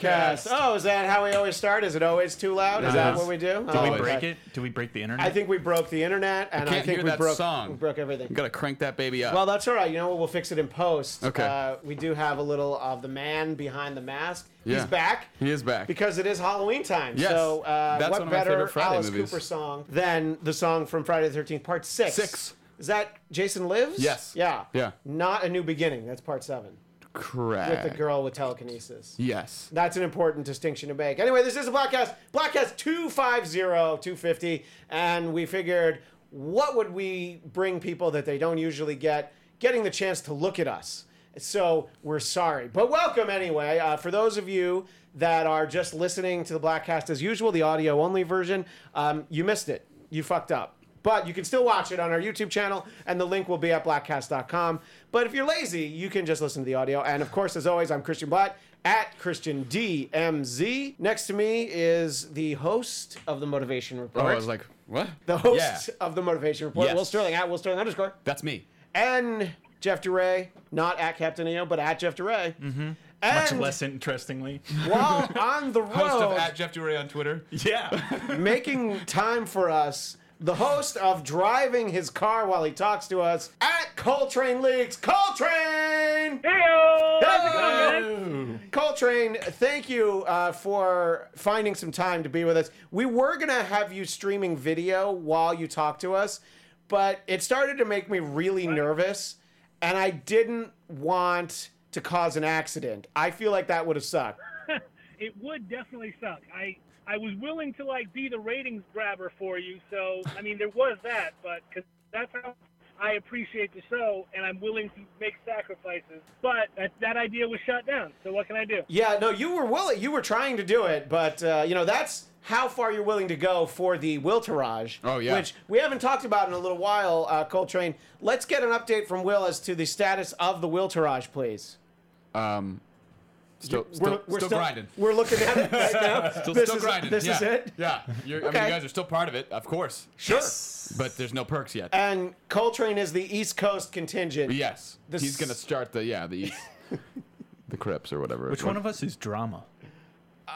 Bladtcast. Oh, is that how we always start? Is it always too loud? Is that Yes. what we do? Did Oh, we okay. break it? Did we break the internet? I think we broke the internet, and I, can't think hear we that broke song. we broke everything. Gotta crank that baby up. Well, that's all right. You know what? We'll fix it in post. Okay. Uh, we do have a little of the man behind the mask. Yeah. He's back. he is back. Because it is Halloween time. Yes. So, uh, That's what one of my better favorite Friday Alice movies. Cooper song than the song from Friday the 13th, part six? Six. Is that Jason Lives? Yes. Yeah. Yeah. Not a new beginning. That's part seven. Correct. With the girl with telekinesis. Yes. That's an important distinction to make. Anyway, this is a Bladtcast, Bladtcast 250, 250, and we figured what would we bring people that they don't usually get, getting the chance to look at us. So we're sorry. But welcome anyway. Uh, for those of you that are just listening to the Bladtcast as usual, the audio only version, um, you missed it. You fucked up. But you can still watch it on our YouTube channel, and the link will be at bladtcast.com. But if you're lazy, you can just listen to the audio. And of course, as always, I'm Christian Bladt at Christian DMZ. Next to me is the host of the Motivation Report. Oh, I was like, what? the host Yeah. of the Motivation Report, Yes. Will Sterling at Will Sterling underscore. That's me. And Jeff DeRay, not at Captain EO, but at Jeff DeRay. Mm-hmm. Much less interestingly. while on the road. Host of at Jeff DeRay on Twitter. yeah. making time for us, the host of driving his car while he talks to us at Coltrane Leaks, Coltrane! Hey! Coltrane, thank you uh, for finding some time to be with us. We were going to have you streaming video while you talk to us, but it started to make me really nervous, and I didn't want to cause an accident. I feel like that would have sucked. it would definitely suck. I I was willing to like be the ratings grabber for you, so I mean there was that, but cause that's how I appreciate the show, and I'm willing to make sacrifices. But that that idea was shut down. So what can I do? Yeah, no, you were willing. You were trying to do it, but uh, you know that's how far you're willing to go for the Wilterage. Oh, yeah. which we haven't talked about in a little while. Uh, Coltrane, let's get an update from Will as to the status of the Wilterage, please. Um, still, still, still, grinding. We're looking at it right now. Still, this still is, grinding. This yeah. is it. Yeah. You're, I mean, you guys are still part of it, of course. Sure. But there's no perks yet. And Coltrane is the East Coast contingent. yes. This- He's gonna start the yeah the the Crips or whatever. Which one of us is drama?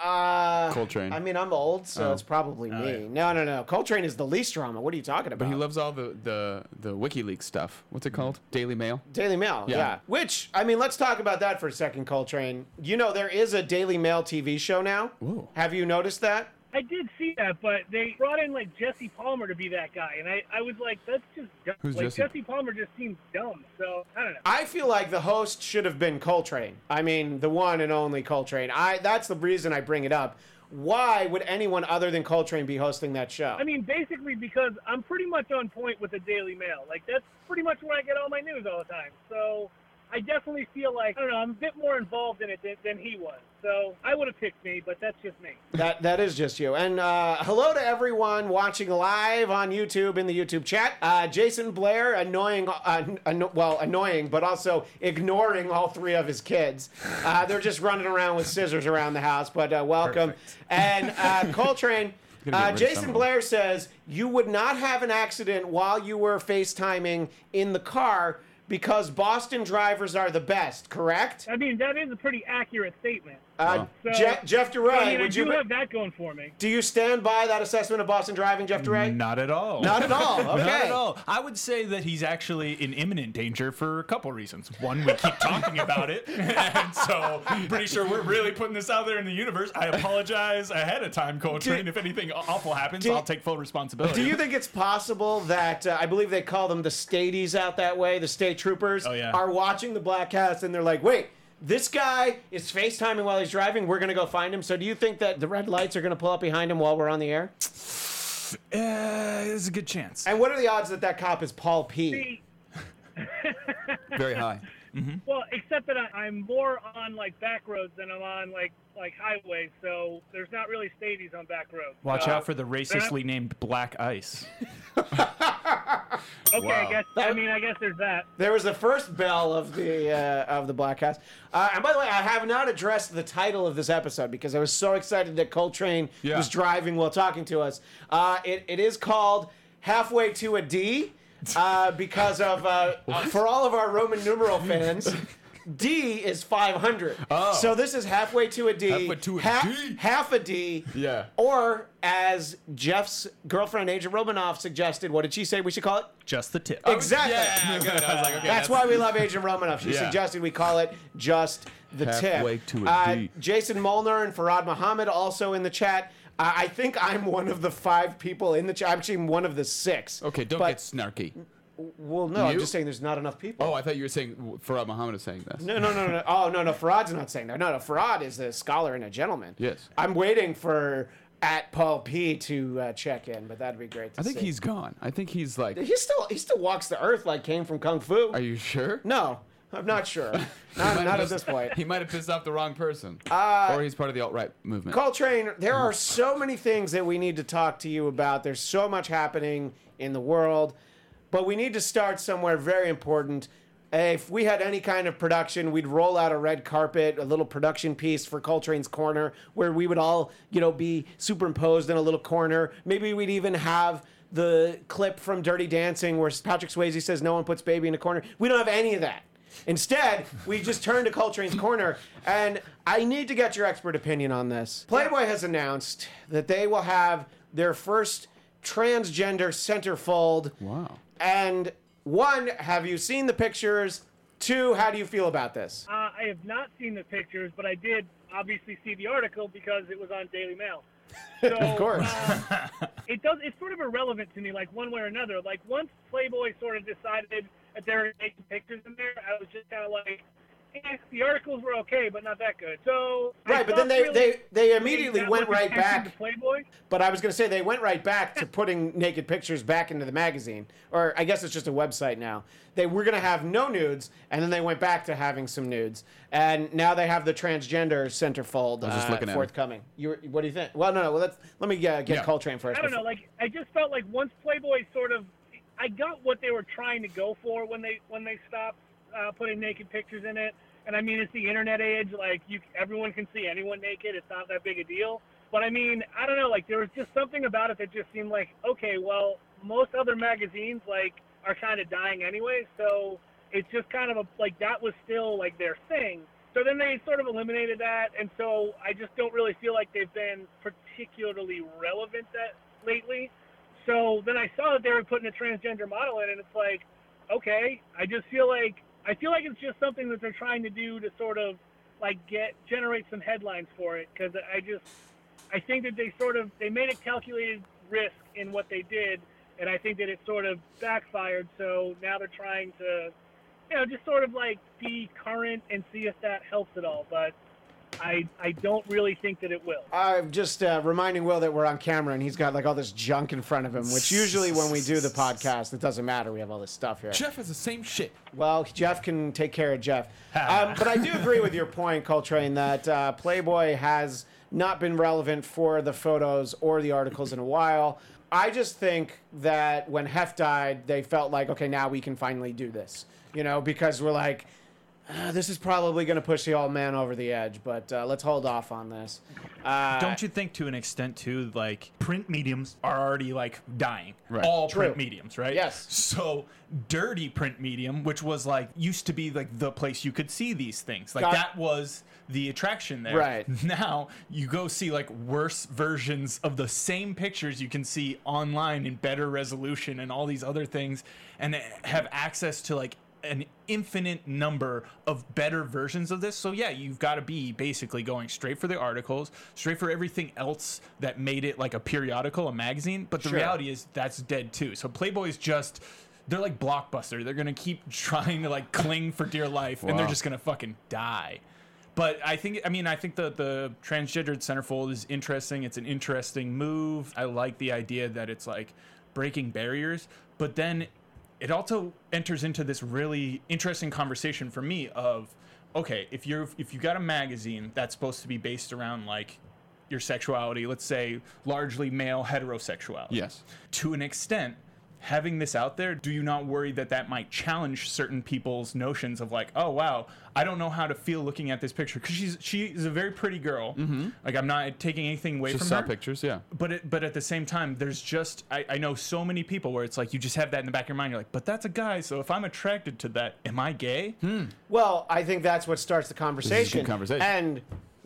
Uh, Coltrane. I mean, I'm old, so Oh. it's probably me. yeah. No, no, no. Coltrane is the least drama. What are you talking about? But he loves all the the the WikiLeaks stuff. What's it called? Daily Mail. Daily Mail, yeah. Yeah. Which, I mean, let's talk about that for a second, Coltrane. You know, there is a Daily Mail TV show now. Ooh. Have you noticed that? I did see that, but they brought in like Jesse Palmer to be that guy, and I, I was like, that's just dumb. Who's like Jesse? Jesse Palmer just seems dumb. So I don't know. I feel like the host should have been Coltrane. I mean, the one and only Coltrane. I that's the reason I bring it up. Why would anyone other than Coltrane be hosting that show? I mean, basically because I'm pretty much on point with the Daily Mail. Like that's pretty much where I get all my news all the time. So I definitely feel like I don't know. I'm a bit more involved in it than, than he was. So I would have picked me, but that's just me. That that is just you. And uh, hello to everyone watching live on YouTube in the YouTube chat. Uh, Jason Blair, annoying, uh, anno- well, annoying, but also ignoring all three of his kids. Uh, they're just running around with scissors around the house. But uh, welcome. Perfect. And uh, Coltrane. Uh, rid of some Jason. Blair says you would not have an accident while you were FaceTiming in the car because Boston drivers are the best, correct? I mean, that is a pretty accurate statement. Uh, So, Je- Jeff DeRay, I mean, I would do you have that going for me. do you stand by that assessment of Boston driving, Jeff DeRay? Not at all. Not at all. Okay. Not at all. I would say that he's actually in imminent danger for a couple reasons. One, we keep talking about it, and so I'm pretty sure we're really putting this out there in the universe. I apologize ahead of time, Coltrane. Do- if anything awful happens, do- I'll take full responsibility. Do you think it's possible that uh, I believe they call them the stadies out that way, the state troopers Oh, yeah. are watching the Bladtcast and they're like, wait, this guy is FaceTiming while he's driving. We're gonna go find him. So do you think that the red lights are gonna pull up behind him while we're on the air? Uh, there's a good chance. And what are the odds that that cop is Paul P? Very high. Well, except that I, I'm more on like back roads than I'm on like like highways, so there's not really stadies on back roads. Watch So- out for the racistly named Black Ice. Okay, I guess. I mean, I guess there's that. There was the first bell of the uh, of the Bladtcast. Uh, and by the way, I have not addressed the title of this episode because I was so excited that Coltrane Yeah. was driving while talking to us. Uh, it, it is called Halfway to a D. uh, because of uh, for all of our Roman numeral fans. D is 500. Oh. So this is halfway to a D. Halfway to a half, D. half a D. Yeah. Or as Jeff's girlfriend, Asia Romanoff, suggested, what did she say we should call it? Just the tip. Exactly. Yeah, good. I was like, okay, That's why we love Agent Romanoff. She Yeah. suggested we call it just the Halfway tip. to a uh, D. Jason Molnar and Farad Muhammad also in the chat. I think I'm one of the five people in the chat. I'm actually one of the six. Okay, don't But- get snarky. Well, no, I'm just saying there's not enough people. Oh, I thought you were saying Farad Muhammad is saying this. No, no, no, no. Oh, no, no. Farad's not saying that. No, no. Farad is a scholar and a gentleman. Yes. I'm waiting for at Paul P to uh, check in, but that'd be great. To I think see. he's gone. I think he's like. he still he still walks the earth like came from kung fu. Are you sure? No, I'm not sure. Not not at this point. He might have pissed off the wrong person. Uh, or he's part of the alt right movement. Coltrane, there are so many things that we need to talk to you about. There's so much happening in the world, but we need to start somewhere very important. If we had any kind of production, we'd roll out a red carpet, a little production piece for Coltrane's Corner, where we would all, you know, be superimposed in a little corner. Maybe we'd even have the clip from Dirty Dancing where Patrick Swayze says, "No one puts baby in a corner." We don't have any of that. Instead, we just turn to Coltrane's Corner, and I need to get your expert opinion on this. Playboy has announced that they will have their first transgender centerfold. Wow. And one, have you seen the pictures? Two, how do you feel about this? Uh, I have not seen the pictures, but I did obviously see the article because it was on Daily Mail. So, Of course. uh, it does. It's sort of irrelevant to me, like one way or another. Like once Playboy sort of decided that they were making pictures in there, I was just kind of like, eh, the articles were okay, but not that good. So I Right, but then they, really they, they immediately that went right back. to Playboy. But I was going to say they went right back to putting naked pictures back into the magazine, or I guess it's just a website now. They were going to have no nudes, and then they went back to having some nudes, and now they have the transgender centerfold was just uh, looking at 'em. forthcoming. You, what do you think? Well, no, no. Well, let's let me uh, get Yeah. Coltrane first. I don't know. Like I just felt like once Playboy sort of, I got what they were trying to go for when they when they stopped uh, putting naked pictures in it. And I mean, it's the internet age. Like you, everyone can see anyone naked. It's not that big a deal. But I mean, I don't know. Like there was just something about it that just seemed like okay. Well, most other magazines like are kind of dying anyway. So it's just kind of a like that was still like their thing. So then they sort of eliminated that, and so I just don't really feel like they've been particularly relevant that lately. So then I saw that they were putting a transgender model in, and it's like, okay, I just feel like I feel like it's just something that they're trying to do to sort of like get generate some headlines for it because I just I think that they sort of they made a calculated risk in what they did, and I think that it sort of backfired. So now they're trying to, you know, just sort of like be current and see if that helps at all. But I I don't really think that it will. I'm just uh, reminding Will that we're on camera and he's got like all this junk in front of him, which usually when we do the podcast, it doesn't matter. We have all this stuff here. Jeff has the same shit. Well, Jeff can take care of Jeff. Um, but I do agree with your point, Coltrane, that uh, Playboy has not been relevant for the photos or the articles in a while. I just think that when Hef died, they felt like, okay, now we can finally do this. You know, because we're like, uh, this is probably going to push the old man over the edge, but uh, let's hold off on this. Uh, Don't you think to an extent too, like print mediums are already like dying. Right. All True. print mediums, right? Yes. So dirty print medium, which was like used to be like the place you could see these things. Like Got- that was the attraction there. Right. Now you go see like worse versions of the same pictures you can see online in better resolution and all these other things and have access to like an infinite number of better versions of this. So yeah, you've got to be basically going straight for the articles, straight for everything else that made it like a periodical, a magazine. But the Sure. reality is that's dead too. So Playboy's just they're like blockbuster. They're gonna keep trying to like cling for dear life, and they're just gonna fucking die. But I think, I mean, I think the the transgendered centerfold is interesting. It's an interesting move. I like the idea that it's like breaking barriers, but then it also enters into this really interesting conversation for me of, okay, if you're if you got a magazine that's supposed to be based around like your sexuality, let's say largely male heterosexuality, Yes. to an extent, having this out there, do you not worry that that might challenge certain people's notions of like, oh wow, I don't know how to feel looking at this picture because she's she's a very pretty girl. Mm-hmm. Like I'm not taking anything away Just from saw her. pictures, yeah. But it, but at the same time, there's just I, I know so many people where it's like you just have that in the back of your mind. You're like, but that's a guy. So if I'm attracted to that, am I gay? Hmm. Well, I think that's what starts the conversation. conversation. And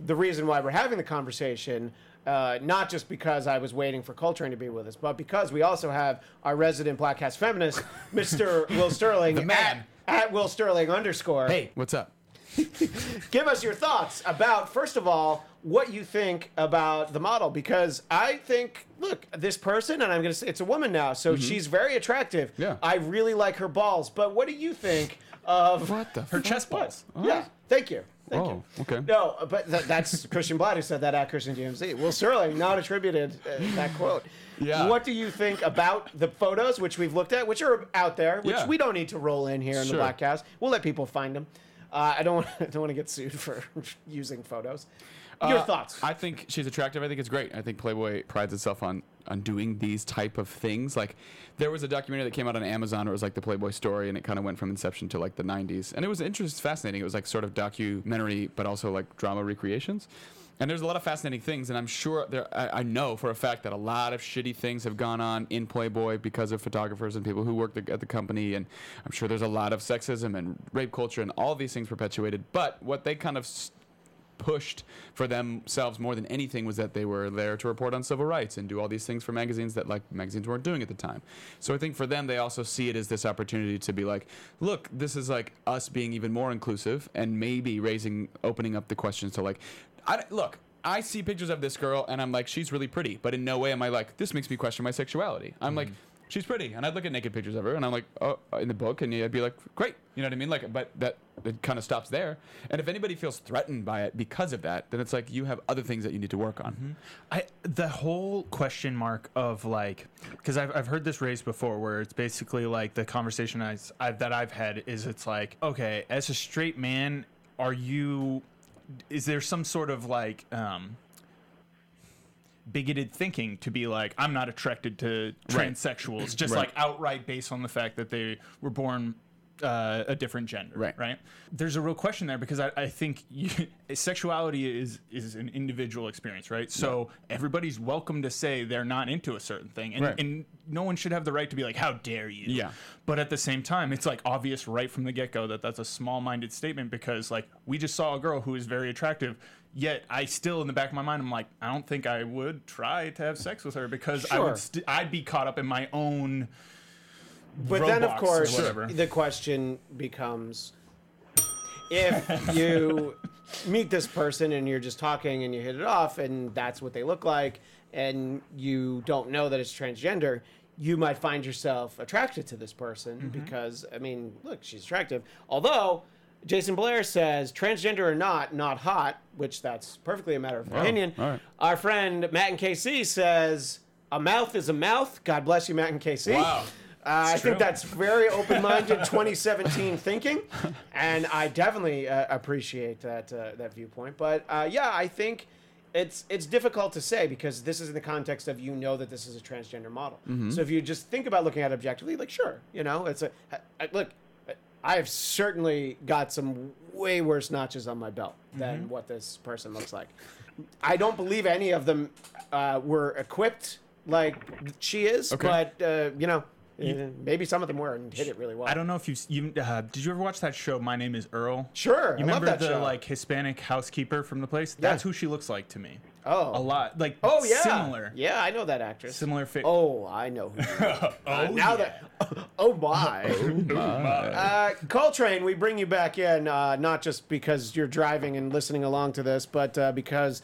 the reason why we're having the conversation, uh, not just because I was waiting for Coltrane to be with us, but because we also have our resident Bladtcast feminist, Mr. Will Sterling. The man. At, at Will Sterling underscore. Hey, what's up? give us your thoughts about first of all what you think about the model because i think look this person and i'm going to say it's a woman now so she's very attractive Mm-hmm. Yeah. i really like her balls but what do you think of What the Her chest balls. yeah thank you thank Oh, you okay. no but th- that's christian bladt who said that at christian gmz will sterling not attributed uh, that quote Yeah. what do you think about the photos which we've looked at which are out there which Yeah. we don't need to roll in here in the Sure. bladtcast we'll let people find them uh, I don't want, I don't want to get sued for using photos. Your Uh, thoughts? I think she's attractive. I think it's great. I think Playboy prides itself on on doing these type of things. Like there was a documentary that came out on Amazon. Where it was like the Playboy story, and it kind of went from inception to like the '90s, and it was interesting, fascinating. It was like sort of documentary, but also like drama recreations. And there's a lot of fascinating things, and I'm sure there. I, I know for a fact that a lot of shitty things have gone on in Playboy because of photographers and people who work the, at the company, and I'm sure there's a lot of sexism and rape culture and all these things perpetuated. But what they kind of s- pushed for themselves more than anything was that they were there to report on civil rights and do all these things for magazines that like magazines weren't doing at the time. So I think for them they also see it as this opportunity to be like, look, this is like us being even more inclusive and maybe raising opening up the questions to like I look I see pictures of this girl and I'm like, she's really pretty, but in no way am I like, this makes me question my sexuality. I'm like, mm-hmm. She's pretty, and I'd look at naked pictures of her, and I'm like, oh, in the book, and I'd be like, great, you know what I mean? Like, but that it kind of stops there. And if anybody feels threatened by it because of that, then it's like you have other things that you need to work on. I the whole question mark of like because I've, I've heard this raised before where it's basically like the conversation I, I've, that I've had is it's like okay as a straight man are you is there some sort of like um bigoted thinking to be like I'm not attracted to Right. transsexuals just Right. like outright based on the fact that they were born uh, a different gender Right. right there's a real question there because I, I think you, sexuality is is an individual experience, right? So everybody's welcome to say they're not into a certain thing, and, Right. and no one should have the right to be like, "How dare you?" Yeah. But at the same time, it's like obvious right from the get go that that's a small-minded statement because like we just saw a girl who is very attractive. Yet I still, in the back of my mind, I'm like, I don't think I would try to have sex with her because I would, st- I'd be caught up in my own. But then, of course, the question becomes if you meet this person and you're just talking and you hit it off and that's what they look like and you don't know that it's transgender, you might find yourself attracted to this person Mm-hmm. because, I mean, look, she's attractive. Although, Jason Blair says, transgender or not, not hot, which that's perfectly a matter of opinion. all right. Our friend Matt and KC says, a mouth is a mouth. God bless you, Matt and KC. Wow. Uh, I think that's very open-minded 2017 thinking, and I definitely uh, appreciate that uh, that viewpoint. But uh, yeah, I think it's it's difficult to say because this is in the context of you know that this is a transgender model. Mm-hmm. So if you just think about looking at it objectively, like sure, you know, it's a I- look. I have certainly got some way worse notches on my belt than Mm-hmm. what this person looks like. I don't believe any of them uh, were equipped like she is, Okay. but uh, you know, uh, maybe some of them were and hit it really well. I don't know if you've you uh, did you ever watch that show? My name is Earl. Sure, You I love remember that the show. like Hispanic housekeeper from the place? That's who she looks like to me. Oh. a lot like Oh yeah, similar. Yeah, I know that actress. Similar fit. Oh, I know. Who you are. Uh, Oh, now yeah. that. Oh my. Uh, Coltrane, we bring you back in uh, not just because you're driving and listening along to this, but uh, because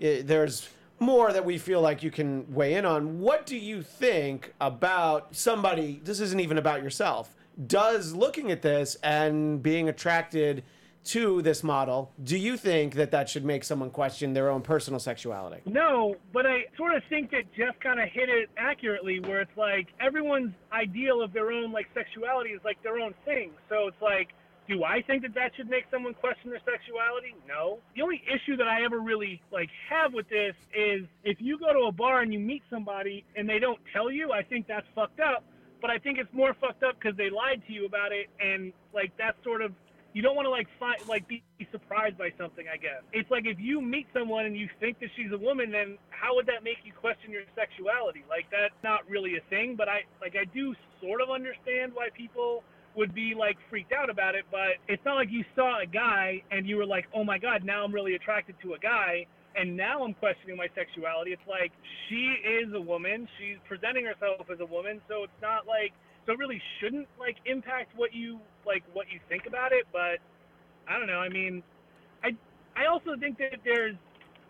i there's more that we feel like you can weigh in on. What do you think about somebody? This isn't even about yourself. Does looking at this and being attracted to this model, do you think that that should make someone question their own personal sexuality? No, but I sort of think that Jeff kind of hit it accurately, where it's like everyone's ideal of their own like sexuality is like their own thing. So it's like, do I think that that should make someone question their sexuality? No. The only issue that I ever really like have with this is if you go to a bar and you meet somebody and they don't tell you, I think that's fucked up. but I think it's more fucked up because they lied to you about it, and like that's sort of you don't want to like find like be surprised by something. I guess it's like if you meet someone and you think that she's a woman, then how would that make you question your sexuality? Like that's not really a thing, but I like I do sort of understand why people would be like freaked out about it, but it's not like you saw a guy and you were like, oh my god, now I'm really attracted to a guy. And now I'm questioning my sexuality. It's like she is a woman. She's presenting herself as a woman, so it's not like so it really shouldn't like impact what you like what you think about it. But I don't know. I mean, I I also think that there's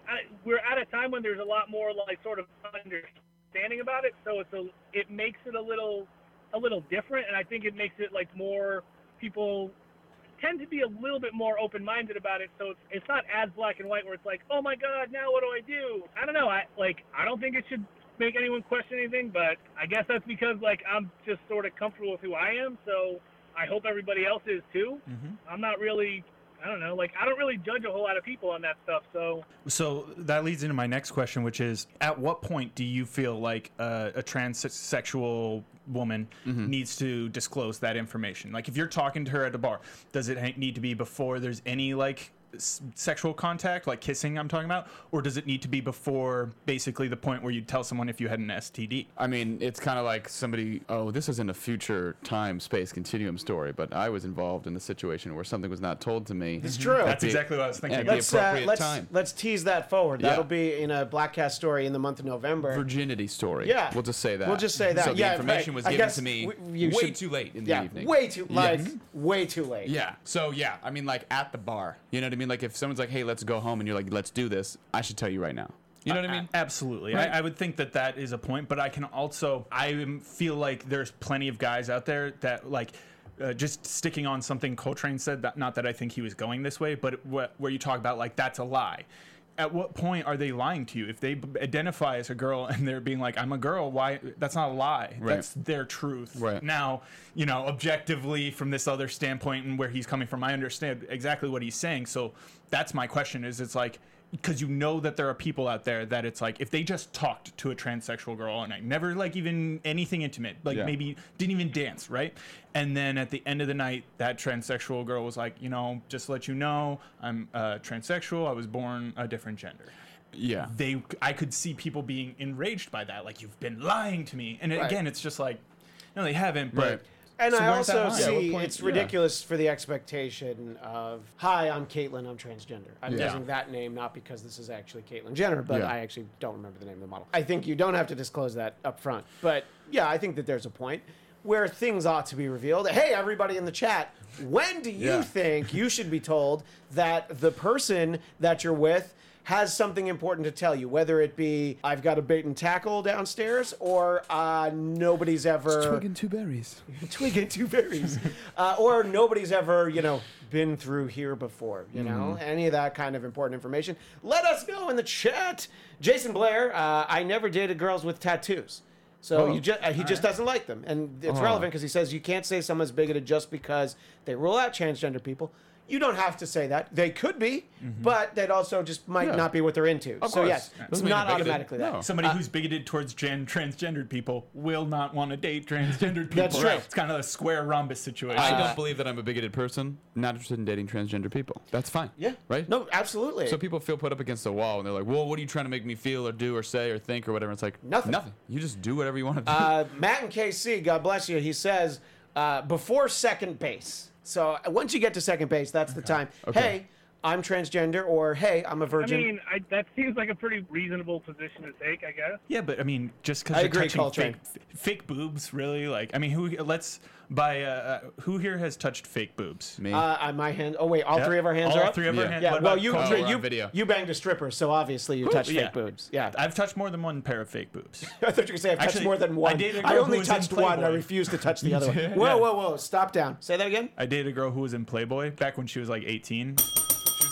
I, we're at a time when there's a lot more like sort of understanding about it. So it's a it makes it a little a little different, and I think it makes it like more people tend to be a little bit more open-minded about it. So it's it's not as black and white where it's like, oh my god, now what do I do? I don't know. I like I don't think it should make anyone question anything, but I guess that's because like I'm just sort of comfortable with who I am. So I hope everybody else is too. Mm-hmm. I'm not really. I don't know. Like I don't really judge a whole lot of people on that stuff. So So that leads into my next question, which is: At what point do you feel like uh, a transsexual woman needs to disclose that information? Like, if you're talking to her at a bar, does it ha- need to be before there's any like s- sexual contact, like kissing? I'm talking about, or does it need to be before basically the point where you tell someone if you had an STD? I mean, it's kind of like somebody, oh, this isn't a future time space continuum story, but I was involved in a situation where something was not told to me. It's true. That's the- exactly what I was thinking. at the Let's, uh, appropriate let's, time. let's tease that forward. Yeah. That'll be in a Bladtcast story in the month of November. Virginity story. Yeah. We'll just say that. We'll just say that. So the Yeah, information right. was I given guess to me we- you way should- too late in the yeah, evening. way too like Yes. way too late. Yeah. So yeah, I mean, like at the bar. You know what I mean? Like if someone's like, "Hey, let's go home," and you're like, "Let's do this," I should tell you right now. You know what I mean? Absolutely. Right. I, I would think that that is a point, but I can also I feel like there's plenty of guys out there that like. Uh, just sticking on something Coltrane said, that, not that I think he was going this way, but wh- where you talk about like that's a lie. At what point are they lying to you? If they b- identify as a girl and they're being like, "I'm a girl," why? That's not a lie. Right. That's their truth. Right. Now, you know, objectively from this other standpoint and where he's coming from, I understand exactly what he's saying. So that's my question: is it's like because you know that there are people out there that it's like if they just talked to a transsexual girl and I never like even anything intimate, like Yeah. maybe didn't even dance, right? And then at the end of the night, that transsexual girl was like, you know, just to let you know, I'm uh, transsexual. I was born a different gender. Yeah. They, I could see people being enraged by that, like you've been lying to me. And Right. again, it's just like, no, they haven't. But Right. And So I also? Yeah, see point- it's yeah. ridiculous for the expectation of, "Hi, I'm Caitlyn. I'm transgender." I'm Yeah. using that name not because this is actually Caitlyn Jenner, but Yeah. I actually don't remember the name of the model. I think you don't have to disclose that up front. But yeah, I think that there's a point where things ought to be revealed. Hey, everybody in the chat, when do you Yeah. think you should be told that the person that you're with has something important to tell you, whether it be I've got a bait and tackle downstairs or uh, nobody's ever twig and two berries. twig and two berries, uh, or nobody's ever you know been through here before. You know any of that kind of important information. Let us know in the chat. Jason Blair, uh, I never dated girls with tattoos. So Oh. you just uh, he just doesn't like them, and it's Oh. relevant because he says you can't say someone's bigoted just because they rule out transgender people. You don't have to say that. They could be, but that also just might Yeah. not be what they're into. Of so course. yes, Doesn't it's not bigoted. automatically that. No. somebody who's bigoted towards gen- transgendered people will not want to date transgendered people. That's true. It's kind of a square rhombus situation. I don't believe that I'm a bigoted person. Not interested in dating transgender people. That's fine. Yeah. Right. No, absolutely. So people feel put up against the wall and they're like, "Well, what are you trying to make me feel or do or say or think or whatever?" It's like Nothing. Nothing. You just do whatever you want to do. Uh, Matt and KC, God bless you. He says uh, before second base. So once you get to second base, that's the time. Okay. Hey, I'm transgender, or hey, I'm a virgin. I mean, I, that seems like a pretty reasonable position to take, I guess. Yeah, but I mean, just I because you're agree, touching Coltrane. fake, fake boobs, really? Like, I mean, who? Let's by uh, uh, who here has touched fake boobs? me. uh, uh, my hand. Oh wait, all Yeah. three of our hands All are up. three of our Yeah. hands. Yeah. What Well, you Coltrane? Oh, you video. you banged a stripper, so obviously you touched yeah. fake boobs. Yeah. I've touched more than one pair of fake boobs. I thought you were gonna say I've touched Actually, more than I one. dated a I girl who only touched one. I refused to touch the other one. Whoa, whoa, whoa! Stop down. Say that again. I dated a girl who was in Playboy back when she was like 18.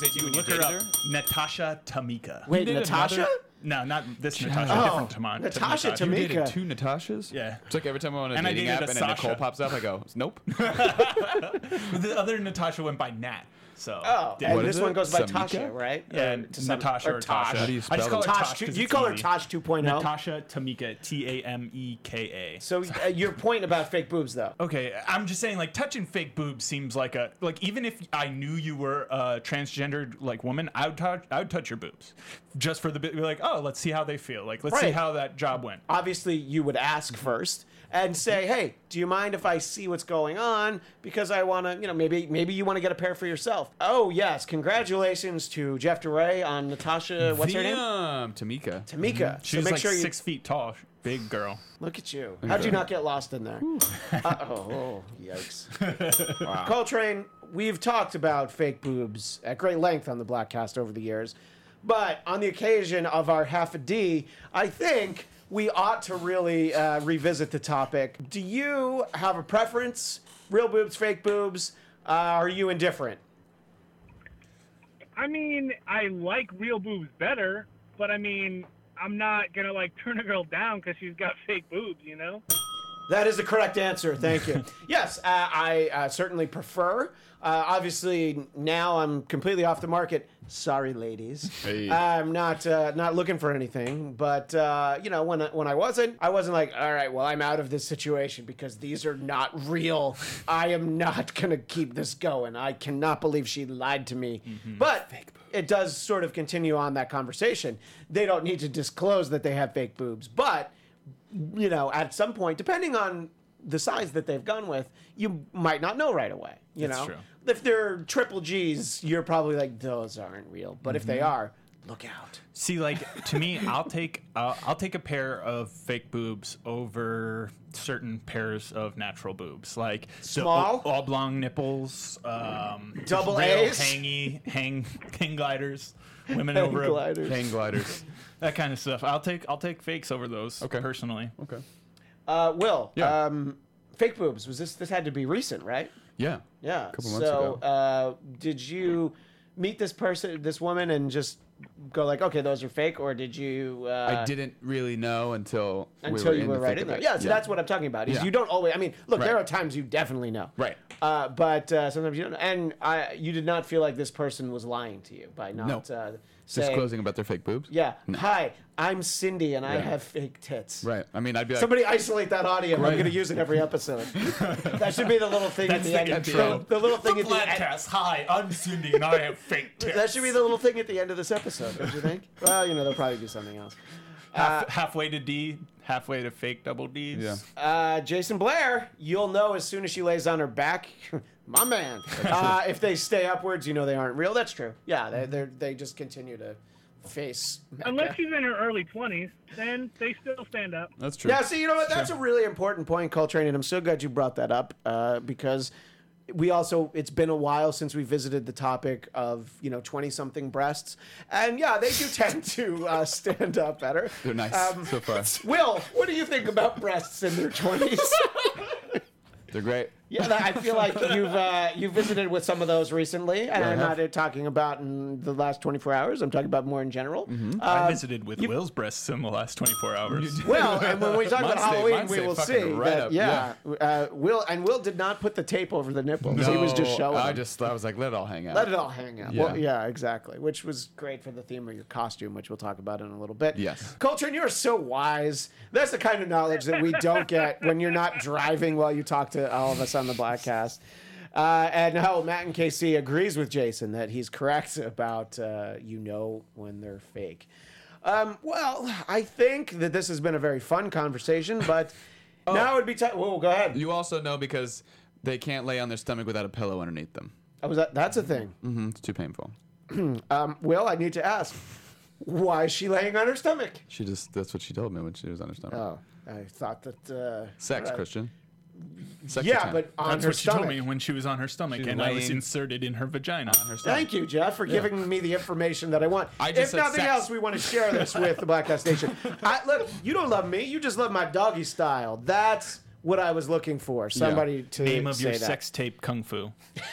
She was 18 when you Look her dated up. Natasha Tameka. Wait, Natasha? another- No, not this Natasha. Oh, different Tama- Natasha Natasha. You Tameka. dated two Natashas? Yeah. It's like every time I'm on a And dating app a and then Nicole Sasha. pops up, I go, nope. the other Natasha went by Nat. So Oh, and this is one goes by Samika? Tasha, right? Yeah, Or to some- Natasha or Tasha. How do you I just call it? her Tosh, Tosh. you call her. Tosh 2.0. Natasha Tameka, T A M E K A. So uh, your point about fake boobs, though. Okay, I'm just saying, like touching fake boobs seems like a like even if I knew you were a transgendered like woman, I would touch I would touch your boobs just for the bit. Be like, oh, let's see how they feel. Like, let's see how that job went. Obviously, you would ask first and say, "Hey, do you mind if I see what's going on? Because I want to, you know, maybe maybe you want to get a pair for yourself." Oh yes, congratulations to Jeff DeRay on Natasha. What's her name? Damn, Tameka. Tameka. She so was make like sure you six feet tall, big girl. look at you. How'd you not get lost in there? Uh, oh, oh, yikes. Coltrane, we've talked about fake boobs at great length on the Bladtcast over the years, but on the occasion of our half a D, I think we ought to really uh, revisit the topic. Do you have a preference? Real boobs, fake boobs? Uh, are you indifferent? I mean, I like real boobs better, but I mean, I'm not gonna like turn a girl down because she's got fake boobs, you know? That is the correct answer. Thank you. yes, uh, I uh, certainly prefer. Uh, obviously, now I'm completely off the market. Sorry, ladies. Hey. I'm not uh, not looking for anything. But uh, you know, when I, when I wasn't, I wasn't like, all right, well, I'm out of this situation because these are not real. I am not gonna keep this going. I cannot believe she lied to me. But it does sort of continue on that conversation. They don't need to disclose that they have fake boobs, but you know, at some point, depending on the size that they've gone with, you might not know right away. You That's know, true. if they're triple G's, you're probably like, those aren't real. But if they Mm-hmm. are, look out. See, like to me, I'll take uh, I'll take a pair of fake boobs over certain pairs of natural boobs, like Small? o- oblong nipples, um, Double real A's? hangy hang hang gliders, women Hang over a, gliders. Hang gliders. that kind of stuff. I'll take I'll take fakes over those. Okay. personally. Okay. Uh, Will, Yeah. um, fake boobs. Was this? This had to be recent, right? Yeah. Yeah. A couple months so, ago. uh, did you meet this person, this woman, and just go like, okay, those are fake, or did you? Uh, I didn't really know until until we were you were right in there. Yeah, so that's what I'm talking about. Is Yeah. you don't always. I mean, look, there are times you definitely know. Right. Uh, but uh, sometimes you don't. And I, you did not feel like this person was lying to you by not No. Uh, saying, disclosing about their fake boobs. Yeah. No. Hi, I'm Cindy, and I Yeah. have fake tits. Right. I mean, I'd be like, Somebody isolate that audio. I'm going to use it every episode. that should be the little thing at That's the, the end. intro. The, the little thing at the end. Bladtcast. Hi, I'm Cindy, and I have fake tits. That should be the little thing at the end of this episode, don't you think? well, you know, they'll probably do something else. Half, halfway to D, halfway to fake double D's. Yeah. Uh, Jason Blair, you'll know as soon as she lays on her back. My man. Uh, if they stay upwards, you know they aren't real. That's true. Yeah, they they they just continue to face. Mecca. Unless she's in her early 20s, then they still stand up. that's true. Yeah, see, you know what? That's a really important point, Coltrane, and I'm so glad you brought that up uh, because we also it's been a while since we visited the topic of you know 20 something breasts, and yeah, they do tend to uh, stand up better. They're nice Um, so far. Will, what do you think about breasts in their 20s? They're great. Yeah, that- I feel like you've uh, you visited with some of those recently, and I I'm not uh, talking about in the last 24 hours. I'm talking about more in general. Mm-hmm. I Uh, visited with Will's breasts in the last 24 hours. well, and when we talk about stay- Halloween, we will see right that up, yeah, Uh, Will and Will did not put the tape over the nipples. he was just showing. I just, I was like, let it all hang out. let it all hang out. Well, Yeah. yeah, exactly. Which was great for the theme of your costume, which we'll talk about in a little bit. Yes. Coltrane, you're so wise. That's the kind of knowledge that we don't get when you're not driving while you talk to all of us on the Bladtcast. Uh, and how Matt and KC agrees with Jason that he's correct about uh, you know when they're fake. Um, well, I think that this has been a very fun conversation, but now it would be time. Whoa, go ahead. You also know because they can't lay on their stomach without a pillow underneath them. Oh, was that, that's a thing. hmm It's too painful. Um, Will, I need to ask, why is she laying on her stomach? She just, that's what she told me when she was on her stomach. Oh, I thought that. Uh, Sex. Christian. Sex Yeah, time. but on That's her what she stomach. told me when she was on her stomach, She's and I was laying- inserted in her vagina. On her stomach. Thank you, Jeff, for giving me the information that I want. I if just said nothing sex. else, we want to share this with the Black House Nation. I, look, you don't love me. You just love my doggy style. That's what I was looking for. Somebody to Name of say your that. sex tape, Kung Fu.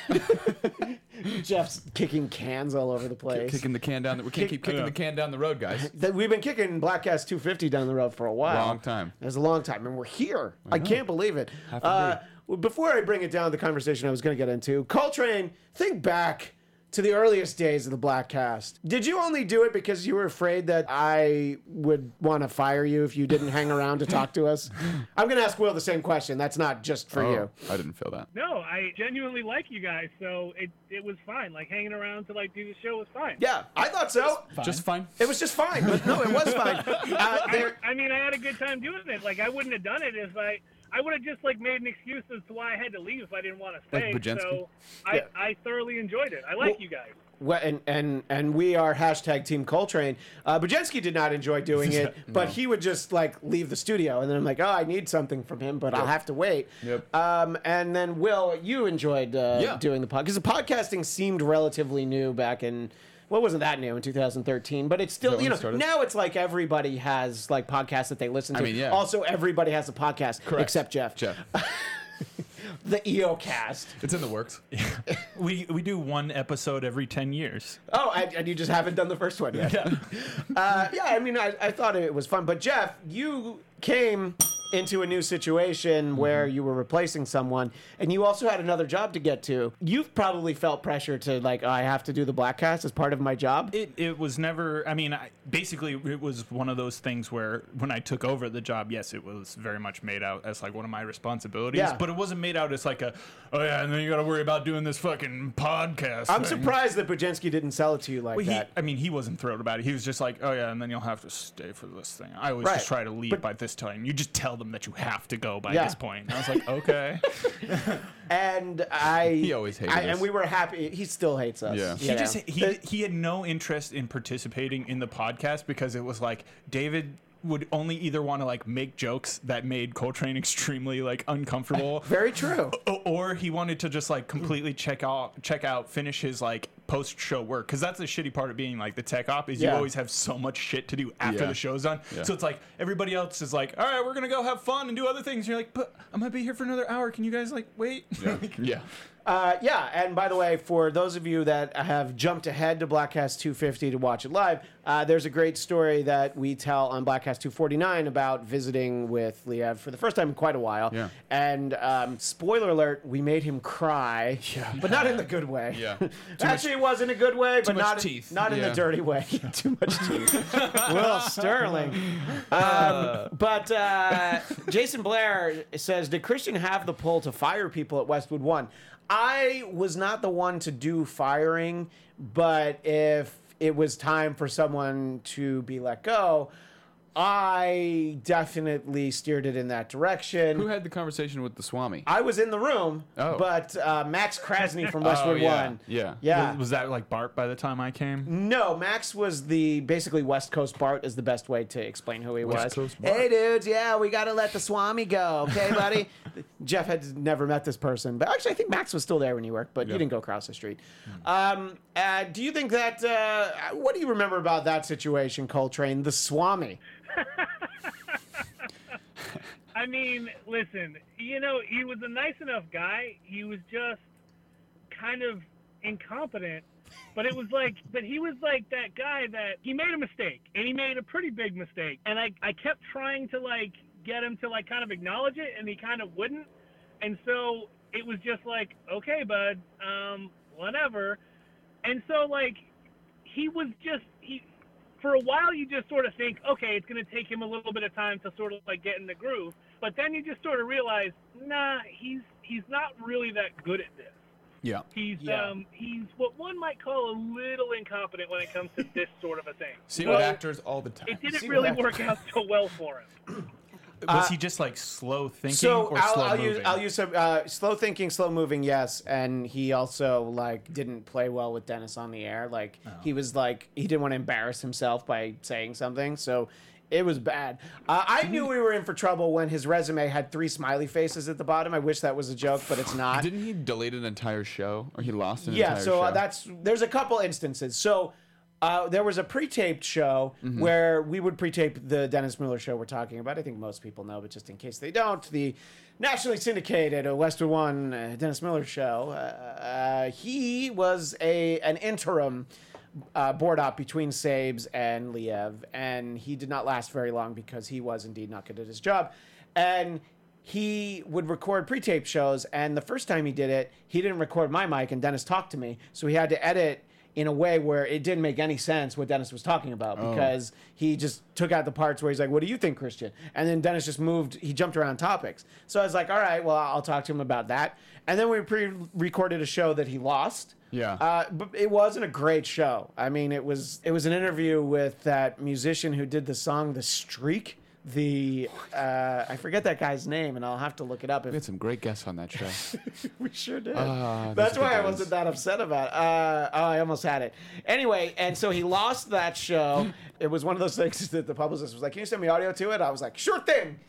Jeff's kicking cans all over the place. Kicking the can down. The, we can't keep kicking Yeah. the can down the road, guys. That we've been kicking Bladtcast 250 down the road for a while. Long time. It's a long time, and we're here. I, can't believe it. Half a Uh, well, before I bring it down, the conversation I was going to get into, Coltrane, think back to the earliest days of the Bladtcast. Did you only do it because you were afraid that I would want to fire you if you didn't hang around to talk to us? I'm going to ask Will the same question. That's not just for Oh, you. I didn't feel that. No, I genuinely like you guys, so it it was fine. Like hanging around to like do the show was fine. Yeah, I thought so. Just fine. It was just fine, but no, it was fine. Uh, there, I mean, I had a good time doing it. Like I wouldn't have done it if I. I would have just like made an excuse as to why I had to leave if I didn't want to Like stay. Bujenski? so I, Yeah. I thoroughly enjoyed it. I like Well- you guys. Well, and and and we are hashtag Team Coltrane. Uh, Bujenski did not enjoy doing it, but he would just like leave the studio, and then I'm like, oh, I need something from him, but I'll have to wait. Yep. Um, and then Will, you enjoyed uh, Yeah. doing the podcast because the podcasting seemed relatively new back in. What wasn't that new in 2013? But it's still, you know, started? now it's like everybody has like podcasts that they listen to. I mean, yeah. Also, everybody has a podcast Correct. except Jeff. Jeff. The EO cast. It's in the works. We we do one episode every ten years. Oh, and, and you just haven't done the first one yet. Uh, yeah, I mean, I, I thought it was fun. But Jeff, you came into a new situation mm-hmm. where you were replacing someone, and you also had another job to get to. You've probably felt pressure to like, oh, I have to do the Bladtcast as part of my job. It, it was never. I mean, I, basically, it was one of those things where when I took over the job, yes, it was very much made out as like one of my responsibilities. Yeah. But it wasn't made out as like a, oh yeah, and then you got to worry about doing this fucking podcast. I'm thing." surprised that Bujenski didn't sell it to you like Well, he, that. I mean, he wasn't thrilled about it. He was just like, "Oh yeah, and then you'll have to stay for this thing." I always Right. just try to leave But- by this time. You just tell them that you have to go by Yeah. this point. And I was like, "Okay." And I, He always hated I, and we were happy. He still hates us. Yeah. you he know. just he he had no interest in participating in the podcast because it was like David would only either want to like make jokes that made Coltrane extremely like uncomfortable. very true. o- or he wanted to just like completely check out check out finish his like post show work because that's the shitty part of being like the tech op is Yeah. you always have so much shit to do after Yeah. the show's done Yeah. so it's like everybody else is like all right we're gonna go have fun and do other things you're like but i'm gonna be here for another hour can you guys like wait yeah. Uh, yeah, and by the way, for those of you that have jumped ahead to Bladtcast 250 to watch it live, uh, there's a great story that we tell on Bladtcast 249 about visiting with Liev for the first time in quite a while. Yeah. And um, spoiler alert, we made him cry, yeah. but not in the good way. Yeah. Actually, it was in a good way, but not teeth. not in the dirty way. Too much teeth. Will Sterling. Um, but uh, Jason Blair says, "Did Christian have the pull to fire people at Westwood One?" I was not the one to do firing, but if it was time for someone to be let go, I definitely steered it in that direction. Who had the conversation with the Swami? I was in the room, Oh. but uh, Max Krasny from Westwood Oh, yeah, One. yeah. Yeah. was, was that like bart by the time i came No, Max was the basically West Coast Bart is the best way to explain who he West was. Hey dudes, yeah, we gotta let the Swami go, okay, buddy? Jeff had never met this person, but actually I think Max was still there when you worked, but you Yeah. didn't go across the street. Um, uh, do you think that? Uh, what do you remember about that situation, Coltrane? The Swami. I mean, listen, you know, he was a nice enough guy. He was just kind of incompetent. But it was like, but he was like that guy that he made a mistake, and he made a pretty big mistake. And I, I kept trying to like get him to like kind of acknowledge it, and he kind of wouldn't. And so it was just like, okay, bud, um, whatever. And so like, he was just he for a while you just sort of think, okay, it's going to take him a little bit of time to sort of like get in the groove, but then you just sort of realize, nah, he's he's not really that good at this. Yeah. He's Yeah. um he's what one might call a little incompetent when it comes to this sort of a thing. See Well, what actors all the time. It didn't See really work out so well for him. was Uh, he just like slow thinking So or I'll, slow I'll moving use I'll use some uh, slow thinking, slow moving. Yes, and he also like didn't play well with Dennis on the air. Like he was like he didn't want to embarrass himself by saying something, so it was bad. Uh, I knew we were in for trouble when his resume had three smiley faces at the bottom. I wish that was a joke, but it's not. Didn't he delete an entire show, or he lost an yeah entire so show? Yeah, uh, that's there's a couple instances so uh, there was a pre-taped show Mm-hmm. where we would pre-tape the Dennis Miller show we're talking about. I think most people know, but just in case they don't, the nationally syndicated Westwood One uh, Dennis Miller show. Uh, uh, he was a an interim uh, board op between Sabes and Liev, and he did not last very long because he was indeed not good at his job, and he would record pre-tape shows, and the first time he did it, he didn't record my mic, and Dennis talked to me, so he had to edit in a way where it didn't make any sense what Dennis was talking about because he just took out the parts where he's like, "What do you think, Christian?" And then Dennis just moved. He jumped around topics. So I was like, "All right, well, I'll talk to him about that." And then we pre-recorded a show that he lost. Yeah. Uh, but it wasn't a great show. I mean, it was it was an interview with that musician who did the song "The Streak." The uh, I forget that guy's name, and I'll have to look it up. We If had some great guests on that show. we sure did. Those That's why I wasn't that upset about. It. Uh, oh, I almost had it. Anyway, and so he lost that show. It was one of those things that the publicist was like, "Can you send me audio to it?" I was like, "Sure thing,"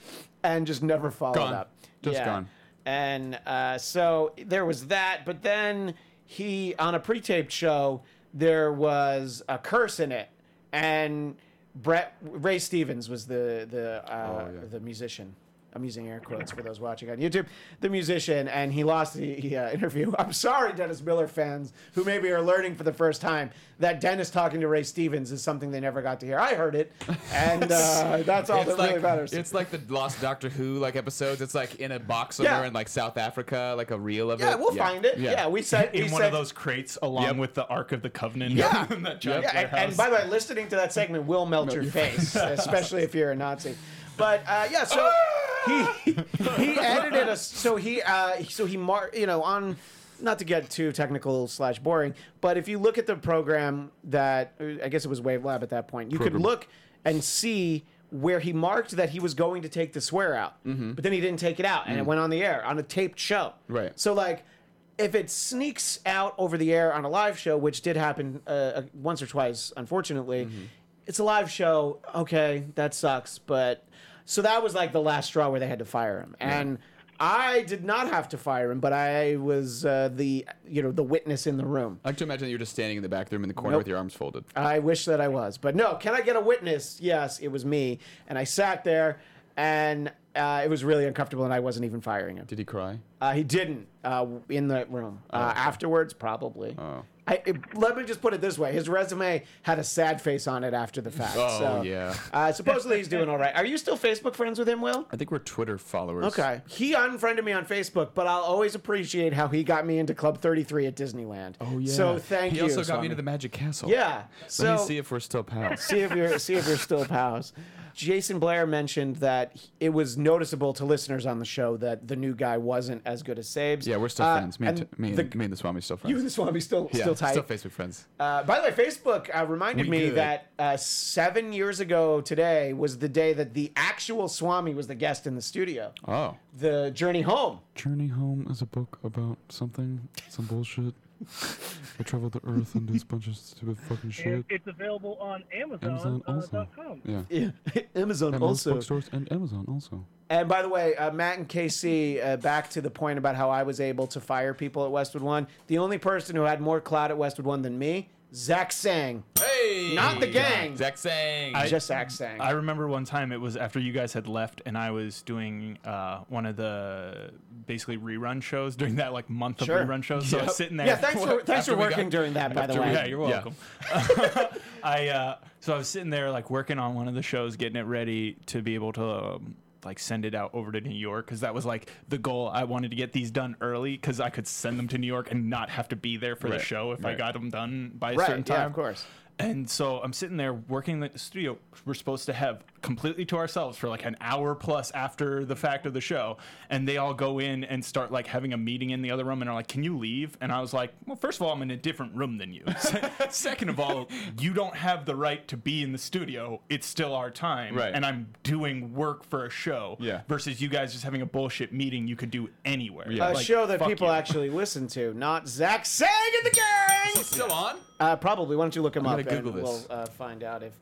and just never followed Gone. up. Just gone. And uh, so there was that, but then he on a pre-taped show there was a curse in it, and Brett Ray Stevens was the the uh, Oh, yeah. the musician. I'm using air quotes for those watching on YouTube. The musician, and he lost the uh, interview. I'm sorry, Dennis Miller fans who maybe are learning for the first time that Dennis talking to Ray Stevens is something they never got to hear. I heard it, and uh, that's all it's that like really matters. it's like the lost Doctor Who like episodes. It's like in a box Yeah. somewhere in like South Africa, like a reel of yeah, it. we'll find it. Yeah, we said we in one said, of those crates along Yep. with the Ark of the Covenant. Yeah. in that giant Yeah, and, and by the way, listening to that segment will melt your face, especially if you're a Nazi. But uh, yeah, so he he edited us. So he uh, so he mar you know on. Not to get too technical slash boring, but if you look at the program that I guess it was Wave Lab at that point, you could look and see where he marked that he was going to take the swear out, but then he didn't take it out, and it went on the air on a taped show. Right. So like, if it sneaks out over the air on a live show, which did happen uh, once or twice, unfortunately, it's a live show. Okay, that sucks. But so that was like the last straw where they had to fire him, and I did not have to fire him, but I was uh, the you know the witness in the room. I like to imagine that you're just standing in the back room in the corner Nope. with your arms folded. I wish that I was, but no. Can I get a witness? Yes, it was me, and I sat there, and uh, it was really uncomfortable, and I wasn't even firing him. Did he cry? Uh, he didn't uh, in the room. Uh, Afterwards, probably. Oh. I, it, let me just put it this way: his resume had a sad face on it after the fact. Oh, so, yeah. Uh, supposedly he's doing all right. Are you still Facebook friends with him, Will? I think we're Twitter followers. Okay. He unfriended me on Facebook, but I'll always appreciate how he got me into Club 33 at Disneyland. Oh yeah. So thank he you. also got Swami. me to the Magic Castle. Yeah. So Let me see if we're still pals. see if you're see if you're still pals. Jason Blair mentioned that it was noticeable to listeners on the show that the new guy wasn't as good as Sabes. Yeah, we're still Uh, friends. Me and, and me and, the- me and the Swami still friends. You and the Swami still yeah, still tight. still Facebook friends. Uh, by the way, Facebook uh, reminded We me good. that uh, seven years ago today was the day that the actual Swami was the guest in the studio. Oh. The Journey Home. Journey Home is a book about something, some bullshit. I travel the earth and do a bunch of stupid fucking And shit. it's available on Amazon. Amazon uh, also. dot com. Yeah. Yeah. Amazon And most also. bookstores and Amazon also. And by the way, uh, Matt and KC, uh, back to the point about how I was able to fire people at Westwood One. The only person who had more clout at Westwood One than me, Zach Sang. Hey. Not the gang. Zach Sang. I- Just Zach Sang. I remember one time it was after you guys had left, and I was doing uh, one of the basically rerun shows during that like month Sure. of rerun shows. So I was sitting there. yeah, thanks for thanks After for we working got- during that, by the after we- way. Yeah, you're Yeah. welcome. I uh, so I was sitting there like working on one of the shows, getting it ready to be able to um, like send it out over to New York because that was like the goal. I wanted to get these done early because I could send them to New York and not have to be there for Right, the show if I got them done by a Right, certain yeah, time. of course. And so I'm sitting there working at the studio. We're supposed to have completely to ourselves for like an hour plus after the fact of the show. And they all go in and start like having a meeting in the other room and are like, Can you leave? And I was like, Well, first of all, I'm in a different room than you. Second of all, you don't have the right to be in the studio. It's still our time. Right. And I'm doing work for a show. Yeah. Versus you guys just having a bullshit meeting you could do anywhere. Yeah. A Like, show that people you. actually listen to, not Zach Sang and the gang. Still on? Uh, probably. Why don't you look him I'm up gonna and Google we'll uh, find out if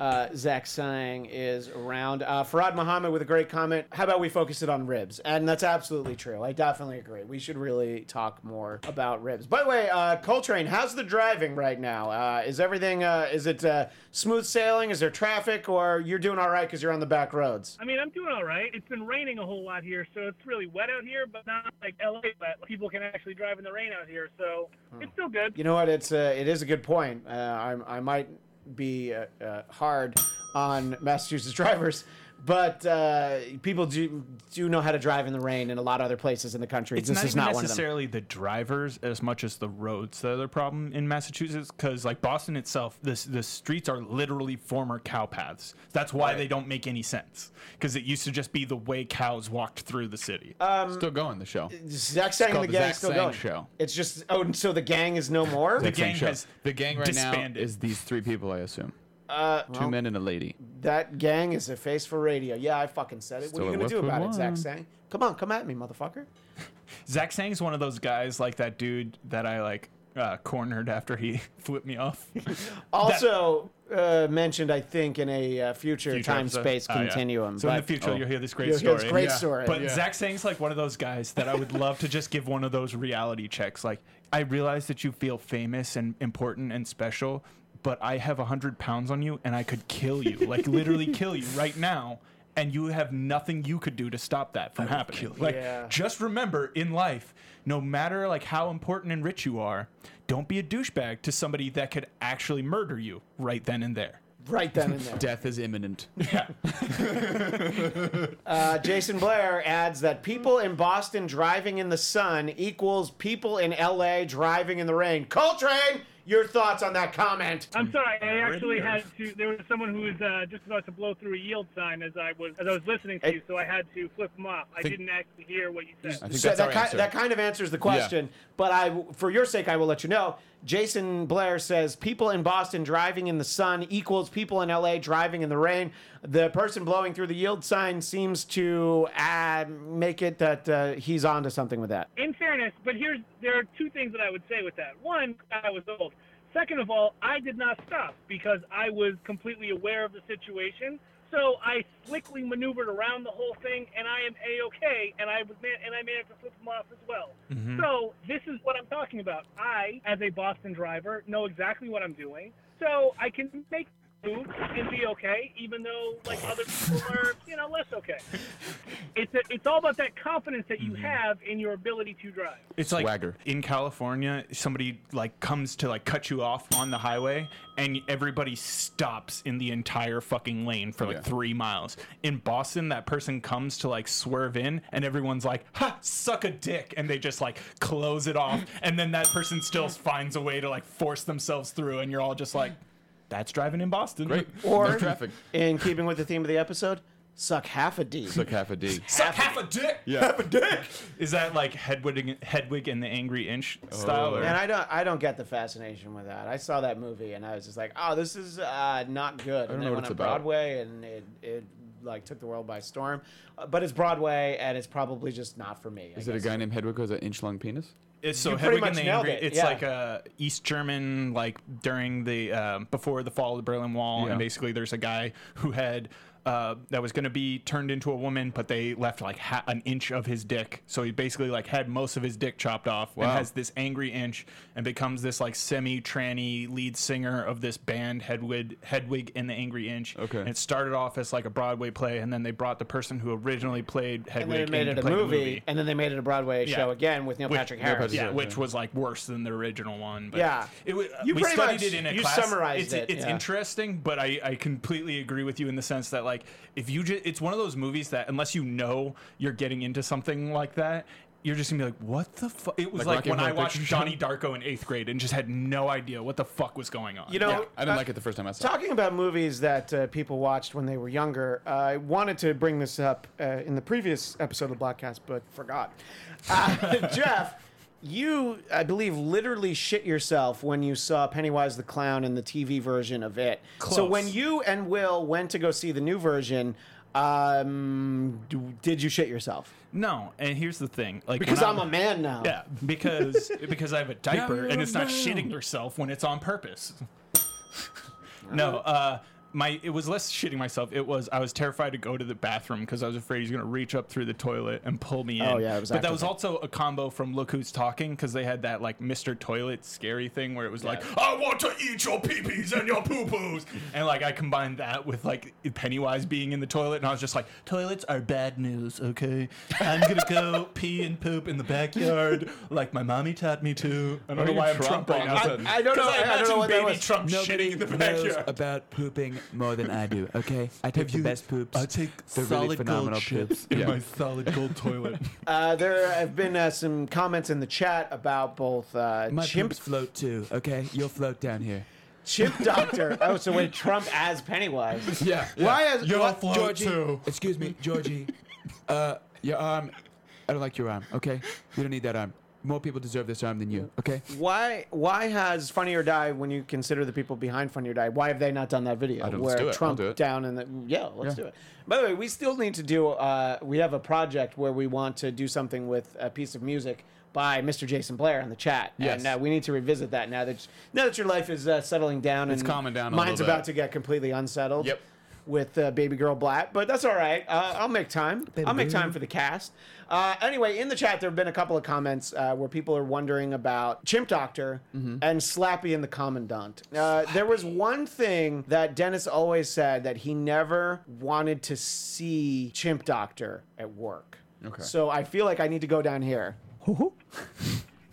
uh, Zach Sang is around. Uh, Farad Muhammad with a great comment. How about we focus it on ribs? And that's absolutely true. I definitely agree. We should really talk more about ribs. By the way, uh, Coltrane, how's the driving right now? Uh, is everything? Uh, is it uh, smooth sailing? Is there traffic, or you're doing all right because you're on the back roads? I mean, I'm doing all right. It's been raining a whole lot here, so it's really wet out here, but not like LA wet. People can actually drive in the rain out here, so it's still good. You know what? It's uh, it is a good point. Uh, I, I might be uh, uh, hard on Massachusetts drivers, but uh, people do do know how to drive in the rain in a lot of other places in the country. It's this not is even not one of them. necessarily the drivers as much as the roads that are the problem in Massachusetts. Because like Boston itself, the the streets are literally former cow paths. That's why they don't make any sense. Because it used to just be the way cows walked through the city. Uh, Still going the show. Zach Sang and the the gang Zach still Sang going. Show. It's just oh, and so the gang is no more. The Same gang show. has the gang right disbanded. now is these three people, I assume. Uh, Two men and a lady. that gang is a face for radio. Yeah, I fucking said it. What are you gonna do about it, Zach Sang? Come on, come at me, motherfucker. Zach Sang's one of those guys like that dude that I like uh, cornered after he flipped me off. Also uh, mentioned, I think, in a uh, future, Future time episode. space Oh, yeah. continuum. So in the future, Oh. you'll hear this great you'll hear story. this great Yeah. story. But Yeah. Zach Sang's like one of those guys that I would love to just give one of those reality checks. Like, I realize that you feel famous and important and special, but I have a hundred pounds on you and I could kill you, like literally kill you right now. And you have nothing you could do to stop that from happening. Like, Yeah. just remember in life, no matter like how important and rich you are, don't be a douchebag to somebody that could actually murder you right then and there. right then and there. Death is imminent. Yeah. Uh, Jason Blair adds that people in Boston driving in the sun equals people in LA driving in the rain. Coltrane, your thoughts on that comment? I'm sorry. I actually had to. There was someone who was uh, just about to blow through a yield sign as I was as I was listening to Hey. you, so I had to flip them off. I Think- didn't actually hear what you said. I think So that's that, our ki- that kind of answers the question, but I, for your sake, I will let you know. Jason Blair says people in Boston driving in the sun equals people in LA driving in the rain. The person blowing through the yield sign seems to uh, make it that uh, he's onto something with that. in fairness, but here's there are two things that I would say with that. One, I was old. Second of all, I did not stop because I was completely aware of the situation. So I slickly maneuvered around the whole thing, and I am a okay. And I was man- and I managed to flip them off as well. So this is what I'm talking about. I, as a Boston driver, know exactly what I'm doing, so I can make moves and be okay, even though like other people are, you know, less okay. It's a, it's all about that confidence that you mm-hmm. have in your ability to drive. It's like Swagger. in California, somebody like comes to like cut you off on the highway, and everybody stops in the entire fucking lane for oh, like Yeah. three miles. In Boston, that person comes to like swerve in, and everyone's like, "Ha, suck a dick," and they just like close it off, and then that person still finds a way to like force themselves through, and you're all just like, "That's driving in Boston." Great. Or no traffic. in keeping with the theme of the episode, suck half a D. Suck half a D. Suck half a dick. Yeah. Half a dick. Is that like Hedwig, Hedwig and the Angry Inch style? or- And I don't, I don't get the fascination with that. I saw that movie and I was just like, oh, this is uh, not good. I don't and know then what went it's on about. Broadway and it, it like took the world by storm. Uh, but it's Broadway and it's probably just not for me. I Is it a guy named Hedwig who has an inch long penis? It's so You Hedwig and the Angry. it, It's yeah. like a East German, like during the um, before the fall of the Berlin Wall, Yeah. and basically there's a guy who had. Uh, that was going to be turned into a woman, but they left like ha- an inch of his dick. So he basically like had most of his dick chopped off, and Wow. has this angry inch, and becomes this like semi-tranny lead singer of this band Hedwig, Hedwig and the Angry Inch. Okay. And it started off as like a Broadway play, and then they brought the person who originally played And Hedwig then they made in it to a play the movie, and then they made it a Broadway Yeah. show again with Neil Which- Patrick Neil Harris. Patrick Yeah, Harris, which was like worse than the original one. But Yeah. it, wa- You we pretty studied much- it in a you class. summarized it's, it, It's yeah. interesting, but I, I completely agree with you in the sense that like if you just, it's one of those movies that unless you know you're getting into something like that. You're just gonna be like, what the fuck? It was Like like, when I watched Johnny Darko in eighth grade and just had no idea what the fuck was going on. You know, I didn't uh, like it the first time I saw it. Talking about movies that uh, people watched when they were younger, uh, I wanted to bring this up uh, in the previous episode of Bladtcast, but forgot. Uh, Jeff, you, I believe, literally shit yourself when you saw Pennywise the Clown in the TV version of it. So when you and Will went to go see the new version, um, do- did you shit yourself? no, and here's the thing, like Because when I'm a man now. Yeah, because because I have a diaper you're and it's not man. shitting yourself when it's on purpose. no, uh, my it was less shitting myself. It was I was terrified to go to the bathroom because I was afraid he's gonna reach up through the toilet and pull me oh, in. Oh, yeah, it was but that was also a combo from Look Who's Talking because they had that like Mr. Toilet scary thing where it was like I want to eat your peepees and your poo poos, and like I combined that with like Pennywise being in the toilet, and I was just like toilets are bad news. Okay, I'm gonna go pee and poop in the backyard like my mommy taught me to. I don't know you why I'm Trump Trump right now. of a sudden? I don't know. I, I don't know imagine what that baby. Trump shitting in the backyard. about pooping more than I do. Okay, I take the you- best poops. I take They're really solid gold phenomenal chips poops. in Yeah. my solid gold toilet. Uh, there have been uh, some comments in the chat about both uh, My Chimp poops float too. Okay, you'll float down here. Chimp Doctor. oh, so wait, Trump as Pennywise. Yeah. Why is You'll what- float Georgie, too. excuse me, Georgie. Uh, your arm. I don't like your arm. Okay, you don't need that arm. More people deserve this arm than you. Okay. Why why has Funny or Die when you consider the people behind Funny or Die? Why have they not done that video I don't- where let's do it. I'll Trump do it. down and the yeah? Let's Yeah. do it. By the way, we still need to do. Uh, we have a project where we want to do something with a piece of music by Mr. Jason Blair in the chat, Yes. and uh, we need to revisit that now that now that your life is uh, settling down It's and calming down a Mine's little about to get completely unsettled. Yep. With uh, baby girl Bladt, but that's all right. Uh, I'll make time. I'll make time for the cast. Uh, anyway, in the chat, there have been a couple of comments uh, where people are wondering about Chimp Doctor Mm-hmm. and Slappy and the Commandant. Uh, there was one thing that Dennis always said that he never wanted to see Chimp Doctor at work. Okay. So I feel like I need to go down here.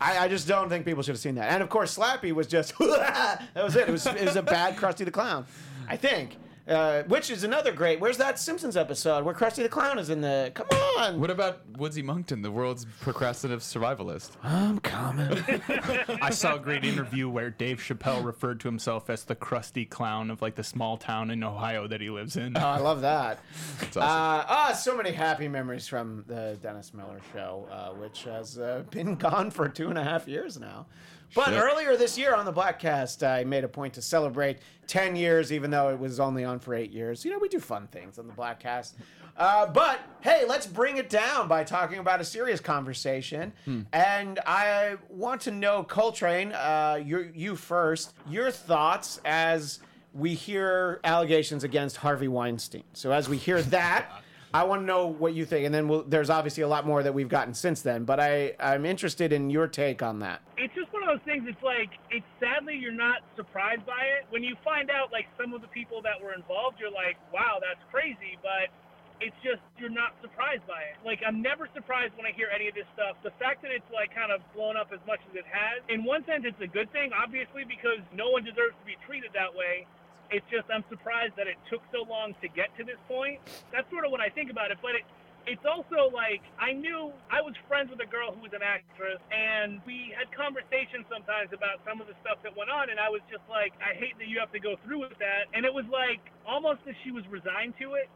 I, I just don't think people should have seen that. And of course, Slappy was just that was it. It was it was a bad Krusty the Clown, I think. Uh, which is another great. Where's that Simpsons episode where Krusty the Clown is in the? Come on. What about Woodsy Monkton, the world's procrastinative survivalist? I'm coming. I saw a great interview where Dave Chappelle referred to himself as the crusty clown of like the small town in Ohio that he lives in. Oh, I love that. That's awesome. Uh, ah, so many happy memories from the Dennis Miller show, uh, which has uh, been gone for two and a half years now. But Shit. earlier this year on the Bladtcast, I made a point to celebrate 10 years, even though it was only on for eight years. You know, we do fun things on the Bladtcast. Uh, but hey, let's bring it down by talking about a serious conversation. And I want to know, Coltrane, uh, you you first, your thoughts as we hear allegations against Harvey Weinstein. So as we hear that, I want to know what you think, and then we'll, there's obviously a lot more that we've gotten since then. But I I'm interested in your take on that. it's just one of those things. It's like it's sadly you're not surprised by it when you find out like some of the people that were involved. You're like, wow, that's crazy, but it's just you're not surprised by it. Like I'm never surprised when I hear any of this stuff. The fact that it's like kind of blown up as much as it has, in one sense, it's a good thing, obviously, because no one deserves to be treated that way. It's just I'm surprised that it took so long to get to this point. That's sort of what I think about it, but it it's also like I knew I was friends with a girl who was an actress, and we had conversations sometimes about some of the stuff that went on, and I was just like, I hate that you have to go through with that, and it was like almost as she was resigned to it,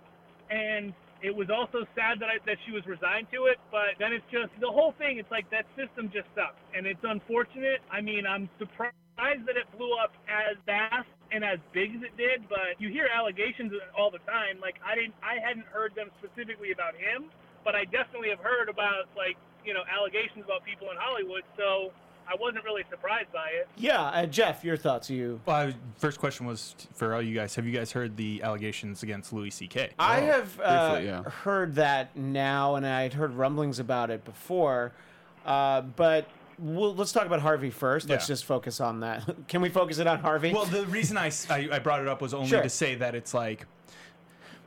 and it was also sad that I, that she was resigned to it, but then it's just the whole thing. It's like that system just sucks, and it's unfortunate. I mean, I'm surprised that it blew up as fast and as big as it did, but you hear allegations all the time. Like I didn't, I hadn't heard them specifically about him, but I definitely have heard about like you know allegations about people in Hollywood. So I wasn't really surprised by it. Yeah, uh, Jeff, your thoughts? You. Well, I, first question was t- for all you guys. Have you guys heard the allegations against Louis C.K.? I have uh, briefly, yeah. heard that now, and I'd heard rumblings about it before. Uh, but we'll, let's talk about Harvey first. Let's Yeah. just focus on that. Can we focus it on Harvey? Well, the reason I, s- I- I brought it up was only Sure. to say that it's like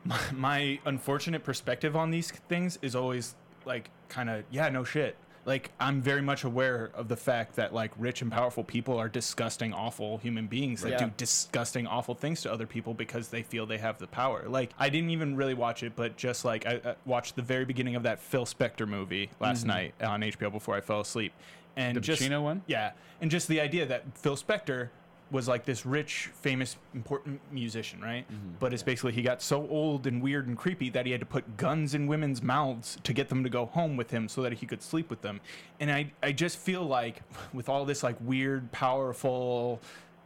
my, my unfortunate perspective on these things is always like kind of yeah no shit like i'm very much aware of the fact that like rich and powerful people are disgusting awful human beings that Yeah. do disgusting awful things to other people because they feel they have the power like i didn't even really watch it but just like i, I watched the very beginning of that phil spector movie last mm-hmm. night on hbo before i fell asleep and The just Pacino one? yeah, and just the idea that Phil Spector was like this rich, famous, important musician, right? Mm-hmm. But it's basically he got so old and weird and creepy that he had to put guns in women's mouths to get them to go home with him so that he could sleep with them. And I, I just feel like with all this like weird, powerful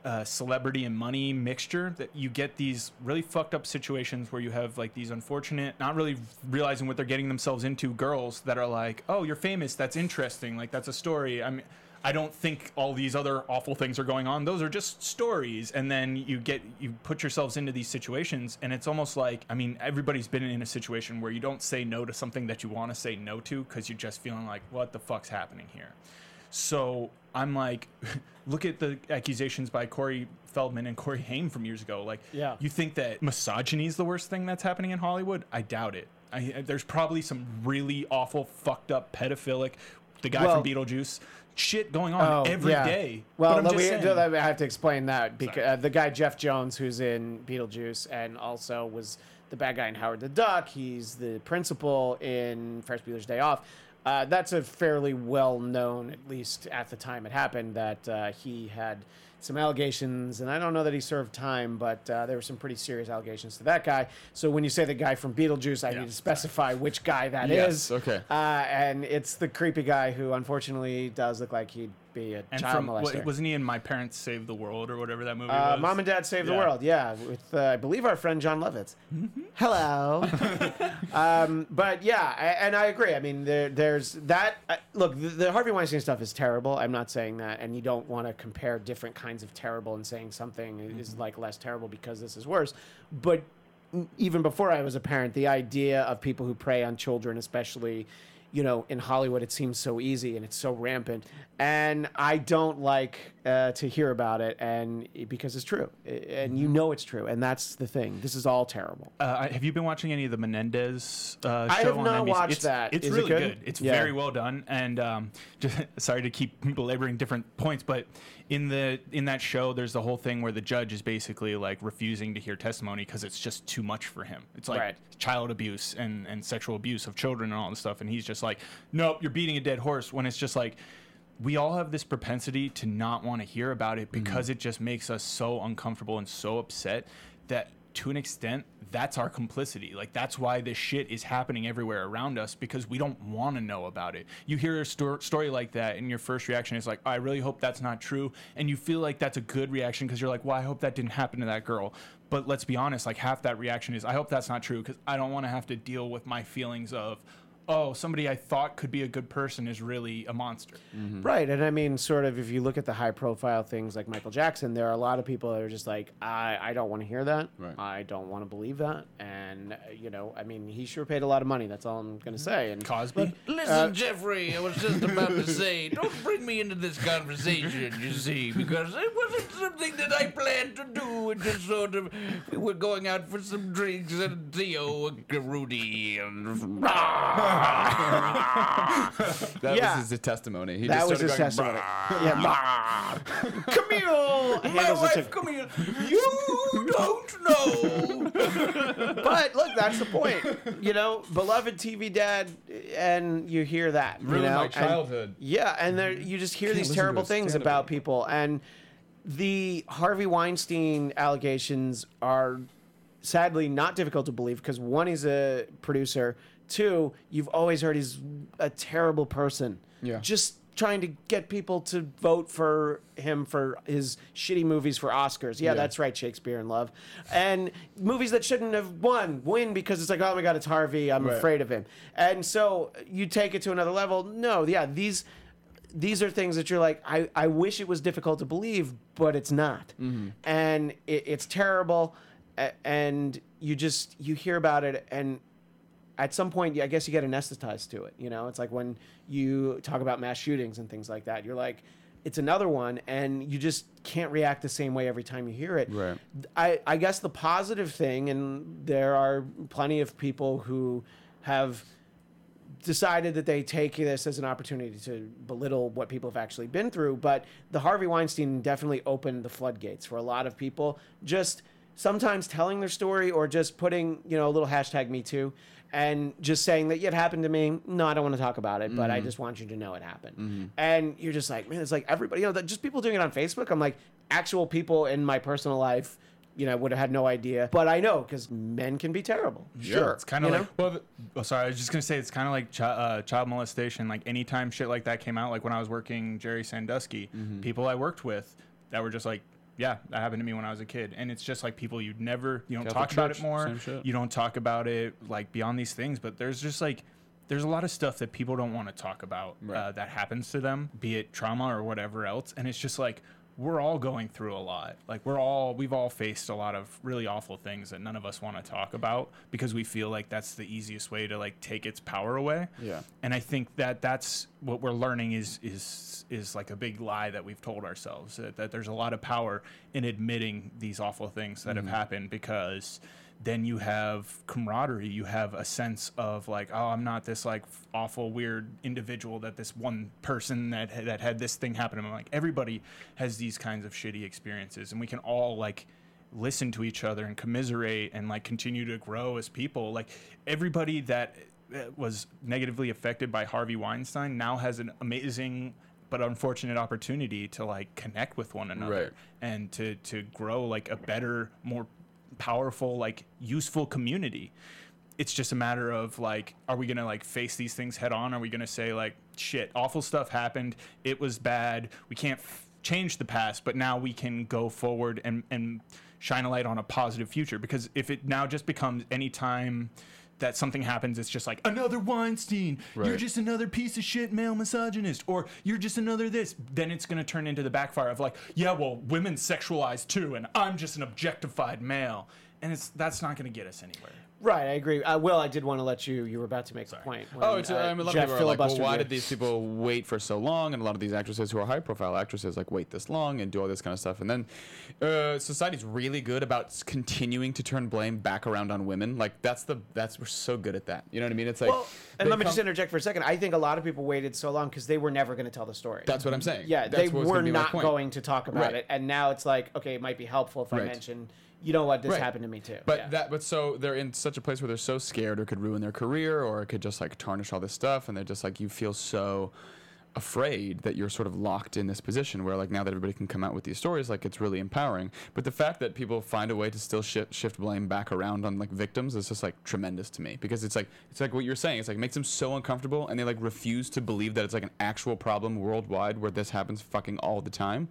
uh, celebrity and money mixture that you get these really fucked up situations where you have like these unfortunate not really realizing what they're getting themselves into girls that are like oh you're famous. That's interesting. Like that's a story. I mean i don't think all these other awful things are going on. Those are just stories. And then you get you put yourselves into these situations and it's almost like i mean everybody's been in a situation where you don't say no to something that you want to say no to because you're just feeling like what the fuck's happening here? So I'm like, look at the accusations by Corey Feldman and Corey Haim from years ago. Like, Yeah. you think that misogyny is the worst thing that's happening in Hollywood? I doubt it. I, there's probably some really awful, fucked up, pedophilic, the guy Well- from Beetlejuice. Shit going on every day. Oh, Well, But I'm let just me, saying- I have to explain that because uh, the guy Jeff Jones, who's in Beetlejuice, and also was the bad guy in Howard the Duck. He's the principal in Ferris Bueller's Day Off. Uh, that's a fairly well known, at least at the time it happened, that uh, he had some allegations, and I don't know that he served time, but uh, there were some pretty serious allegations to that guy. So when you say the guy from Beetlejuice, I Yeah. need to specify which guy that is. Yes, okay. Uh, and it's the creepy guy who unfortunately does look like he'd be a and child from molester. what, wasn't he in My Parents Saved the World or whatever that movie uh, was? Mom and Dad Save the World, yeah, with uh, I believe our friend Jon Lovitz. Hello. um, but yeah, I, and I agree. I mean, there, there's that. Uh, look, the, the Harvey Weinstein stuff is terrible. I'm not saying that, and you don't want to compare different kinds of terrible and saying something is like less terrible because this is worse. But even before I was a parent, the idea of people who prey on children, especially, you know, in Hollywood, it seems so easy and it's so rampant. And I don't like uh, to hear about it, and because it's true, and you know it's true, and that's the thing. This is all terrible. Uh, have you been watching any of the Menendez uh, show I have not watched it's, that. It's Is it really good? good? It's Yeah. very well done. And um, just, sorry to keep belaboring different points, but in the in that show, there's the whole thing where the judge is basically like refusing to hear testimony because it's just too much for him. It's like Right. child abuse and and sexual abuse of children and all this stuff, and he's just like, nope, you're beating a dead horse. When it's just like. We all have this propensity to not want to hear about it mm-hmm. because it just makes us so uncomfortable and so upset that to an extent that's our complicity. Like that's why this shit is happening everywhere around us because we don't want to know about it. You hear a sto- story like that and your first reaction is like i really hope that's not true and you feel like that's a good reaction because you're like well i hope that didn't happen to that girl. But let's be honest like half that reaction is i hope that's not true because i don't want to have to deal with my feelings of oh somebody i thought could be a good person is really a monster mm-hmm. Right, and I mean, sort of, if you look at the high-profile things like Michael Jackson, there are a lot of people that are just like, I, I don't want to hear that. Right. I don't want to believe that, and uh, you know, I mean, he sure paid a lot of money. That's all I'm gonna mm-hmm. say. And cosby Listen, uh, Jeffrey, I was just about to say, don't bring me into this conversation, you see, because it wasn't something that I planned to do. It just sort of, we were going out for some drinks, and Theo, and Rudy, and. Ah! That Yeah. was his testimony. He that just was his started going, testimony. Yeah, Camille My wife, to- come. You don't know. but look, that's the point. You know, beloved TV dad, and you hear that. you Ruined know? my and- childhood. yeah, and there you just hear these listen to terrible things about anymore. people, and the Harvey Weinstein allegations are sadly not difficult to believe because one, he's a producer. Two, you've always heard he's a terrible person. Yeah. Just trying to get people to vote for him for his shitty movies for Oscars. Yeah, Yeah. that's right, Shakespeare in Love. And movies that shouldn't have won win because it's like, oh my God, it's Harvey. I'm Right. afraid of him. And so you take it to another level. No, yeah, these these are things that you're like, I, I wish it was difficult to believe, but it's not. Mm-hmm. And it, it's terrible. And you just, you hear about it and at some point, I guess you get anesthetized to it. You know, it's like when you talk about mass shootings and things like that. You're like, it's another one, and you just can't react the same way every time you hear it. Right. I, I guess the positive thing, and there are plenty of people who have decided that they take this as an opportunity to belittle what people have actually been through. But the Harvey Weinstein definitely opened the floodgates for a lot of people. Just sometimes telling their story or just putting, you know, a little hashtag me too and just saying that yeah, it happened to me. No, I don't want to talk about it, but I just want you to know it happened. And you're just like, man, it's like everybody, you know, that just people doing it on Facebook. I'm like, actual people in my personal life. You know, would have had no idea, but I know because men can be terrible. Sure, It's kind of like, know? well, oh, sorry, I was just gonna say it's kind of like chi- uh, child molestation. Like anytime shit like that came out, like when I was working Jerry Sandusky, Mm-hmm. people I worked with that were just like, yeah, that happened to me when I was a kid, and it's just like people you'd never, you don't Catholic talk about Church, it more, you don't talk about it like beyond these things, but there's just like. There's a lot of stuff that people don't want to talk about uh, that happens to them, be it trauma or whatever else. And it's just like, we're all going through a lot. Like we're all we've all faced a lot of really awful things that none of us want to talk about because we feel like that's the easiest way to like take its power away. Yeah. And I think that that's what we're learning is is is like a big lie that we've told ourselves that, that there's a lot of power in admitting these awful things that have mm-hmm. happened because then you have camaraderie. You have a sense of like, oh, I'm not this like awful weird individual that this one person that had- that had this thing happen to him. Like everybody has these kinds of shitty experiences, and we can all like listen to each other and commiserate and like continue to grow as people. Like everybody that uh, was negatively affected by Harvey Weinstein now has an amazing but unfortunate opportunity to like connect with one another Right. and to to grow like a better, more powerful, like useful community. It's just a matter of like, are we gonna like face these things head on? Are we gonna say like, shit, awful stuff happened. It was bad. We can't f- change the past, but now we can go forward and and shine a light on a positive future. Because if it now just becomes any time that something happens, it's just like another Weinstein. You're just another piece of shit male misogynist, or you're just another this. Then it's gonna turn into the backfire of like, yeah, well, women sexualized too, and I'm just an objectified male, and it's that's not gonna get us anywhere. Right, I agree. Uh, Will, I did want to let you. You were about to make a point. when, Oh, it's, uh, I mean, a lot of people are like, well, why did these people wait for so long? And a lot of these actresses who are high profile actresses like wait this long and do all this kind of stuff. And then uh, society's really good about continuing to turn blame back around on women. Like that's the that's we're so good at that. You know what I mean? It's like Well, and let me come- just interject for a second. I think a lot of people waited so long because they were never going to tell the story. That's what I'm saying. yeah, That's they were gonna be my not going to talk about Right. it, and now it's like, okay, it might be helpful if I mention, you know what, this Right. happened to me too. But Yeah. that, but so they're in such a place where they're so scared, or could ruin their career, or it could just like tarnish all this stuff, and they're just like you feel so afraid that you're sort of locked in this position where like now that everybody can come out with these stories, like it's really empowering. But the fact that people find a way to still shift, shift blame back around on like victims is just like tremendous to me because it's like it's like what you're saying. It's like makes them so uncomfortable, and they like refuse to believe that it's like an actual problem worldwide where this happens fucking all the time.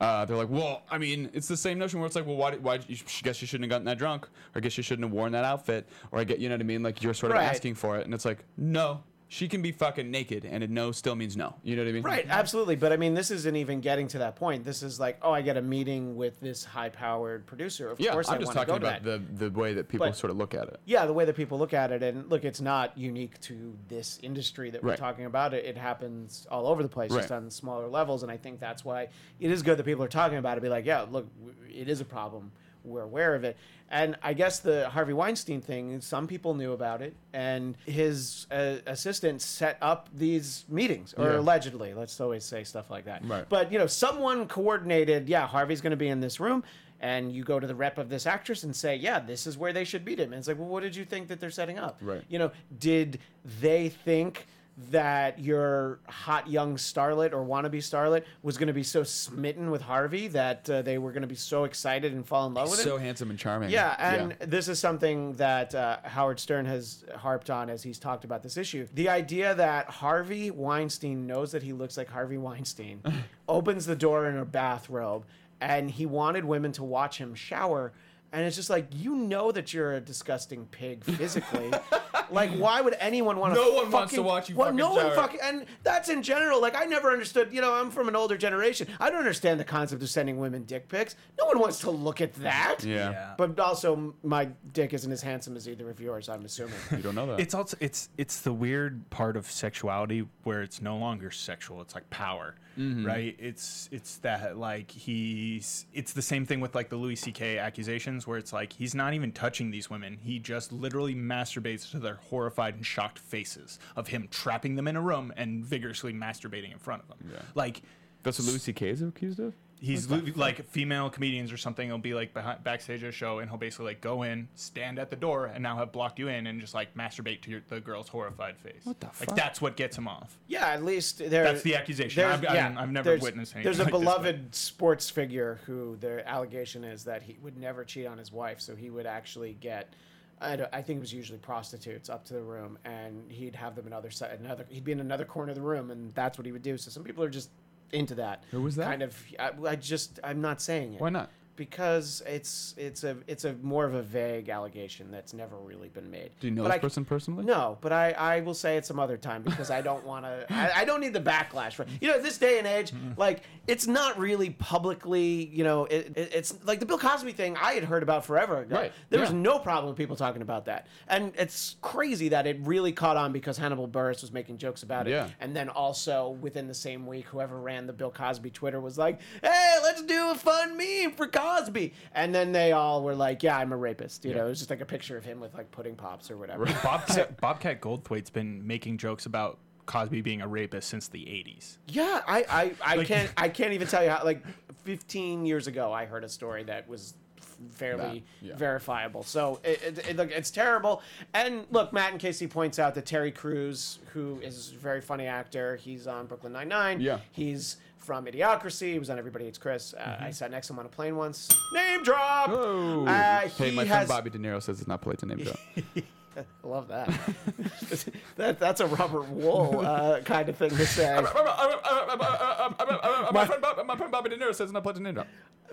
Uh, they're like, well, I mean, it's the same notion where it's like, well, why? Why? You sh- guess you shouldn't have gotten that drunk, or I guess you shouldn't have worn that outfit, or I get, you know what I mean? Like you're sort of Right. asking for it, and it's like, no, she can be fucking naked, and a no still means no. You know what I mean? Right, absolutely. But I mean, this isn't even getting to that point. This is like, oh, I get a meeting with this high-powered producer. Of Yeah, course, I I'm just want to talking about the the way that people But- sort of look at it. yeah, the way that people look at it, and look, it's not unique to this industry that we're Right. talking about. It, it happens all over the place, just on smaller levels, and I think that's why it is good that people are talking about it. Be like, yeah, look, it is a problem. We're aware of it, and I guess the Harvey Weinstein thing. Some people knew about it, and his uh, assistant set up these meetings, or Yeah. allegedly. Let's always say stuff like that. Right. But you know, someone coordinated. Yeah, Harvey's going to be in this room, and you go to the rep of this actress and say, "Yeah, this is where they should meet him." And it's like, well, what did you think that they're setting up? Right. You know, did they think that your hot young starlet or wannabe starlet was going to be so smitten with Harvey that uh, they were going to be so excited and fall in love with him? So handsome and charming. Yeah, and this is something that uh, Howard Stern has harped on as he's talked about this issue. The idea that Harvey Weinstein knows that he looks like Harvey Weinstein, opens the door in a bathrobe, and he wanted women to watch him shower. And it's just like you know that you're a disgusting pig physically. like, why would anyone want to? No one wants to watch you Well, fucking no one fucking, and that's in general. Like, I never understood. You know, I'm from an older generation. I don't understand the concept of sending women dick pics. No one wants to look at that. yeah. Yeah. But also, my dick isn't as handsome as either of yours. I'm assuming. You don't know that. It's also it's it's the weird part of sexuality where it's no longer sexual. It's like power, mm-hmm. right? It's it's that like he's it's the same thing with like the Louis C.K. accusations where it's like he's not even touching these women. He just literally masturbates to their horrified and shocked faces of him trapping them in a room and vigorously masturbating in front of them. Yeah. Like That's what Louis C.K. is accused of. He's li- like female comedians or something. He'll be like behind, backstage at a show, and he'll basically like go in, stand at the door, and now have blocked you in, and just like masturbate to your, the girl's horrified face. What the fuck? Like that's what gets him off. Yeah, at least there. That's the accusation. there's- I've- I mean, I've never there's- witnessed anything There's a like this, beloved sports figure who the allegation is that he would never cheat on his wife, so he would actually get. I, don't- I think it was usually prostitutes up to the room, and he'd have them in other side, another. He'd be in another corner of the room, and that's what he would do. So some people are just into that. Who was that? Kind of. I, I just. I'm not saying it. Why not? Because it's it's a it's a more of a vague allegation that's never really been made. Do you know But this I- person personally? no, but I, I will say it some other time because I don't want to. I, I don't need the backlash. For, you know, this day and age, Mm-hmm. like it's not really publicly. You know, it, it, it's like the Bill Cosby thing. I had heard about forever ago. Right, There was no problem with people talking about that, and it's crazy that it really caught on because Hannibal Buress was making jokes about it. Yeah. And then also within the same week, whoever ran the Bill Cosby Twitter was like, "Hey, let's let's do a fun meme for Cosby. And then they all were like, yeah, I'm a rapist. You know, it was just like a picture of him with like pudding pops or whatever. Bobcat, Bobcat Goldthwait's been making jokes about Cosby being a rapist since the 80s. Yeah, I, I, I Like- can't I can't even tell you how like 15 years ago I heard a story that was fairly That, yeah. verifiable. So it, it, it, look, it's terrible. And look, Matt and Casey points out that Terry Crews, who is a very funny actor, he's on Brooklyn Nine Nine. Yeah. he's from Idiocracy. He was on Everybody Hates Chris. Uh, Mm-hmm. I sat next to him on a plane once. Name drop. Uh, hey, he my has- friend Bobby De Niro says it's not polite to name drop. I love that. that that's a Robert Wuhl uh, kind of thing to say. my, friend Bob, my friend Bobby De Niro says it's not polite to name.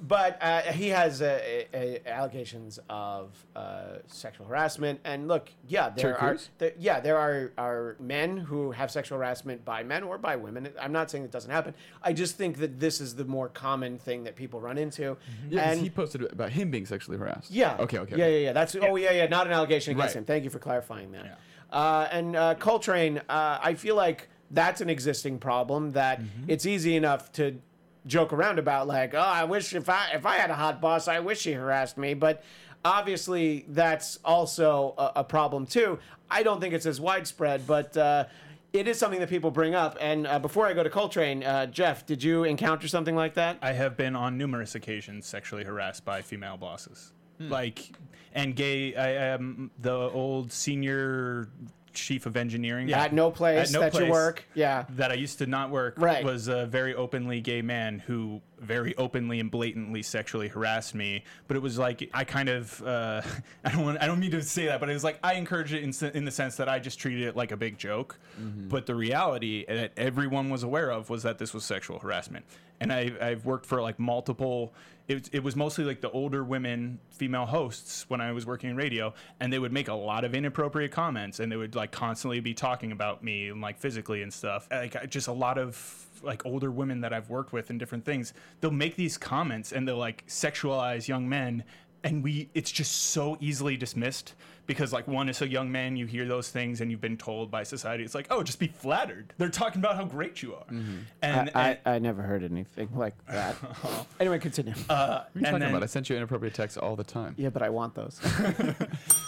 But uh, he has uh, a, a, allegations of uh, sexual harassment, and look, yeah, there Terry are, there, yeah, there are are men who have sexual harassment by men or by women. I'm not saying it doesn't happen. I just think that this is the more common thing that people run into. Yeah, 'cause and he posted about him being sexually harassed. yeah. Okay, okay. Yeah, yeah, yeah. That's oh yeah, yeah. Not an allegation against Right. him. Thank you for clarifying that. Uh, and uh, Coltrane, uh, I feel like that's an existing problem that Mm-hmm. it's easy enough to joke around about. Like, oh, I wish if I if I had a hot boss, I wish he harassed me. But obviously, that's also a, a problem too. I don't think it's as widespread, but. Uh, it is something that people bring up. And uh, before I go to Coltrane, uh, Jeff, did you encounter something like that? I have been on numerous occasions sexually harassed by female bosses. Hmm. Like, and gay, I am the old senior chief of engineering. yeah. At no place At no that you work. Yeah. That I used to not work Right. was a very openly gay man who very openly and blatantly sexually harassed me. But it was like I kind of uh, I don't want I don't mean to say that, but it was like I encouraged it in, in the sense that I just treated it like a big joke. But the reality that everyone was aware of was that this was sexual harassment. And I, I've worked for like multiple. It, it was mostly like the older women, female hosts when I was working in radio, and they would make a lot of inappropriate comments, and they would like constantly be talking about me and like physically and stuff. Like just a lot of like older women that I've worked with and different things. They'll make these comments and they'll like sexualize young men, and we it's just so easily dismissed because like one is a young man you hear those things and you've been told by society it's like oh just be flattered they're talking about how great you are and, I, and I, I never heard anything like that. anyway, continue. What are you talking then- about? I sent you inappropriate texts all the time. yeah, but I want those.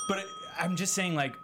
but I'm just saying, like,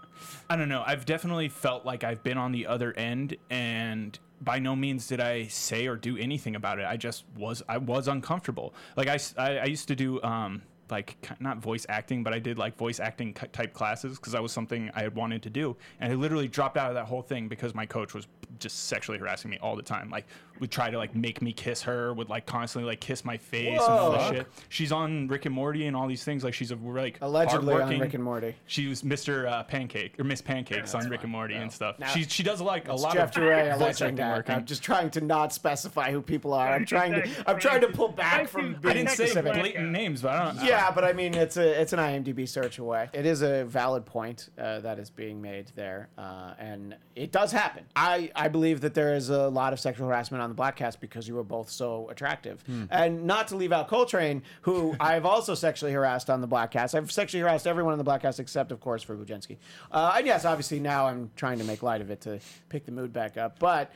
I don't know. I've definitely felt like I've been on the other end, and by no means did I say or do anything about it. I just was, I was uncomfortable. Like I I used to do, um, like not voice acting, but I did like voice acting type classes because that was something I had wanted to do, and I literally dropped out of that whole thing because my coach was just sexually harassing me all the time. Like would try to like make me kiss her, would like constantly like kiss my face and all this Whoa. shit. She's on Rick and Morty and all these things. Like she's a like Allegedly on hardworking- Rick and Morty. she was Mr. Uh, Pancake or Miss Pancakes on Rick and Morty and stuff. Now- she she does like a lot Jeff of DeRay voice alleging acting that. work. I'm just trying to not specify who people are. I'm trying to. I'm trying to pull back from being I didn't say specific. blatant names, but I don't. Yeah, but I mean, it's a it's an IMDb search away. It is a valid point uh, that is being made there, uh, and it does happen. I I believe that there is a lot of sexual harassment on the Bladtcast because you were both so attractive, and not to leave out Coltrane, who I've also sexually harassed on the Bladtcast. I've sexually harassed everyone on the Bladtcast except, of course, for Bujensky. Uh, and yes, obviously now I'm trying to make light of it to pick the mood back up, but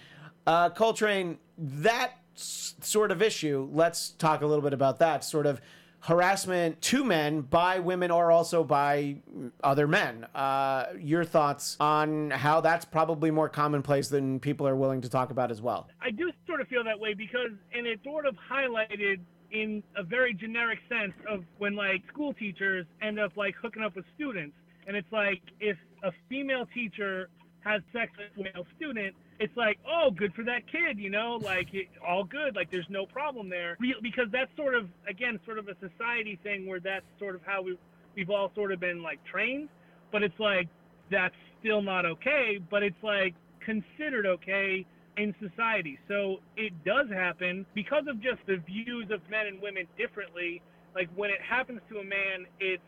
uh, Coltrane, that s- sort of issue, let's talk a little bit about that sort of harassment to men by women or also by other men. Uh, your thoughts on how that's probably more commonplace than people are willing to talk about as well? I do sort of feel that way because, and it sort of highlighted in a very generic sense of when like school teachers end up like hooking up with students, and it's like if a female teacher has sex with a male student, it's like, oh, good for that kid, you know, like it, all good, like there's no problem there, because that's sort of again sort of a society thing where that's sort of how we we've all sort of been like trained, but it's like that's still not okay, but it's like considered okay in society. So it does happen because of just the views of men and women differently. Like when it happens to a man, it's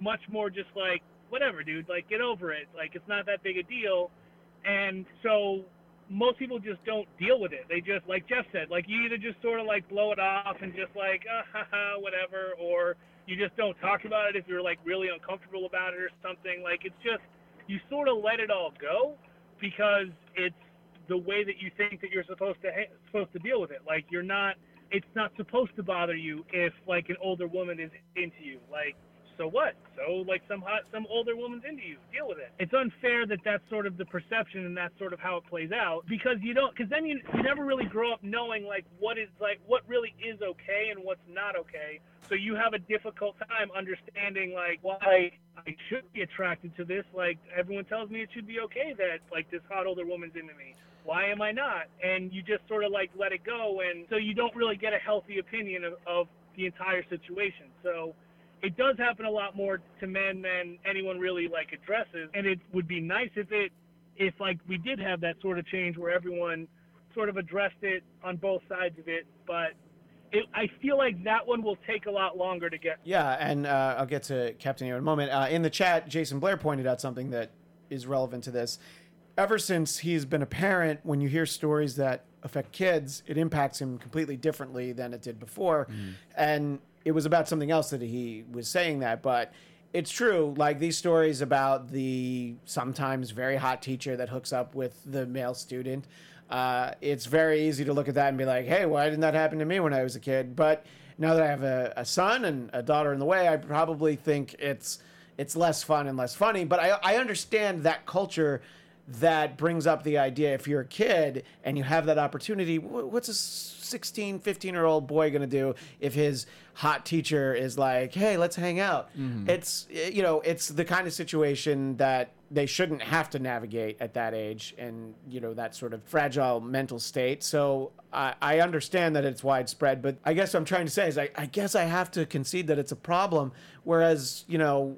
much more just like, whatever, dude, like get over it. Like it's not that big a deal. And so most people just don't deal with it. They just, like Jeff said, like you either just sort of like blow it off and just like, uh, haha, whatever, or you just don't talk about it if you're like really uncomfortable about it or something. Like it's just, you sort of let it all go because it's the way that you think that you're supposed to ha- supposed to deal with it. Like you're not it's not supposed to bother you if like an older woman is into you. Like, so what? So like some hot, some older woman's into you. Deal with it. It's unfair that that's sort of the perception and that's sort of how it plays out because you don't because then you you never really grow up knowing like what is like what really is okay and what's not okay. So you have a difficult time understanding like why I should be attracted to this. Like everyone tells me it should be okay that like this hot older woman's into me. Why am I not? And you just sort of like let it go, and so you don't really get a healthy opinion of, of the entire situation. So it does happen a lot more to men than anyone really like addresses, and it would be nice if it if like we did have that sort of change where everyone sort of addressed it on both sides of it, but it, I feel like that one will take a lot longer to get. Yeah, and uh, I'll get to Captain here in a moment. Uh, in the chat, Jason Blair pointed out something that is relevant to this. Ever since he's been a parent, when you hear stories that affect kids, it impacts him completely differently than it did before. And it was about something else that he was saying that, but it's true. Like these stories about the sometimes very hot teacher that hooks up with the male student. Uh, it's very easy to look at that and be like, hey, why didn't that happen to me when I was a kid? But now that I have a, a son and a daughter in the way, I probably think it's it's less fun and less funny. But I, I understand that culture that brings up the idea if you're a kid and you have that opportunity, what's a 16, 15 year old boy going to do if his hot teacher is like, hey, let's hang out? It's, eh, you know, it's the kind of situation that they shouldn't have to navigate at that age and, you know, that sort of fragile mental state. So I, I understand that it's widespread, but I guess what I'm trying to say is I, I guess I have to concede that it's a problem. Whereas, you know,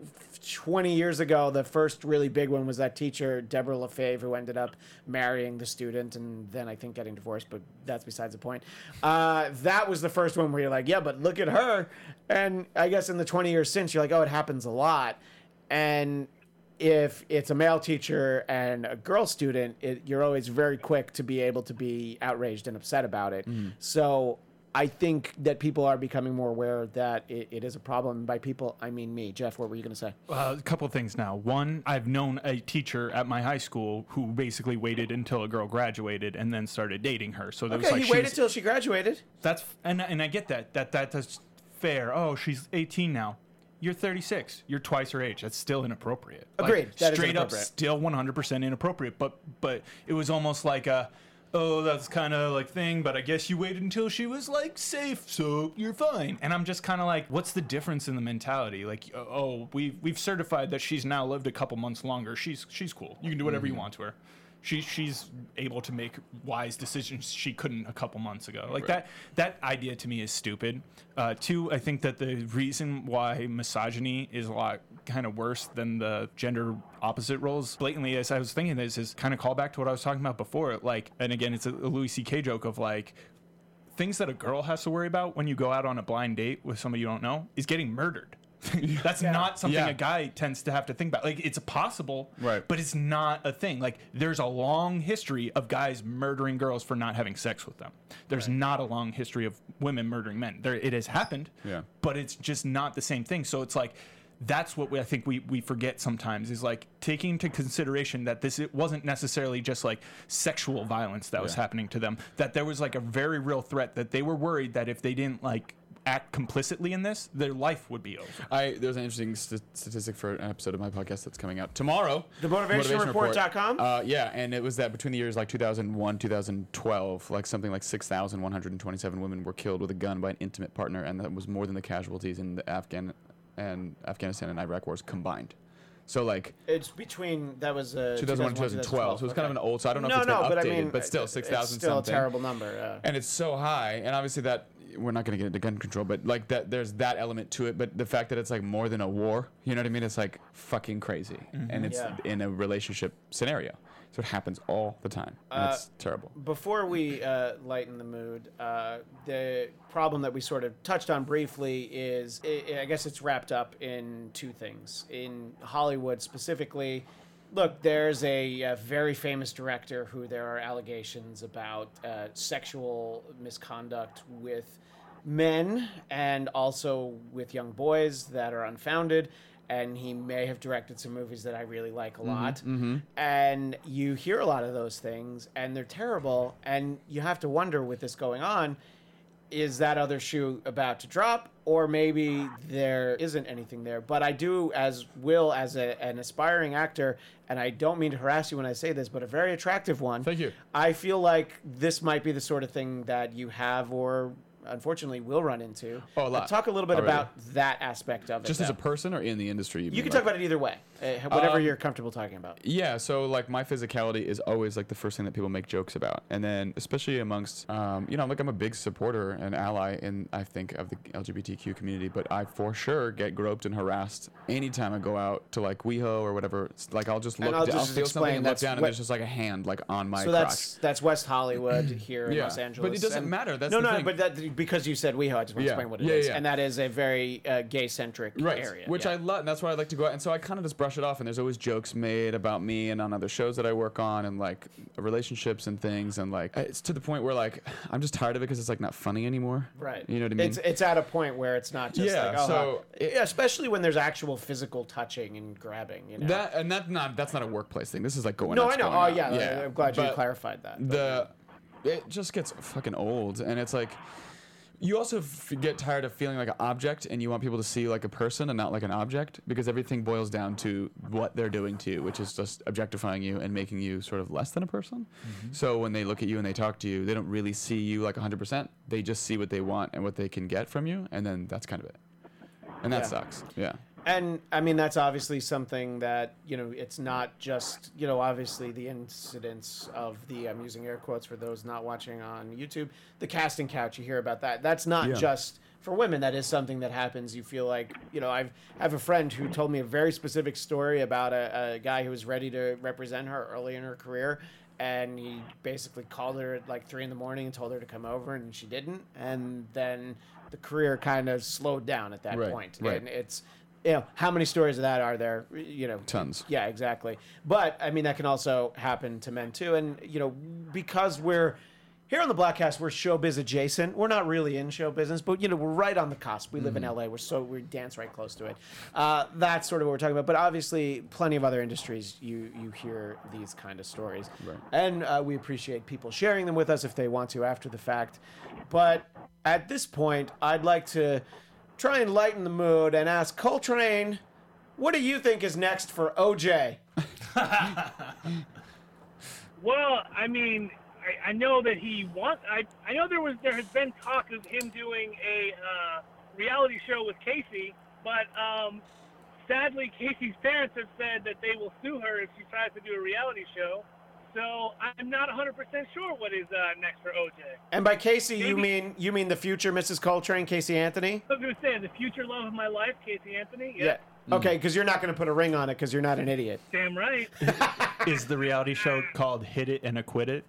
20 years ago, the first really big one was that teacher, Deborah LaFave, who ended up marrying the student and then I think getting divorced, but that's besides the point. Uh, that was the first one where you're like, yeah, but look at her. And I guess in the 20 years since, you're like, oh, it happens a lot. And if it's a male teacher and a girl student, it, you're always very quick to be able to be outraged and upset about it. So I think that people are becoming more aware that it, it is a problem. By people, I mean me. Jeff, what were you going to say? Uh, a couple of things now. One, I've known a teacher at my high school who basically waited until a girl graduated and then started dating her. So that was like he she waited was- till she graduated. That's and and I get that. That that that's fair. Oh, she's 18 now. You're 36. You're twice her age. That's still inappropriate. Like, Agreed. Is straight up, still 100% inappropriate. But but it was almost like a, oh, that's kind of like thing. But I guess you waited until she was like safe, so you're fine. And I'm just kind of like, what's the difference in the mentality? Like, uh, oh, we've we've certified that she's now lived a couple months longer. She's she's cool. You can do whatever Mm-hmm. you want to her. She, she's able to make wise decisions she couldn't a couple months ago. Like that that idea to me is stupid. Uh, two, I think that the reason why misogyny is a lot kind of worse than the gender opposite roles, blatantly, as I was thinking this, is kind of call back to what I was talking about before. Like, and again, it's a, a Louis C.K. joke of like things that a girl has to worry about when you go out on a blind date with somebody you don't know is getting murdered. That's not something Yeah. a guy tends to have to think about. Like it's possible, Right. But it's not a thing. Like there's a long history of guys murdering girls for not having sex with them. There's not a long history of women murdering men. There it has happened, Yeah. But it's just not the same thing. So it's like that's what we, I think we, we forget sometimes is like taking into consideration that this it wasn't necessarily just like sexual violence that was happening to them. That there was like a very real threat that they were worried that if they didn't like act complicitly in this, their life would be over. I there's an interesting st- statistic for an episode of my podcast that's coming out tomorrow. The motivationreport.com? Uh, yeah, and it was that between the years like 2001, 2012, like something like 6,127 women were killed with a gun by an intimate partner, and that was more than the casualties in the Afghan and Afghanistan and Iraq wars combined. So like It's between that was uh, 2001, 2012. So it's kind of an old. So I don't know no, if it's no, been but updated, I mean, but still it's 6,000 still something. a terrible number. Uh, and it's so high and obviously that we're not going to get into gun control but like that there's that element to it but the fact that it's like more than a war you know what i mean? It's like fucking crazy. And it's Yeah. in a relationship scenario. So it happens all the time and it's terrible. before we uh, lighten the mood, uh, the problem that we sort of touched on briefly is, I guess it's wrapped up in two things. In Hollywood specifically, look, there's a, uh very famous director who there are allegations about uh, sexual misconduct with men and also with young boys that are unfounded. And he may have directed some movies that I really like a lot. And you hear a lot of those things, and they're terrible. And you have to wonder with this going on, is that other shoe about to drop, or maybe there isn't anything there. But I do, as Will, as a, an aspiring actor, and I don't mean to harass you when I say this, but a very attractive one. Thank you. I feel like this might be the sort of thing that you have, or unfortunately will run into. Oh, a lot. Talk a little bit Already. about that aspect of it. Just as a person or in the industry? You mean, can like- talk about it either way, uh, whatever Um, you're comfortable talking about. Yeah, so like my physicality is always like the first thing that people make jokes about, and then especially amongst, um, you know, like I'm a big supporter and ally in I think of the LGBTQ community, but I for sure get groped and harassed anytime I go out to like WeHo or whatever. It's like I'll just And look, I'll d- I'll, just feel something and look down, and there's just like a hand like on my So crotch. that's that's West Hollywood here in Yeah, Los Angeles. but it doesn't and- matter, that's no, no, thing. but that because you said WeHo, I just want to Yeah, explain what it is, yeah, yeah. and that is a very uh, gay centric right area. which i love and that's why i like to go out and so i kind of just brush it off and there's always jokes made about me and on other shows that i work on and like relationships and things and like it's to the point where like i'm just tired of it because it's like not funny anymore Right. you know what i mean It's it's at a point where it's not just Yeah, like oh, so huh. Yeah, especially when there's actual physical touching and grabbing. You know. that and that not that's not a workplace thing this is like going no, out, I know. going Oh out. yeah, I'm glad you But clarified that. but- the it just gets fucking old and it's like you also f- get tired of feeling like an object and you want people to see like a person and not like an object because everything boils down to what they're doing to you which is just objectifying you and making you sort of less than a person. Mm-hmm. So when they look at you and they talk to you they don't really see you like 100% they just see what they want and what they can get from you and then that's kind of it. And that Yeah. sucks. Yeah And I mean, that's obviously something that, you know, it's not just, you know, obviously the incidents of the, I'm using air quotes for those not watching on YouTube, the casting couch, you hear about that. That's not Yeah. just for women. That is something that happens. You feel like, you know, I've, I have a friend who told me a very specific story about a, a guy who was ready to represent her early in her career. And he basically called her at like three in the morning and told her to come over, and she didn't. And then the career kind of slowed down at that Right, point. right. And it's you know how many stories of that are there you know Tons. yeah exactly but i mean that can also happen to men too and you know because we're here on the Bladtcast, we're showbiz adjacent. We're not really in show business, but you know we're right on the cusp. We live in Mm-hmm. LA. We're so we dance right close to it. Uh, that's sort of what we're talking about. But obviously, plenty of other industries you you hear these kind of stories, Right. and uh, we appreciate people sharing them with us if they want to after the fact. But at this point, I'd like to try and lighten the mood and ask Coltrane, what do you think is next for OJ? Well, I mean, I, I know that he wants. I I know there was there has been talk of him doing a uh, reality show with Casey, but um, sadly, Casey's parents have said that they will sue her if she tries to do a reality show. So I'm not 100% sure what is uh, next for OJ. And by Casey, you mean you mean the future Mrs. Coltrane, Casey Anthony? I was going to say the future love of my life, Casey Anthony. Yeah. Okay, because you're not going to put a ring on it because you're not an idiot. Damn right. Is the reality show called Hit It and Acquit It?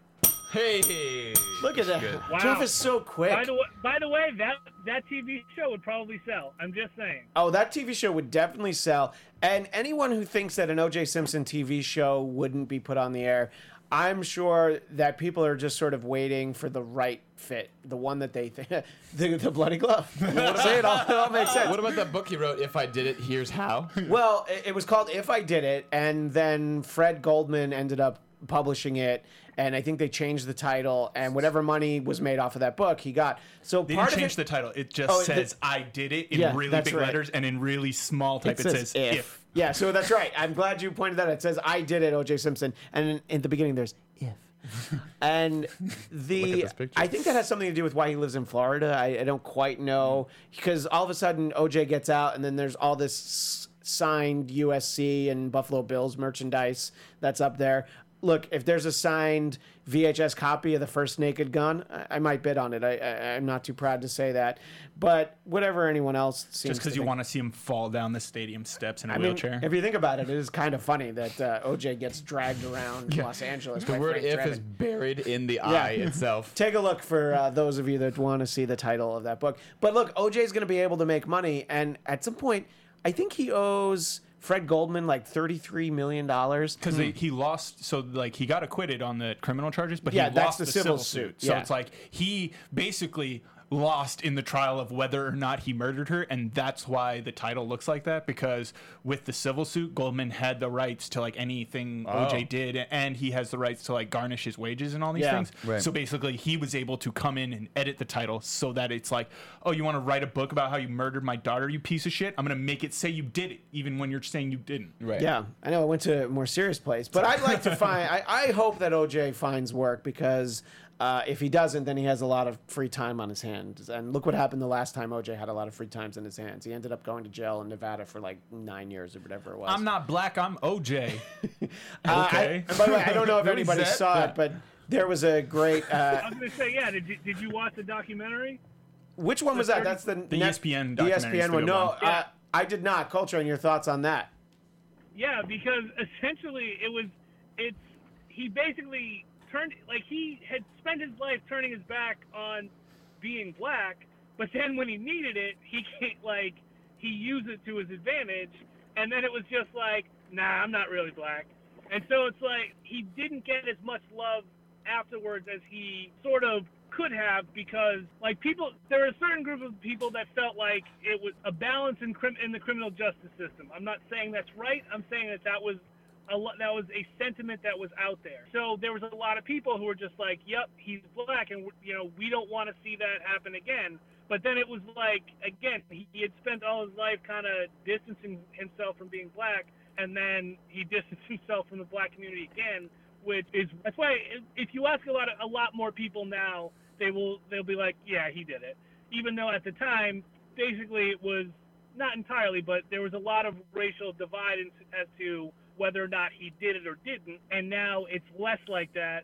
hey Look at that. Wow. Jeff is so quick. by the way, by the way, that that TV show would probably sell. I'm just saying. Oh, that TV show would definitely sell. And anyone who thinks that an O.J. Simpson TV show wouldn't be put on the air, I'm sure that people are just sort of waiting for the right fit, the one that they think, the, the bloody glove. Say it all, it all makes sense. what about that book he wrote if i did it here's how Well, it, it was called If I Did It, and then Fred Goldman ended up publishing it, and I think they changed the title, and whatever money was made off of that book, he got. So They part didn't change it, the title. It just Oh, the- says "I did it" in Yeah, really big right. letters, and in really small type it, says, "if." Yeah, so that's right. I'm glad you pointed that. out. It says I did it, O.J. Simpson, and in, in the beginning there's if. and the. I think that has something to do with why he lives in Florida. I, I don't quite know because all of a sudden OJ gets out, and then there's all this signed USC and Buffalo Bills merchandise that's up there. Look, if there's a signed VHS copy of the first Naked Gun, I, I might bid on it. I, I, I'm not too proud to say that, but whatever anyone else seems Just because you think. want to see him fall down the stadium steps in a I mean, wheelchair. if you think about it, it is kind of funny that uh, OJ gets dragged around Los Angeles. the by word Frank if Drebin. is buried in the eye itself Take a look for uh, those of you that want to see the title of that book. But look, OJ is going to be able to make money, and at some point, I think he owes Fred Goldman like thirty-three million dollars. because hmm. he lost, so like he got acquitted on the criminal charges, but Yeah, he that's lost the civil suit. So yeah. it's like he basically lost in the trial of whether or not he murdered her, and that's why the title looks like that. Because with the civil suit, Goldman had the rights to like anything OJ oh. did, and he has the rights to like garnish his wages and all these Yeah. things. Right. So basically, he was able to come in and edit the title so that it's like, oh, you want to write a book about how you murdered my daughter, you piece of shit? I'm gonna make it say you did it, even when you're saying you didn't. Right. Yeah, I know it went to a more serious place, but I'd like to find. I, I hope that OJ finds work because uh, if he doesn't, then he has a lot of free time on his hands. And look what happened the last time OJ had a lot of free times in his hands. He ended up going to jail in Nevada for like nine years or whatever it was. I'm not black. I'm OJ. Uh, I- okay. and by the way, I don't know if anybody set? saw Yeah. it, but there was a great. Uh, I was gonna say, yeah. Did you, did you watch the documentary? which one was that? That's the The E net- ESPN the documentary ESPN the one. No, one. uh, I did not. Coltrane, your thoughts on that? Yeah, because essentially it was it's he basically turned like he had spent his life turning his back on being black, but then when he needed it, he can't like he used it to his advantage, and then it was just like, nah, I'm not really black, and so it's like he didn't get as much love afterwards as he sort of could have because like people there are a certain group of people that felt like it was a balance in crim- in the criminal justice system. I'm not saying that's right. I'm saying that that was a lo- that was a sentiment that was out there. So there was a lot of people who were just like, "Yep, he's black," and you know we don't want to see that happen again. But then it was like again, he, he had spent all his life kind of distancing himself from being black, and then he distanced himself from the black community again, which is that's why if- you ask a lot of a lot more people now, they will they'll be like, "Yeah, he did it," even though at the time, basically it was not entirely, but there was a lot of racial divide as to whether or not he did it or didn't. And now it's less like that,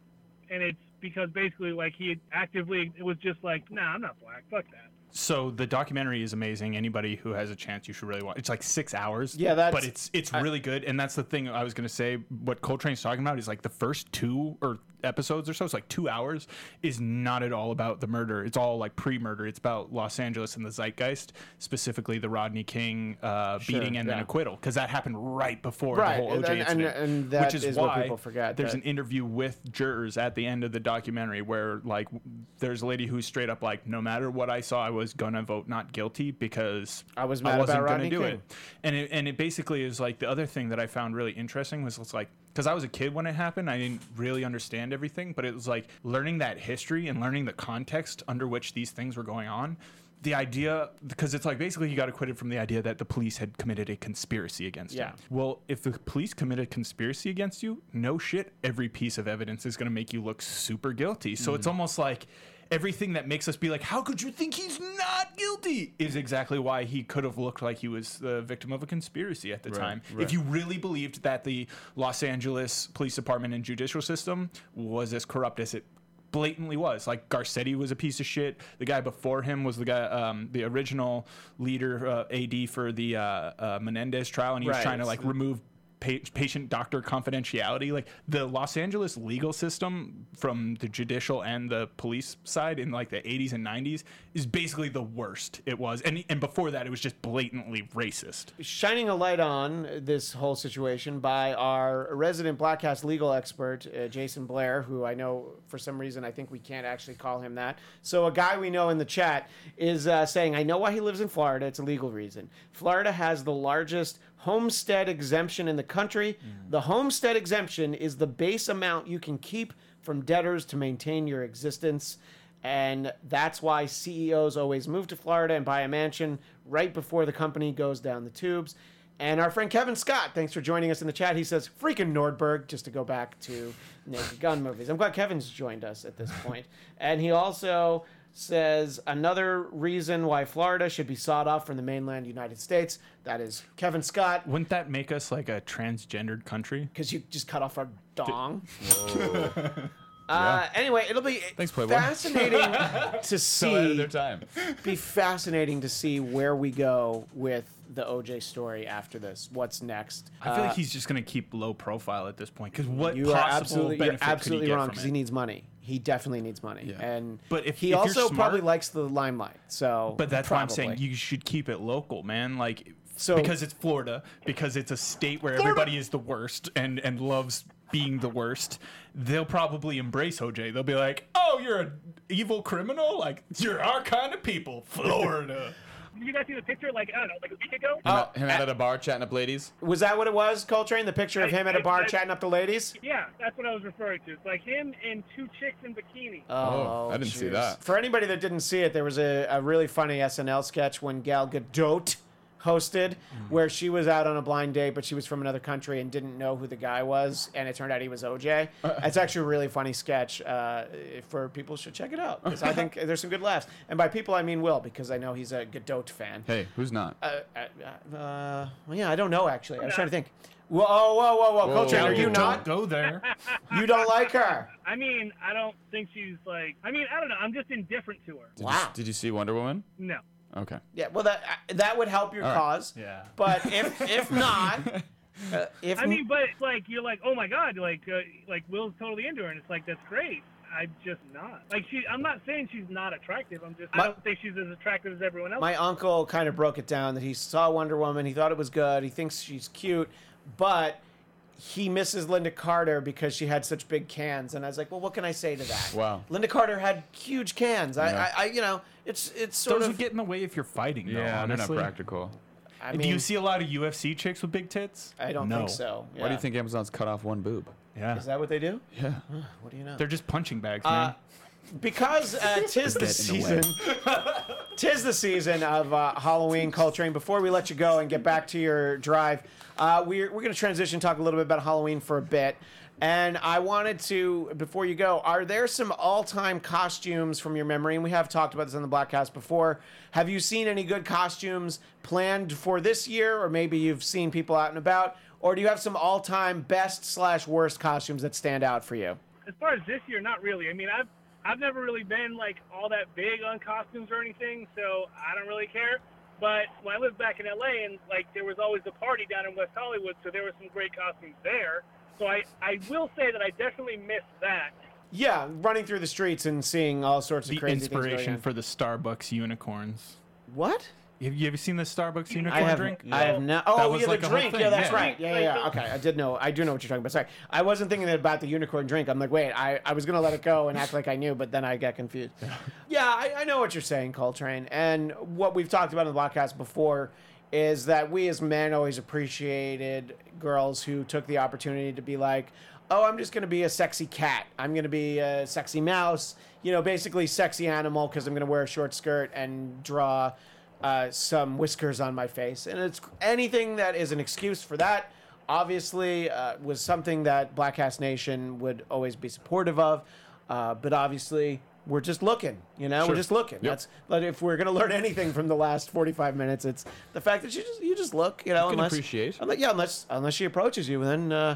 and it's because basically like he actively it was just like, nah, I'm not black, fuck that. So the documentary is amazing. Anybody who has a chance, you should really watch. It's like six hours. Yeah, that's- But it's it's really good, and that's the thing I was gonna say. What Coltrane's talking about is like the first two or episodes or so. It's like two hours. Is not at all about the murder. It's all like pre-murder. It's about Los Angeles and the zeitgeist, specifically the Rodney King uh, beating and then acquittal, because that happened right before Right, the whole OJ and- incident. and that which is, is what why people forget, There's that- an interview with jurors at the end of the documentary where like there's a lady who's straight up like no matter what I saw I was gonna vote not guilty because I was mad wasn't about gonna Rodney do King. it and it and it basically is like the other thing that I found really interesting was it's like because I was a kid when it happened I didn't really understand everything but it was like learning that history and learning the context under which these things were going on the idea because it's like basically he got acquitted from the idea that the police had committed a conspiracy against Yeah. him well, if the police committed conspiracy against you, no shit, every piece of evidence is going to make you look super guilty. So Mm. it's almost like everything that makes us be like, how could you think he's not guilty? Is exactly why he could have looked like he was the victim of a conspiracy at the time. If you really believed that the Los Angeles Police Department and judicial system was as corrupt as it blatantly was. Like Garcetti was a piece of shit. The guy before him was the guy, um, the original leader, uh, AD for the uh, uh, Menendez trial, and he was trying to like remove pa- patient doctor confidentiality. Like the Los Angeles legal system from the judicial and the police side in like the 80s and 90s is basically the worst it was. And and before that, it was just blatantly racist. shining a light on this whole situation by our resident Bladtcast legal expert, uh, Jason Blair, who I know for some reason I think we can't actually call him that. So, a guy we know in the chat is uh, saying, I know why he lives in Florida. It's a legal reason. Florida has the largest homestead exemption in the country. The homestead exemption is the base amount you can keep from debtors to maintain your existence. And that's why CEOs always move to Florida and buy a mansion right before the company goes down the tubes. And our friend Kevin Scott, thanks for joining us in the chat. He says, freaking Nordberg, just to go back to Naked Gun movies. I'm glad Kevin's joined us at this point. And he also says another reason why Florida should be sawed off from the mainland United States. That is Kevin Scott, Wouldn't that make us like a transgendered country? because you just cut off our dong. Uh, anyway, it'll be Thanks, fascinating to So ahead of see their time. be fascinating to see where we go with the OJ story after this. What's next? I feel Uh, like he's just going to keep low profile at this point because what you are possible absolutely you're absolutely could he get wrong because he needs money. He definitely needs money. Yeah. And But if- he if also smart- probably likes the limelight. So But that's why I'm saying you should keep it local, man. Like, So- because it's Florida, because it's a state where everybody is the worst and and loves being the worst. They'll probably embrace OJ. They'll be like, "Oh you're an evil criminal? Like you're our kind of people, Florida. Did you guys see the picture? Like I don't know, like a week ago. Oh, him out at a bar chatting up ladies. Was that what it was, Coltrane? The picture of him at a bar I- I- chatting up the ladies? Yeah, that's what I was referring to. It's like him and two chicks in bikini. Oh, oh I didn't see that. For anybody that didn't see it, there was a, a really funny SNL sketch when Gal Gadot hosted, where she was out on a blind date, but she was from another country and didn't know who the guy was, and it turned out he was OJ. It's actually a really funny sketch. Uh, for people should check it out 'cause I think there's some good laughs, and by people I mean Will because I know he's a Gadot fan. Hey, who's not? Uh, uh, uh, well, yeah, I don't know actually. I was trying to think. Whoa, whoa, whoa, whoa, whoa, Coltrane, are you Don't not? go there? You don't like her? I mean, I don't think she's like. I mean, I don't know. I'm just indifferent to her. Did, Wow. you, did you see Wonder Woman? No. Okay. Yeah, well, that that would help your All right. cause. Yeah. But if if not, uh, if I mean, but it's like you're like, oh my god, like uh, like Will's totally into her, and it's like that's great. I'm just not. Like she, I'm not saying she's not attractive. I'm just. My- I don't think she's as attractive as everyone else. my uncle kind of broke it down that he saw Wonder Woman, he thought it was good, he thinks she's cute, but he misses Lynda Carter because she had such big cans. And I was like, well, what can I say to that? Wow. Lynda Carter had huge cans. I, Yeah. I, I you know, it's it's sort Those of. would get in the way if you're fighting. Though, Yeah, they're not practical. I Do you see a lot of UFC chicks with big tits? I don't no. think so. Why do you think Amazon's cut off one boob? Yeah. Is that what they do? Yeah. What do you know? They're just punching bags, Uh, man. Because uh, tis the Get in the way. season. tis the season of uh, Halloween culturing. Before we let you go and get back to your drive, uh, we're we're going to transition, talk a little bit about Halloween for a bit. And I wanted to, before you go, are there some all-time costumes from your memory? And we have talked about this on the Bladtcast before. Have you seen any good costumes planned for this year, or maybe you've seen people out and about, or do you have some all-time best slash worst costumes that stand out for you? as far as this year, not really. I mean, I've I've never really been like all that big on costumes or anything, so I don't really care. But when I lived back in LA, and like there was always a party down in West Hollywood, so there were some great costumes there. So I I will say that I definitely missed that. Yeah, running through the streets and seeing all sorts of the crazy things going inspiration on. for the Starbucks unicorns. what? Have you ever seen the Starbucks unicorn I have drink? I have not. Oh, was yeah, like the drink. Yeah, that's yeah. right. Yeah, yeah, yeah. Okay, I did know. I do know what you're talking about. Sorry, I wasn't thinking about the unicorn drink. I'm like, wait, I, I was gonna let it go and act like I knew, but then I got confused. Yeah, I, I know what you're saying, Coltrane. And what we've talked about in the podcast before is that we as men always appreciated girls who took the opportunity to be like, oh, I'm just gonna be a sexy cat. I'm gonna be a sexy mouse. You know, basically sexy animal because I'm gonna wear a short skirt and draw uh, some whiskers on my face. And it's anything that is an excuse for that, obviously, uh, was something that Black Ass Nation would always be supportive of. Uh, but obviously, we're just looking, you know, we're just looking. That's but if we're gonna learn anything from the last 45 minutes, it's the fact that you just you just look, you know, can unless appreciate. unless- yeah, unless unless she approaches you, then uh,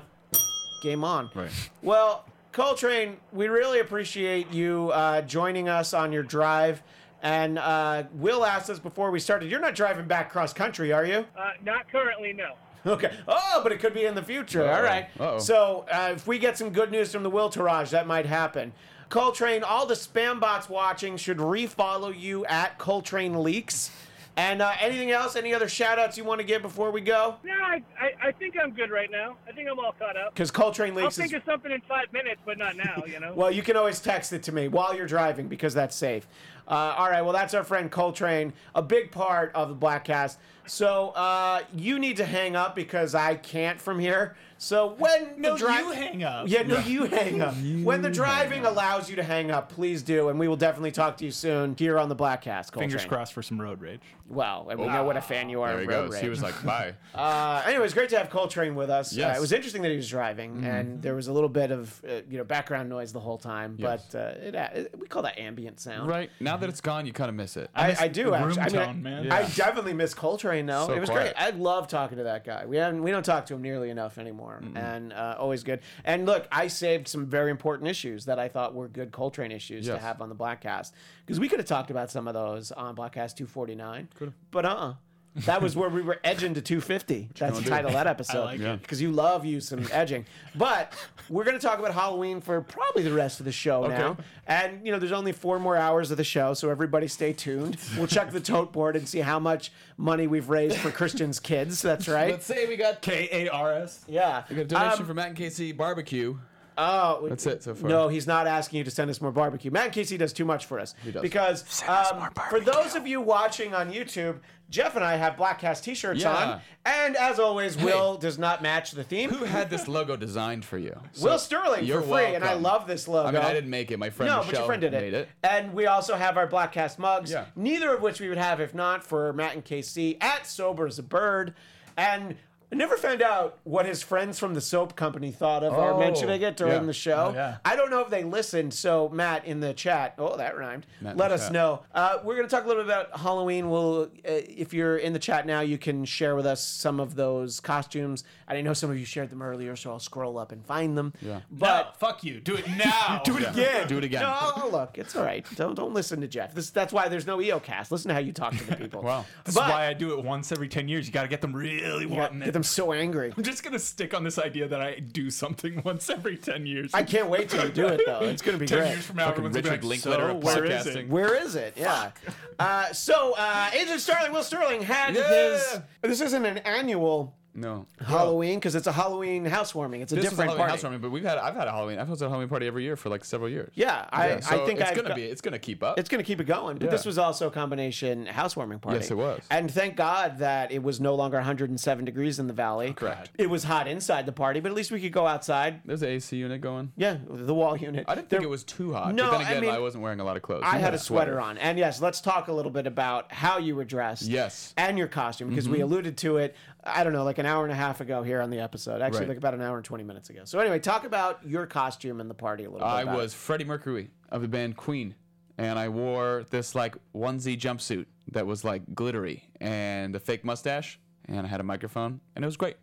game on. Right. Well, Coltrane, we really appreciate you uh, joining us on your drive. And uh, Will asked us before we started, you're not driving back cross country, are you? Uh, not currently, no. Okay. Oh, but it could be in the future. All Uh-oh. right. Uh-oh. So uh, if we get some good news from the Will Tourage, that might happen. Coltrane, all the spam bots watching should refollow you at Coltrane Leaks. And uh, anything else? Any other shout outs you want to give before we go? No, I, I I think I'm good right now. I think I'm all caught up. Because Coltrane I'll Leaks is. think of something in five minutes, but not now. You know. Well, you can always text it to me while you're driving because that's safe. Uh, all right, well, that's our friend Coltrane, a big part of the Bladtcast. So uh, you need to hang up because I can't from here. So when No, the dri- you hang up. Yeah, no, you hang up. when the driving allows you to hang up, please do, and we will definitely talk to you soon here on the Bladtcast. Coltrane. Fingers crossed for some road rage. Well, and we know what a fan you are There he of road goes. He was like, bye. Uh, anyways, great to have Coltrane with us. Uh, Yes. Mm-hmm. it was interesting that he was driving, and there was a little bit of uh, you know background noise the whole time, Yes. but uh, it, it, we call that ambient sound. right. Now that it's gone, you kind of miss it. I, miss I do the actually. room I, mean, I- tone, man. I definitely miss Coltrane though. So it was quiet. great. I love talking to that guy. We haven't, we don't talk to him nearly enough anymore, and uh, always good. And look, I saved some very important issues that I thought were good Coltrane issues to have on the Bladtcast because we could have talked about some of those on Bladtcast 249. But uh. uh That was where we were edging to 250. That's the title of that episode. like it. Because you love you some edging. But we're going to talk about Halloween for probably the rest of the show now. And, you know, there's only four more hours of the show, so everybody stay tuned. We'll check the tote board and see how much money we've raised for Christian's kids. That's right. Let's say we got K A R S. Yeah. we got a donation Um, from Matt and Casey Barbecue. Oh, That's it so far. No, he's not asking you to send us more barbecue. Matt and Casey does too much for us. He does. Because um, for those of you watching on YouTube, Jeff and I have Bladtcast t-shirts Yeah. on, and as always, Will does not match the theme. Who had this logo designed for you? Will Sterling you're for free, and I love this logo. I mean, I didn't make it. My friend no, Michelle but your friend did it. made it. And we also have our Bladtcast mugs, Yeah. neither of which we would have if not for Matt and KC at Sober as a Bird. And I never found out what his friends from the soap company thought of our Oh, mentioning it during yeah. the show. Oh, yeah. I don't know if they listened, so Matt in the chat, oh, that rhymed. Matt in Let the us chat. know. Uh, we're going to talk a little bit about Halloween. We'll, uh, if you're in the chat now, you can share with us some of those costumes. I know some of you shared them earlier, so I'll scroll up and find them. Yeah. But no, fuck you. Do it now. do it again. Do it again. No, look, it's all right. Don't don't listen to Jeff. This that's why there's no EOcast. Listen to how you talk to the people. Wow. That's But- why I do it once every 10 years. You got to get them really wanting it. Them so angry. I'm just going to stick on this idea that I do something once every 10 years. I can't wait till you do it though. It's gonna be 10 great. years from now, Fucking everyone's Richard be like, Linklater so of where is podcasting. it? Where is it? Yeah. Uh, so uh, Agent Starling, Will Sterling had Yeah. his. This isn't an annual No. Halloween because it's a Halloween housewarming. It's a This is a different Halloween party. housewarming, but we've had I've had a Halloween I've hosted a Halloween party every year for like several years. Yeah, I, Yeah, so I think it's I've gonna got- be it's gonna keep up. It's going to keep it going. But Yeah. this was also a combination housewarming party. Yes, it was. And thank God that it was no longer 107 degrees in the valley. Correct. It was hot inside the party, but at least we could go outside. There's an AC unit going. Yeah, the wall unit. I didn't think it was too hot. No, but then I again, mean, I wasn't wearing a lot of clothes. I You had a sweater on. And yes, let's talk a little bit about how you were dressed. Yes. And your costume, because Mm-hmm. we alluded to it, I don't know, like an hour and a half ago here on the episode. Actually, Right. like about an hour and 20 minutes ago. So, anyway, talk about your costume and the party a little bit. I about was. Freddie Mercury of the band Queen, and I wore this like onesie jumpsuit that was like glittery and a fake mustache, and I had a microphone, and it was great.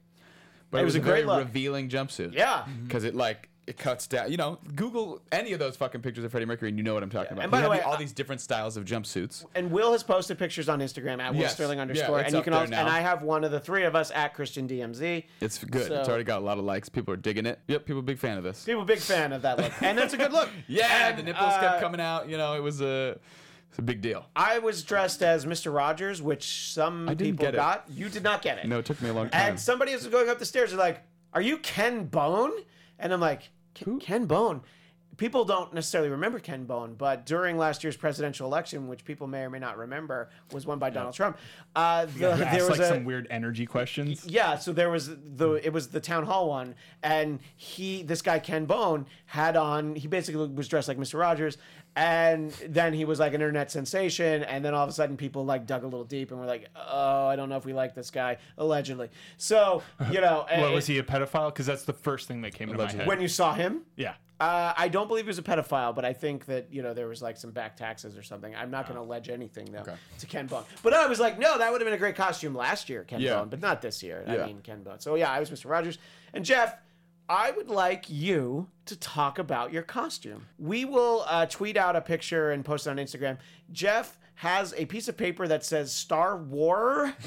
But It was a great very look. revealing jumpsuit. Yeah. because it like it cuts down. You know, Google any of those fucking pictures of Freddie Mercury, and you know what I'm talking about. And by He the way, all I- these different styles of jumpsuits. And Will has posted pictures on Instagram at Will Yes. Sterling underscore, it's and you can also, now. and I have one of the three of us at Christian DMZ. It's good. it's already got a lot of likes. People are digging it. Yep, people are big fan of this. People big fan of that look, and that's a good look. Yeah, And, the nipples uh, kept coming out. You know, it was a, it's a big deal. I was dressed as Mr. Rogers, which some people got. You did not get it. No, it took me a long time. And somebody was going up the stairs. They're like, "Are you Ken Bone?" And I'm like, "Ken, Ken Bone." People don't necessarily remember Ken Bone, but during last year's presidential election, which people may or may not remember, was won by Donald Trump. Uh, the, Who there was like a, some weird energy questions. Yeah, so there was the it was the town hall one, and he this guy Ken Bone had on he basically was dressed like Mr. Rogers, and then he was like an internet sensation, and then all of a sudden people like dug a little deep and were like, oh, I don't know if we like this guy allegedly. So you know, What, it- was he a pedophile? Because that's the first thing that came to my Allegedly. head. when you saw him? yeah. Uh, I don't believe he was a pedophile, but I think that you know there was like some back taxes or something. I'm not going to allege anything though Okay. to Ken Bone. But I was like, no, that would have been a great costume last year, Ken Yeah. Bone, but not this year. I mean, Ken Bone. So yeah, I was Mr. Rogers and Jeff. I would like you to talk about your costume. We will uh, tweet out a picture and post it on Instagram. Jeff has a piece of paper that says Star War.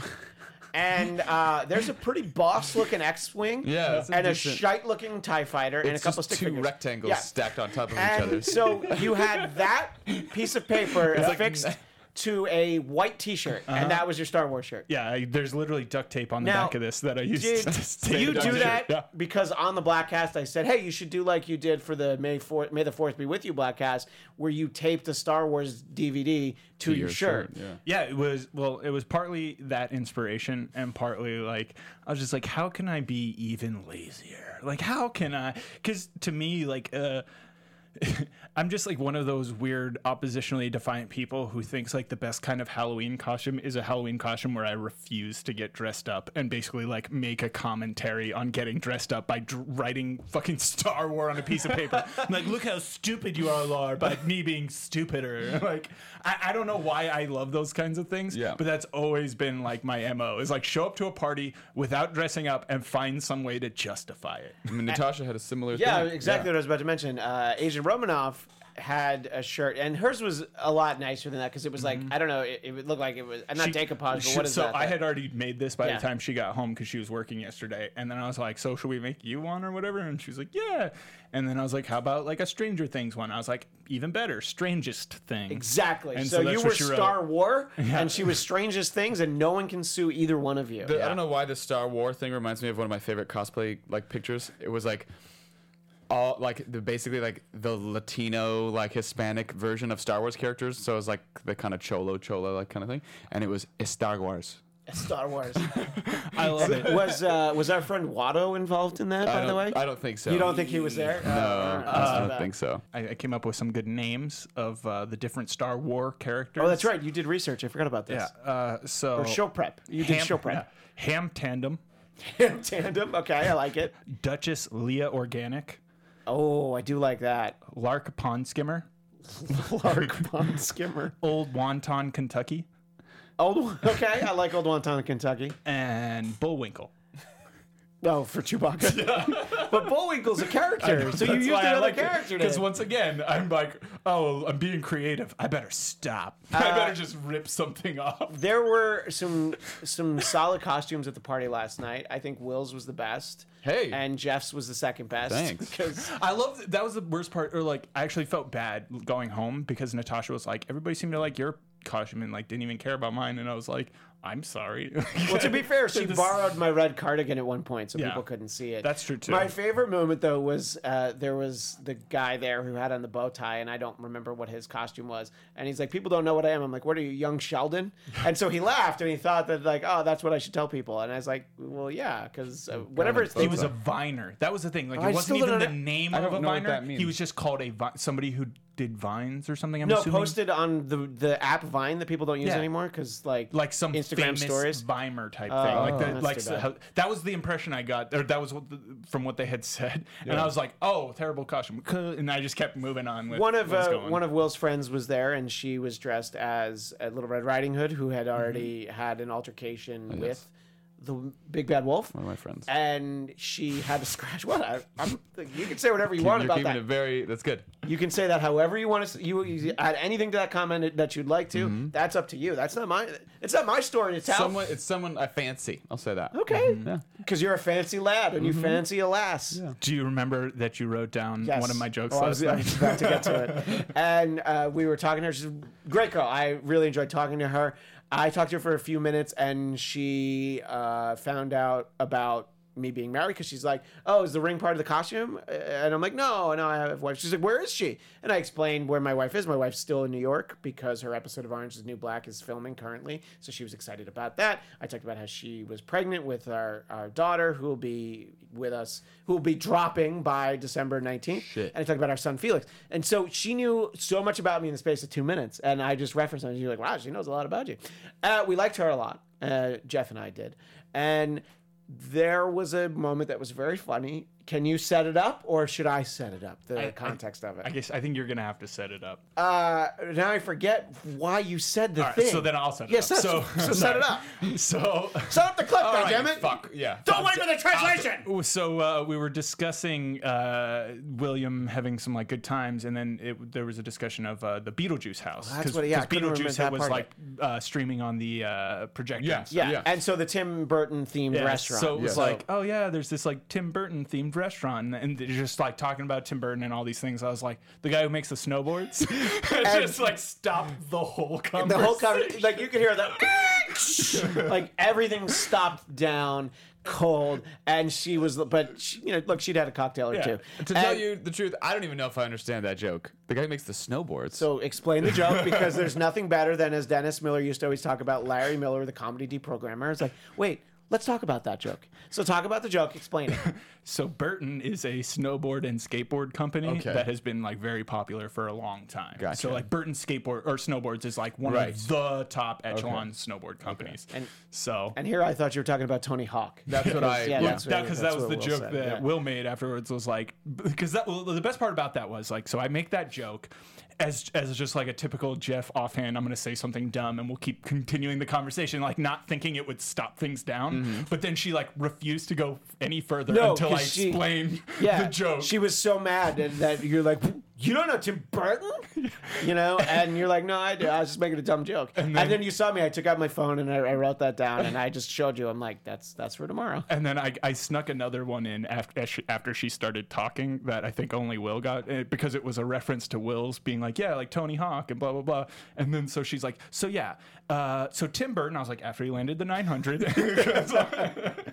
And uh, there's a pretty boss-looking X-wing, Yeah, it's a and a shite-looking Tie Fighter, and a couple just stick two figures. rectangles Yeah. stacked on top of each other. So you had that piece of paper like- affixed to a white T-shirt, and that was your Star Wars shirt. Yeah, I, there's literally duct tape on the Now, back of this that I used Did, to do you do that Yeah. because on the Bladtcast I said, hey, you should do like you did for the May Fourth, May the Fourth be with you Bladtcast, where you taped the Star Wars DVD to, your, shirt. Yeah. Yeah, it was well, it was partly that inspiration and partly like I was just like how can I be even lazier? Like how can I cuz to me like uh I'm just like one of those weird oppositionally defiant people who thinks like the best kind of Halloween costume is a Halloween costume where I refuse to get dressed up and basically like make a commentary on getting dressed up by dr- writing fucking Star War on a piece of paper. I'm like, look how stupid you are, Lar, by me being stupider. Like, I, I don't know why I love those kinds of things, Yeah. but that's always been like my MO is like show up to a party without dressing up and find some way to justify it. I mean, Natasha had a similar Yeah, thing. exactly what I was about to mention. Uh, Agent Romanoff had a shirt, and hers was a lot nicer than that because it was like mm-hmm. I don't know, it, it would look like it was not She- decoupage, but she- what is so that? I had already made this by Yeah. the time she got home because she was working yesterday, and then I was like, "So should we make you one or whatever?" And she was like, "Yeah." And then I was like, "How about like a Stranger Things one?" I was like, "Even better, strangest thing." Exactly. And so, so you that's were she wrote. Star War, and she was Strangest Things, and no one can sue either one of you. The- I don't know why the Star War thing reminds me of one of my favorite cosplay like pictures. It was like all like the basically like the Latino like Hispanic version of Star Wars characters. So it was like the kind of cholo cholo like kind of thing, and it was Star Wars. Star Wars. I love it. was uh, was our friend Watto involved in that? I By the way, I don't think so. you don't think he was there? No, I don't think so. I, I came up with some good names of uh, the different Star War characters. Oh, that's right. You did research. I forgot about this. Yeah. Uh, so Or show prep. You did show prep. yeah. Ham Tandem, Ham Tandem. Okay, I like it. Duchess Leah Organic, Oh, I do like that. Lark Pond Skimmer, Lark Pond Skimmer. Old Wonton Kentucky, Old. Okay, I like Old Wonton, Kentucky. and Bullwinkle. Oh, for Chewbacca. but Bullwinkle's a character, so you used another character. Because once again, I'm like, oh, I'm being creative. I better stop. I Uh, better just rip something off. There were some some solid costumes at the party last night. I think Will's was the best. Hey. And Jeff's was the second best. Thanks. Because I love that was the worst part. Or like, I actually felt bad going home because Natasha was like, everybody seemed to like your costume and like didn't even care about mine, and I was like, I'm sorry. well, to be fair, she This- borrowed my red cardigan at one point, so Yeah. people couldn't see it. That's true, too. My favorite moment though was uh, there was the guy there who had on the bow tie, and I don't remember what his costume was. And he's like, "People don't know what I am." I'm like, "What are you, young Sheldon?" And so he laughed, and he thought that like, "Oh, that's what I should tell people." And I was like, "Well, yeah, because uh, whatever it's He was a viner. That was the thing. Like I it wasn't even the name I of don't a know what viner. that He was just called a vi- somebody who did vines or something. I'm no assuming. posted on the the app Vine that people don't use Yeah. anymore because like like some Instagram famous stories. Vimer type Oh, thing. Like, the, that's like too so bad. that was the impression I got, or that was what the, from what they had said, and I was like, "Oh, terrible costume," and I just kept moving on with one of what was uh, going. one of Will's friends was there, and she was dressed as a Little Red Riding Hood, who Mm-hmm. had already had an altercation Oh, with the Big Bad Wolf. One of my friends. And she had to scratch. What? I, I'm, you can say whatever you You're want about keeping that. it very. That's good. You can say that however you want to. You, you add anything to that comment that you'd like to. That's up to you. That's not my. It's not my story to tell. Someone, it's someone I fancy. I'll say that. okay. Yeah. Because you're a fancy lad and you Mm-hmm. fancy a lass. Do you remember that you wrote down Yes. one of my jokes Oh, I last was, I was about to get to it. And uh, we were talking to her. She's a great girl. I really enjoyed talking to her. I talked to her for a few minutes, and she uh, found out about me being married because she's like, "Oh, is the ring part of the costume?" And I'm like, "No, no, I have a wife." She's like, "Where is she?" And I explained where my wife is. My wife's still in New York because her episode of Orange Is the New Black is filming currently, so she was excited about that. I talked about how she was pregnant with our, our daughter, who will be with us, who will be dropping by December 19th. Shit. And I talked about our son Felix. And so she knew so much about me in the space of two minutes. And I just referenced her, and she's like, wow, she knows a lot about you. Uh, we liked her a lot. Uh, Jeff and I did. And there was a moment that was very funny. Can you set it up, or should I set it up? The I- context of it. I guess I think you're gonna have to set it up. Uh, now I forget why you said the All right, thing. so then I'll set it yes, up. So, So- so set it up. So, Set up the clip, All right, goddammit. Fuck. Yeah. Don't wait for the translation. so uh, we were discussing uh, William having some like good times, and then it, there was a discussion of uh, the Beetlejuice house. that's what- yeah, I couldn't remember Beetlejuice that was part like uh, streaming on the uh, projector. Yes. Yeah. Yeah. And so the Tim Burton themed Yeah, restaurant. So it was So- like, oh yeah, there's this like Tim Burton themed restaurant, and, and they're just like talking about Tim Burton and all these things. I was like, the guy who makes the snowboards, just like stop the whole conversation. the whole conversation, like you could hear that, like everything stopped down cold, and she was, but she, you know, look, she'd had a cocktail or Yeah. two. To tell you the truth, I don't even know if I understand that joke. The guy who makes the snowboards. So explain the joke because there's nothing better than as Dennis Miller used to always talk about Larry Miller, the comedy deprogrammer. It's like, wait, let's talk about that joke. So talk about the joke, explain it. So Burton is a snowboard and skateboard company Okay. that has been like very popular for a long time. Gotcha. So like Burton skateboard or snowboards is like one Right. of the top echelon snowboard companies. And- so And here I thought you were talking about Tony Hawk. That's what I- Yeah, yeah. that's that what- because that's that was what the Will joke said, that yeah. Will made afterwards was like because that well, the best part about that was like so I make that joke as as just like a typical Jeff offhand I'm gonna say something dumb and we'll keep continuing the conversation like not thinking it would stop things down but then she like refused to go any further Mm-hmm. No, until I she- explained yeah, the joke. She was so mad that, that you're like, you don't know Tim Burton, you know, and you're like, no, I do. I was just making a dumb joke. And then, you saw me. I took out my phone and I, I wrote that down and I just showed you. I'm like, that's that's for tomorrow. And then I, I snuck another one in after she, after she started talking that I think only Will got eh, because it was a reference to Will's being like, yeah, like Tony Hawk and blah blah blah. And then so she's like, so yeah, uh, so Tim Burton. I was like, after he landed the 900.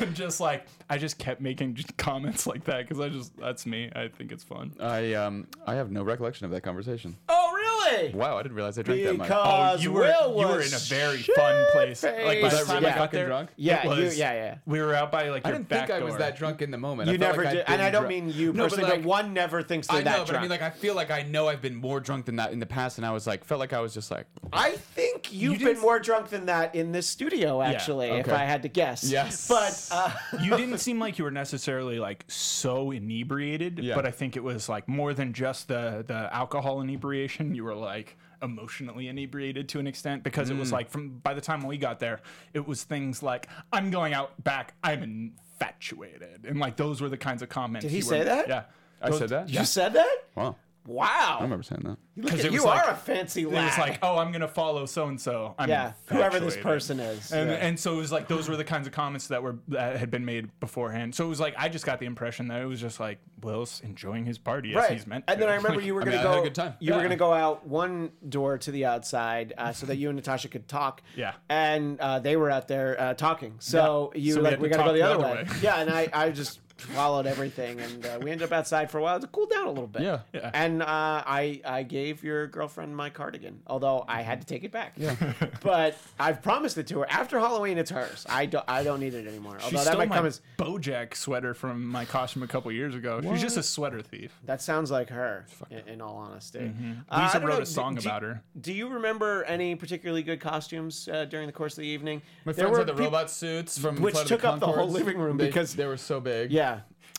and just like I just kept making comments like that because I just that's me. I think it's fun. I um I have no recollection of that conversation. Oh, really? Wow, I didn't realize I drank that much. Because Oh, you were Will you were in a very fun place. Like by shit-faced. the time Yeah. I got there, drunk? Yeah, it you- yeah, yeah. We were out by like I your didn't back think I was door. that drunk in the moment. You I never like did, and I don't dru- mean you No, but personally, but, like- one never thinks they're I that know, but drunk. I mean, like, I feel like I know I've been more drunk than that in the past, and I was like, felt like I was just like, I think you've didn't been more drunk than that in this studio, actually, if okay. I had to guess. Yes. But uh, you didn't seem like you were necessarily like so inebriated, Yeah. but I think it was like more than just the the alcohol inebriation. You were like emotionally inebriated to an extent because Mm. it was like from by the time we got there, it was things like I'm going out back, I'm infatuated, and like those were the kinds of comments. Did he you say were- that? Yeah. I Those- said that. you said that? Wow, Wow. I remember saying that. Look 'Cause at- it you was like- are a fancy lad. It lad. was like, oh, I'm gonna follow so and so. yeah, whoever this person is. And, yeah. and so it was like those were the kinds of comments that were that had been made beforehand. So it was like I just got the impression that it was just like Will's enjoying his party as right. he's meant. and then I remember you were I going mean, to I had go. a good time. You were Yeah. going to go out one door to the outside uh, so that you and Natasha could talk. Yeah. And uh, they were out there uh, talking. So you So were we like, had we to got to go talk the the other other way. way. yeah. And I, I just swallowed everything, and uh, we ended up outside for a while to cool down a little bit. Yeah. Yeah. And uh, I I gave your girlfriend my cardigan, although I had to take it back. Yeah. but I've promised it to her. After Halloween, it's hers. I don't I don't need it anymore. she Although that stole might my come as BoJack sweater from my costume a couple years ago. She's just a sweater thief. that sounds like her. In, in all honesty, Mm-hmm. Uh, Lisa I wrote know, a song do- do- about her. Do you remember any particularly good costumes uh, during the course of the evening? My There friends were had the peop- robot suits from Which Flight of took up the whole living room They- because- they were so big. Yeah.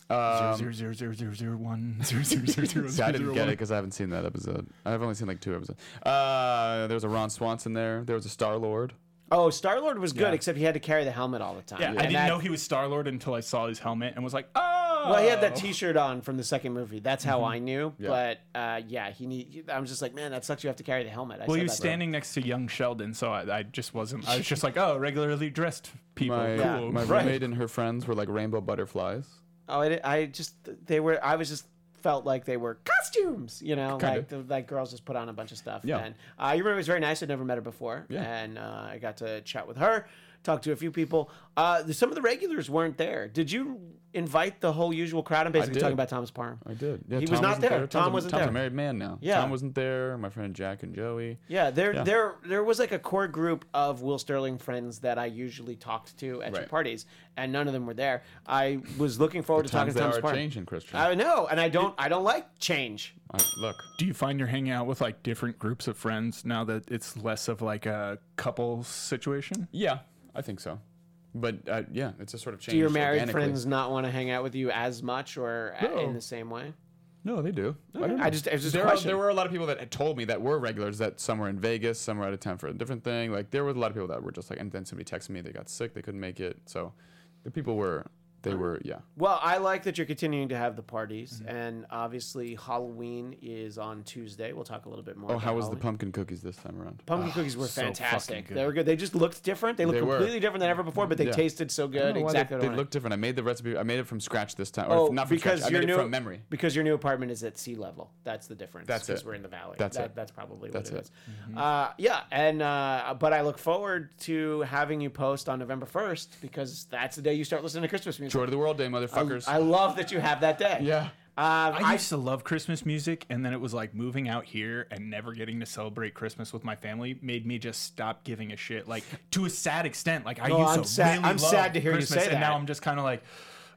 Um, Zero zero zero zero zero one zero zero zero zero See, I didn't zero get it one. because I haven't seen that episode. I've only seen like two episodes. Uh, there was a Ron Swanson there. There was a Star Lord. Oh, Star Lord was good, Yeah. except he had to carry the helmet all the time. Yeah, I And didn't that- know he was Star Lord until I saw his helmet and was like, oh. Well, he had that T-shirt on from the second movie. That's how Mm-hmm. I knew. Yeah. But uh, yeah, he need. he- I was just like, man, that sucks. You have to carry the helmet. I Well, said he was that. standing next to young Sheldon, so I, I just wasn't. I was just like, oh, regularly dressed people. My Yeah. cool. my Right. roommate and her friends were like rainbow butterflies. Oh, I, I just they were. I was just felt like they were costumes. You know, Kinda. like the, like girls just put on a bunch of stuff. Yeah. And uh, you remember it was very nice. I'd never met her before. Yeah. And uh, I got to chat with her, talk to a few people. Uh, some of the regulars weren't there. Did you invite the whole usual crowd? I'm basically talking about Thomas Parham. I did. Yeah, He Tom was not wasn't there. Tom's Tom wasn't Tom's there. a married man now. Yeah. Tom wasn't there. My friend Jack and Joey. Yeah, there, Yeah. there, there was like a core group of Will Sterling friends that I usually talked to at your parties, and none of them were there. I was looking forward to talking Times to they Thomas are Parham. changing, Christian. I know, and I don't, I don't like change. I- look, Do you find you're hanging out with like different groups of friends now that it's less of like a couple situation? yeah, I think so. But uh, yeah, it's a sort of change. Do your married organically. friends not want to hang out with you as much or a- No. in the same way? No, they do. I, don't I just, it was just a there, are, question. there were a lot of people that had told me that were regulars that some were in Vegas, some were out of town for a different thing. Like there were a lot of people that were just like, and then somebody texted me they got sick, they couldn't make it. So the people were, they were, yeah. Well, I like that you're continuing to have the parties, and obviously Halloween is on Tuesday. We'll talk a little bit more. Oh, about how was the pumpkin cookies this time around? Pumpkin cookies were so fantastic. fucking They were good. They just looked different. They looked They were. completely different than ever before, but they Yeah. tasted so good. Exactly. they, what I they wanted. look different. I made the recipe. I made it from scratch this time. Or Oh, not from because scratch. I your made new it from memory. Because your new apartment is at sea level. That's the difference. That's because it. we're in the valley. That's That- it. That's probably That's what it. it is. Uh, yeah, and uh, but I look forward to having you post on November first because that's the day you start listening to Christmas music. Joy to the World Day, I, motherfuckers. I love that you have that day. yeah. Um, I I, used to love Christmas music, and then it was like moving out here and never getting to celebrate Christmas with my family made me just stop giving a shit. Like to a sad extent. Like I No, used I'm to sad- really I'm love sad to hear you Christmas, say and now. I'm just kind of like,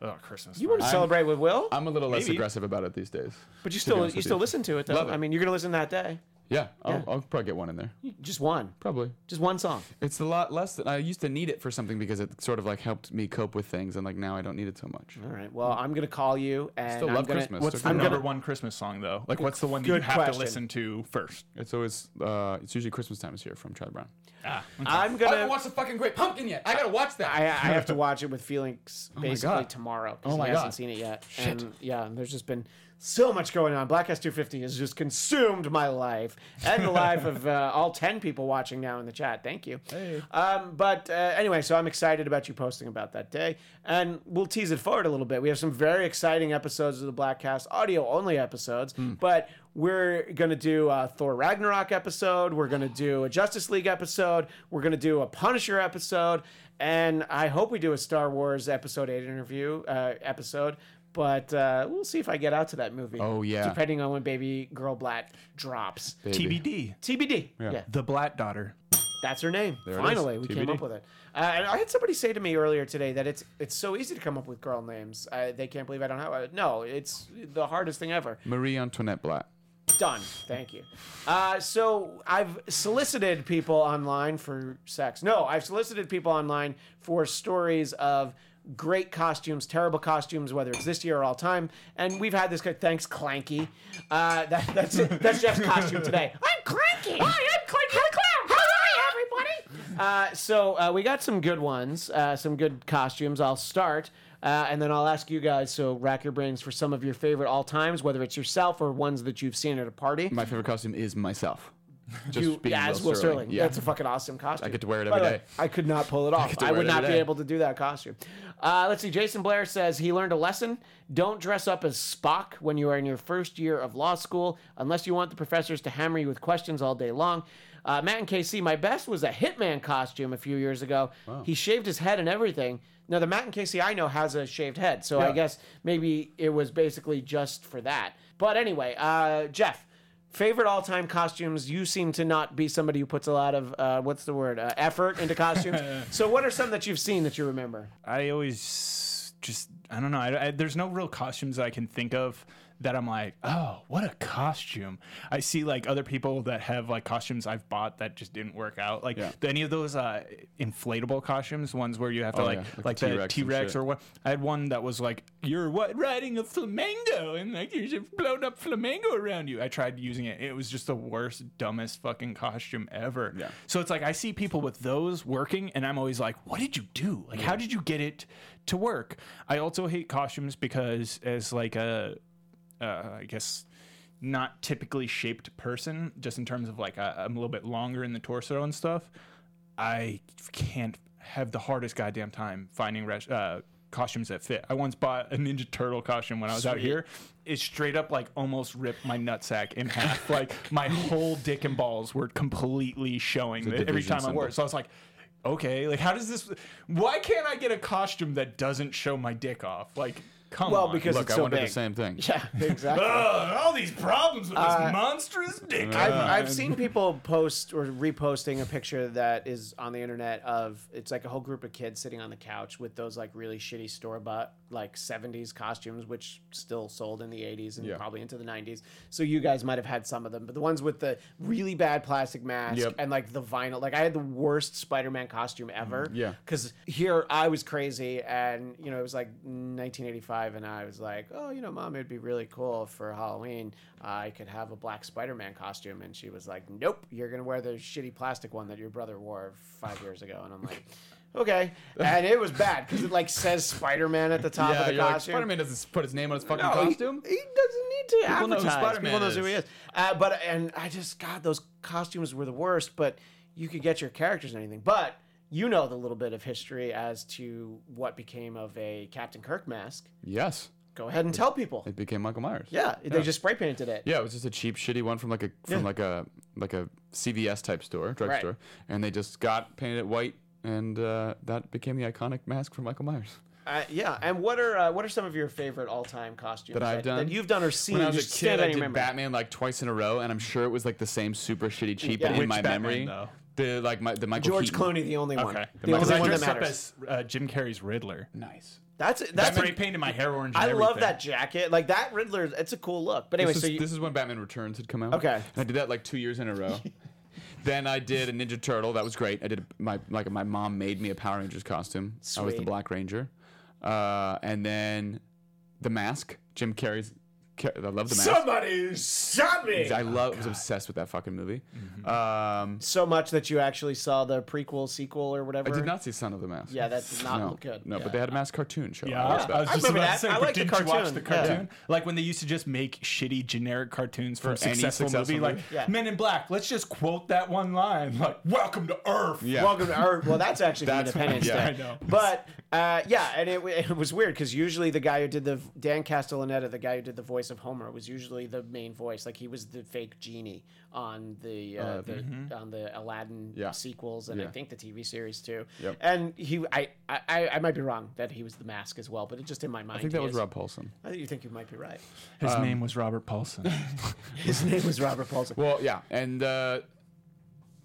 oh, Christmas. you want to celebrate with Will, I'm a little less Maybe. aggressive about it these days. but you still honest you with still you. listen to it though. Love it. I mean, you're gonna listen that day. Yeah, I'll, Yeah. I'll probably get one in there. Just one, Probably. just one song. It's a lot less than I used to need it for something because it sort of like helped me cope with things, and like now I don't need it so much. All right. Well, I'm gonna call you and Still I'm love gonna, Christmas. What's the I'm number gonna- one Christmas song though? Like, what's the one that Good you have question. to listen to first? It's always uh, it's usually Christmas time is here from Charlie Brown. Ah, I'm I gonna. haven't watched the fucking Great Pumpkin yet. I gotta watch that. I, I have to watch it with Felix basically God. tomorrow because Oh my he hasn't God. seen it yet. And yeah, and there's just been so much going on. Bladtcast 250 has just consumed my life and the life of uh, all 10 people watching now in the chat. Thank you. Hey. Um, but uh, anyway, so I'm excited about you posting about that day. And we'll tease it forward a little bit. We have some very exciting episodes of the Bladtcast, audio only episodes. But we're going to do a Thor Ragnarok episode. We're going to do a Justice League episode. We're going to do a Punisher episode. and I hope we do a Star Wars Episode Eight interview uh, episode. But uh, we'll see if I get out to that movie. Oh, yeah. depending on when Baby Girl Bladt drops. Baby. TBD. TBD. Yeah. The Bladt daughter. That's her name. There Finally, is. we came up with it. Uh, and I had somebody say to me earlier today that it's it's so easy to come up with girl names. Uh, they can't believe I don't have it. No, it's the hardest thing ever. Marie Antoinette Bladt. Done. Thank you. Uh, so I've solicited people online for sex. No, I've solicited people online for stories of great costumes, terrible costumes, whether it's this year or all time. And we've had this. Thanks, Clanky. Uh, that, that's it. That's Jeff's costume today. I'm Clanky. Hi, I'm Clanky the Clown. How are you, everybody? Uh, so uh, we got some good ones, uh, some good costumes. I'll start. Uh, and then I'll ask you guys, so rack your brains for some of your favorite all times, whether it's yourself or ones that you've seen at a party. My favorite costume is myself. Just You, being yeah, Will as Will Sterling. Sterling. Yeah. That's a fucking awesome costume. I get to wear it every way. I could not pull it off. to I would not be day. able to do that costume. Uh, let's see. Jason Blair says he learned a lesson. Don't dress up as Spock when you are in your first year of law school, unless you want the professors to hammer you with questions all day long. Uh, Matt and KC, my best was a Hitman costume a few years ago. He shaved his head and everything. Now, the Matt and Casey I know has a shaved head, so I guess maybe it was basically just for that. But anyway, uh, Jeff, favorite all-time costumes. You seem to not be somebody who puts a lot of uh, what's the word uh, effort into costumes. so, what are some that you've seen that you remember? I always just I don't know. I, I, there's no real costumes that I can think of that I'm like, oh, what a costume. I see like other people that have like costumes I've bought that just didn't work out. Like Yeah. any of those uh, inflatable costumes, ones where you have to Oh, like yeah, like the the T-Rex and T-Rex shit. or what. I had one that was like you're what riding a flamingo and like there's a blown up flamingo around you. I tried using it. It was just the worst, dumbest fucking costume ever. Yeah. So it's like I see people with those working, and I'm always like, "What did you do? Like, how did you get it to work?" I also hate costumes because, as like a, uh, I guess, not typically shaped person, just in terms of like I, I'm a little bit longer in the torso and stuff. I can't have the hardest goddamn time finding res- uh, costumes that fit. I once bought a Ninja Turtle costume when I was out here. It straight up like almost ripped my nutsack in half. like my whole dick and balls were completely showing every time I wore it. So I was like, okay, like how does this? Why can't I get a costume that doesn't show my dick off? Like, come Well, on. because Look, it's I so wondered big. the same thing. Yeah, exactly. Ugh, all these problems with this uh, monstrous dick. I've, I've seen people post or reposting a picture that is on the internet of it's like a whole group of kids sitting on the couch with those like really shitty store bought like 70s costumes which still sold in the 80s and Yeah. probably into the 90s so you guys might have had some of them but the ones with the really bad plastic mask Yep. and like the vinyl like i had the worst spider-man costume mm-hmm. ever Yeah. because here i was crazy and you know it was like 1985 and i was like oh you know mom it'd be really cool for halloween i could have a black spider-man costume and she was like nope you're gonna wear the shitty plastic one that your brother wore five years ago and i'm like okay and it was bad because it like says spider-man at the top of the you're like, costume Spider-Man doesn't put his name on his fucking no, he- costume. He, doesn't need to People know who advertise. Spider-Man People knows who he is. Uh, but and I just God, those costumes were the worst. But you could get your characters and anything. But you know the little bit of history as to what became of a Captain Kirk mask. Yes, Go ahead and tell people. it became Michael Myers. Yeah, they just spray painted it. Yeah, it was just a cheap, shitty one from like a from Yeah. like a like a CVS type store, drugstore, and they just got painted it white, and uh, that became the iconic mask for Michael Myers. Uh, yeah. And what are uh, what are some of your favorite all time costumes That I've done? that you've done or seen? When I was just a kid, I did memory? Batman like twice in a row, and I'm sure it was like the same super shitty cheap, Yeah. but in Which my Batman, memory, though? the like my the Michael George Keaton. Clooney, the only one. Okay. The Because only I one that dressed up matters. as uh, Jim Carrey's Riddler. Nice. That's That's that's. spray painted my hair orange. And I love that jacket. Like that Riddler. It's a cool look. But anyway, this, so you, this is when Batman Returns had come out. Okay. And I did that like two years in a row. then I did a Ninja Turtle. That was great. I did my like my mom made me a Power Rangers costume. I was the Black Ranger. Uh, and then the mask. Jim Carrey's. Ca- I love the mask. somebody shot me. I love. was obsessed with that fucking movie. Mm-hmm. Um, so much that you actually saw the prequel, sequel, or whatever. I did not see Son of the Mask. Yeah, that did not no, look good. No, Yeah. but they had a mask cartoon show. Yeah, I watched I was just remember about that. to say, I but like the didn't you watch cartoon. the Yeah. cartoon? Like when they used to just make shitty generic cartoons from For any successful, successful movie, like? Yeah. Men in Black. Let's just quote that one line, like "Welcome to Earth." Yeah. Welcome to Earth. Well, that's actually from That's- Independence yeah, Day. I know. But uh, yeah, and it, it was weird because usually the guy who did the Dan Castellaneta, the guy who did the voice voice of Homer was usually the main voice. Like he was the fake genie on the uh, Uh, the on the Aladdin Yeah. sequels and I think the TV series too. Yep. And he, I, I, I might be wrong that he was the mask as well, but it just in my mind. I think that was is. Rob Paulsen. I think you think you might be right. His name was Robert Paulson. His name was Robert Paulson. Well, yeah, and uh,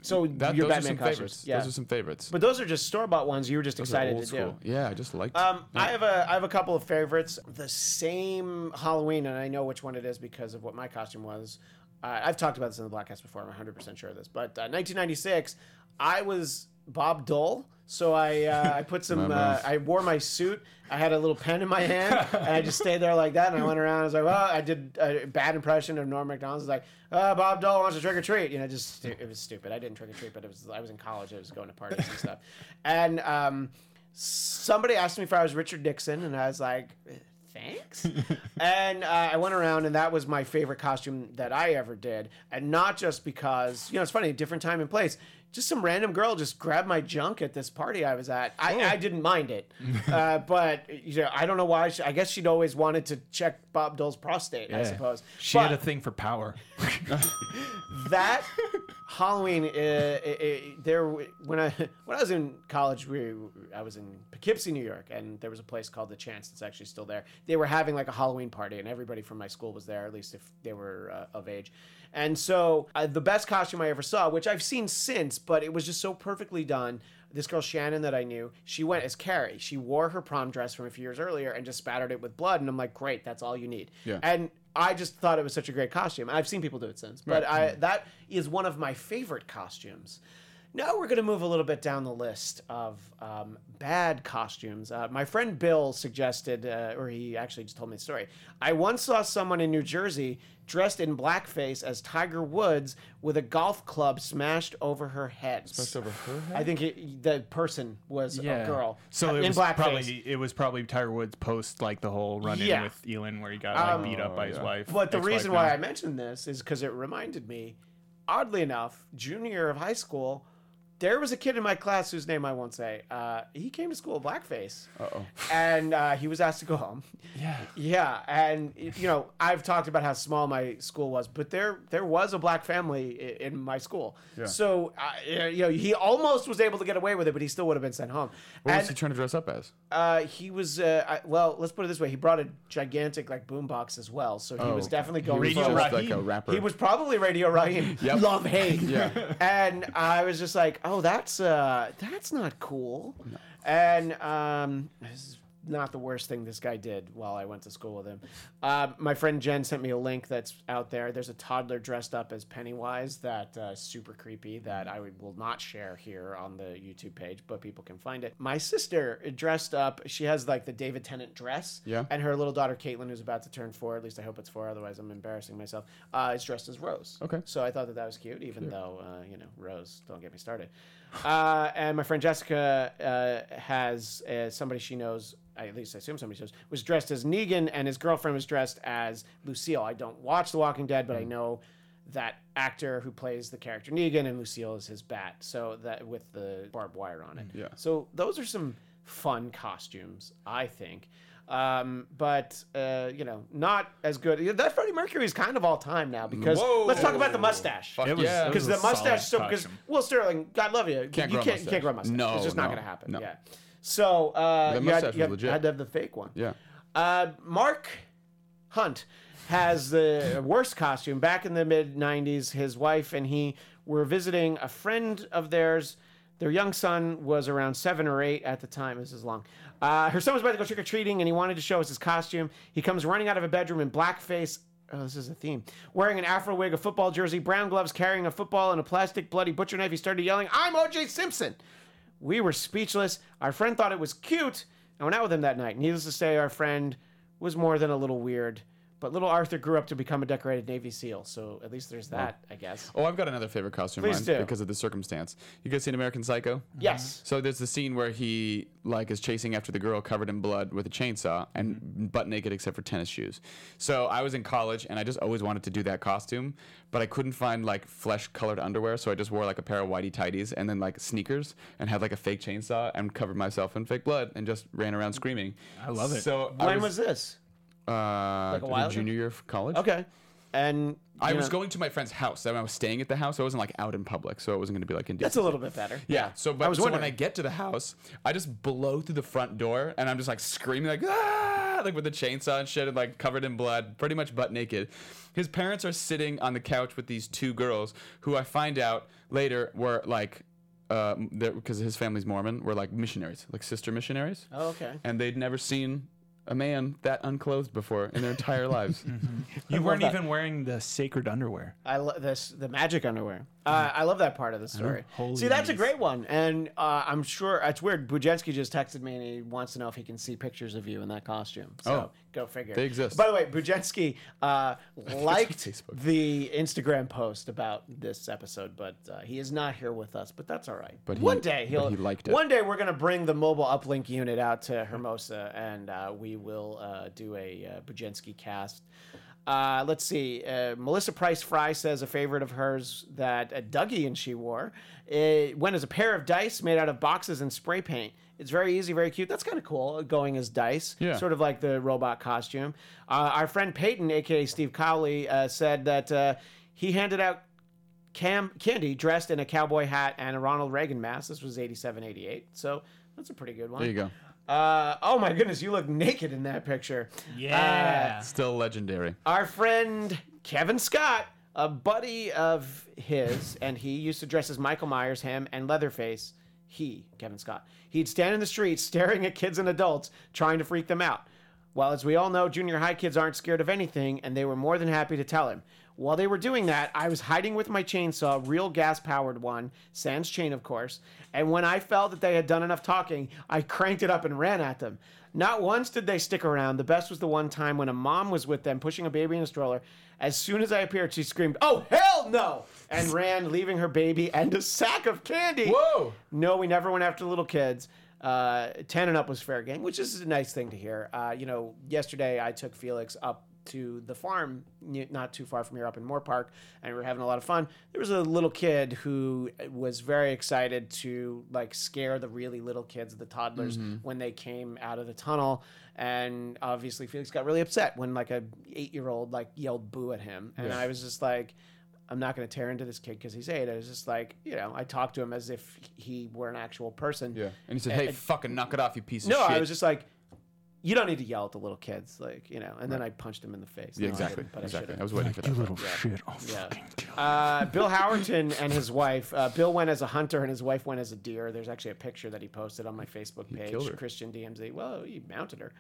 So that, your those are some costumes, favorites. yeah. Those are some favorites. but those are just store bought ones. You were just Those are excited old to school. do. Yeah, I just liked. Um. I have a I have a couple of favorites. The same Halloween, and I know which one it is because of what my costume was. Uh, I've talked about this in the Bladtcast before. I'm 100 percent sure of this. But uh, 1996, I was Bob Dole. So I uh, I put some uh, I wore my suit. I had a little pen in my hand, and I just stayed there like that. And I went around. I was like, well, I did a bad impression of Norm Macdonald. I was like, uh, Bob Dole wants to trick or treat. You know, just stu- it was stupid. I didn't trick or treat, but it was I was in college. I was going to parties and stuff. And um, somebody asked me if I was Richard Nixon, and I was like, "Eh, thanks. and uh, I went around, and that was my favorite costume that I ever did. And not just because, you know, it's funny, different time and place. Just some random girl just grabbed my junk at this party I was at. I, I didn't mind it, uh, but you know, I don't know why. She, I guess she'd always wanted to check Bob Dole's prostate. I suppose She But- had a thing for power. that Halloween, uh, uh, uh, there when I when I was in college, we I was in Poughkeepsie, New York, and there was a place called the Chance that's actually still there. They were having like a Halloween party, and everybody from my school was there, at least if they were uh, of age. And so uh, the best costume I ever saw, which I've seen since, but it was just so perfectly done. This girl Shannon that I knew, she went as Carrie. She wore her prom dress from a few years earlier and just spattered it with blood. And I'm like, great, that's all you need. Yeah. And I just thought it was such a great costume. I've seen people do it since, but I that is one of my favorite costumes. Now we're going to move a little bit down the list of um, bad costumes. Uh, my friend Bill suggested, uh, or he actually just told me the story. I once saw someone in New Jersey dressed in blackface as Tiger Woods with a golf club smashed over her head. Smashed over her head? I think it, the person was a girl. So it in was blackface. probably it was probably Tiger Woods post like the whole run in Yeah. with Elin where he got like Um, beat up by his yeah. wife. But the ex-wife reason now. why I mentioned this is because it reminded me, oddly enough, junior year of high school, there was a kid in my class whose name I won't say. Uh, he came to school blackface, Uh-oh. and uh, he was asked to go home. Yeah. Yeah, and you know I've talked about how small my school was, but there there was a black family in my school. Yeah. So uh, you know he almost was able to get away with it, but he still would have been sent home. What and was he trying to dress up as? uh, he was uh, I, well. Let's put it this way: he brought a gigantic like boombox as well, so he Oh, was definitely He going was Radio for just like a rapper. he was probably Radio Raheem. Yep. Love hate. Yeah. And I was just like, oh, that's uh, that's not cool. And um, this is not the worst thing this guy did while I went to school with him. Uh, my friend Jen sent me a link that's out there. There's a toddler dressed up as Pennywise that uh, super creepy that I would, will not share here on the YouTube page, but people can find it. My sister dressed up. She has like the David Tennant dress. Yeah. And her little daughter Caitlin, who's about to turn four, at least I hope it's four. Otherwise, I'm embarrassing myself. Uh, is dressed as Rose. Okay. So I thought that that was cute, even though uh, you know Rose. Don't get me started. Uh, and my friend Jessica uh, has uh, somebody she knows. I- At least I assume somebody she knows was dressed as Negan, and his girlfriend was dressed as Lucille. I don't watch The Walking Dead, but I know that actor who plays the character Negan, and Lucille is his bat. So that with the barbed wire on it. Yeah. So those are some fun costumes, I think. Um, but uh, you know, not as good. That Freddie Mercury is kind of all time now because Whoa. let's talk about the mustache. Fuck It was- yeah. Because the mustache, so because. Will Sterling, God love you, Can't you grow can't, you can't grow a mustache. mustache. No, it's just not going to happen. no. Yeah. So uh, you, had, you had- to have the fake one. Yeah. Uh, Mark Hunt has the worst costume. Back in the mid 90s, his wife and he were visiting a friend of theirs. Their young son was around seven or eight at the time. This is long. Uh, her son was about to go trick or treating and he wanted to show us his costume. He comes running out of a bedroom in blackface. Oh, this is a theme. Wearing an afro wig, a football jersey, brown gloves, carrying a football, and a plastic bloody butcher knife. He started yelling, I'm OJ Simpson. We were speechless. Our friend thought it was cute and went out with him that night. Needless to say, our friend was more than a little weird. But little Arthur grew up to become a decorated Navy SEAL, so at least there's that, I guess. Oh, I've got another favorite costume Please mine do. because of the circumstance. You guys seen American Psycho? Yes. So there's the scene where he like is chasing after the girl covered in blood with a chainsaw and Mm-hmm. butt naked except for tennis shoes. So I was in college and I just always wanted to do that costume, but I couldn't find like flesh colored underwear, so I just wore like a pair of whitey tighties and then like sneakers and had like a fake chainsaw and covered myself in fake blood and just ran around screaming. I love it. So I When was this? Uh, a the while ago? junior year of college. Okay. And I you was know, going to my friend's house. I was staying at the house. I wasn't like out in public, so it wasn't going to be like in. That's a little bit better. Yeah. So, but I was so when. I get to the house, I just blow through the front door, and I'm just like screaming like ah, like with the chainsaw and shit, and like covered in blood, pretty much butt naked. His parents are sitting on the couch with these two girls, who I find out later were like, uh, because his family's Mormon, were like missionaries, like sister missionaries, Oh, okay. and they'd never seen a man that unclothed before in their entire lives. Mm-hmm. You weren't that. even wearing the sacred underwear. I love this the magic underwear. Uh, I love that part of the story. Holy See, that's a great one, and uh, I'm sure it's weird. Bujensky just texted me and he wants to know if he can see pictures of you in that costume. So Oh. go figure. They exist. By the way, Bujensky uh, liked the Instagram post about this episode, but uh, he is not here with us. But that's all right. But he- one day he'll. he liked it. One day we're gonna bring the mobile uplink unit out to Hermosa, and uh, we will uh, do a uh, Bujensky cast. Uh, let's see. Uh, Melissa Price Fry says a favorite of hers that uh, Dougie and she wore it went as a pair of dice made out of boxes and spray paint. It's very easy, very cute. That's kind of cool, going as dice. Yeah. Sort of like the robot costume. Uh, our friend Peyton, aka Steve Cowley, uh, said that uh, he handed out Cam Candy dressed in a cowboy hat and a Ronald Reagan mask. This was 87, 88. So that's a pretty good one. there you go. Uh, oh my goodness, you look naked in that picture. Yeah. Still legendary. Our friend Kevin Scott, a buddy of his, and he used to dress as Michael Myers, him, and Leatherface. He, Kevin Scott, he'd stand in the street staring at kids and adults, trying to freak them out. Well, as we all know, junior high kids aren't scared of anything, and they were more than happy to tell him. While they were doing that, I was hiding with my chainsaw, real gas powered one, sans chain, of course. And when I felt that they had done enough talking, I cranked it up and ran at them. Not once did they stick around. The best was the one time when a mom was with them pushing a baby in a stroller. As soon as I appeared, she screamed, Oh, hell no! and ran, leaving her baby and a sack of candy. Whoa! No, we never went after little kids. Uh, 10 and up was fair game, which is a nice thing to hear. Uh, you know, yesterday I took Felix up to the farm, not too far from here, up in Moorpark, and we were having a lot of fun. There was a little kid who was very excited to like scare the really little kids, the toddlers, mm-hmm. when they came out of the tunnel. And obviously, Felix got really upset when like a eight year old like yelled boo at him, and I was just like. I'm not going to tear into this kid because he's eight. I was just like, you know, I talked to him as if he were an actual person. Yeah. And he said, "Hey, fucking knock it off, you piece No, of shit." No, I was just like, you don't need to yell at the little kids, like you know. And then I punched him in the face. yeah, No, I exactly. didn't, but I exactly. should've. I, was waiting for that. little shit. I'll Yeah. fucking kill Uh, Bill Howerton and his wife. Uh, Bill went as a hunter and his wife went as a deer. There's actually a picture that he posted on my Facebook page. killed her. Christian DMZ. Well, he mounted her.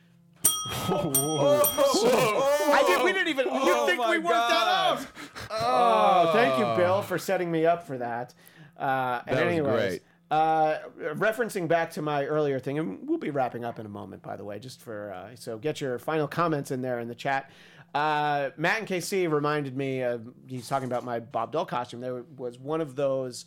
I did. We didn't even. You think we worked that out? Oh, thank you, Bill, for setting me up for that. Uh, and That was anyways, great. Uh, referencing back to my earlier thing, and we'll be wrapping up in a moment, by the way, just for uh, so get your final comments in there in the chat. Uh, Matt and KC reminded me of he's talking about my Bob Dole costume. There was one of those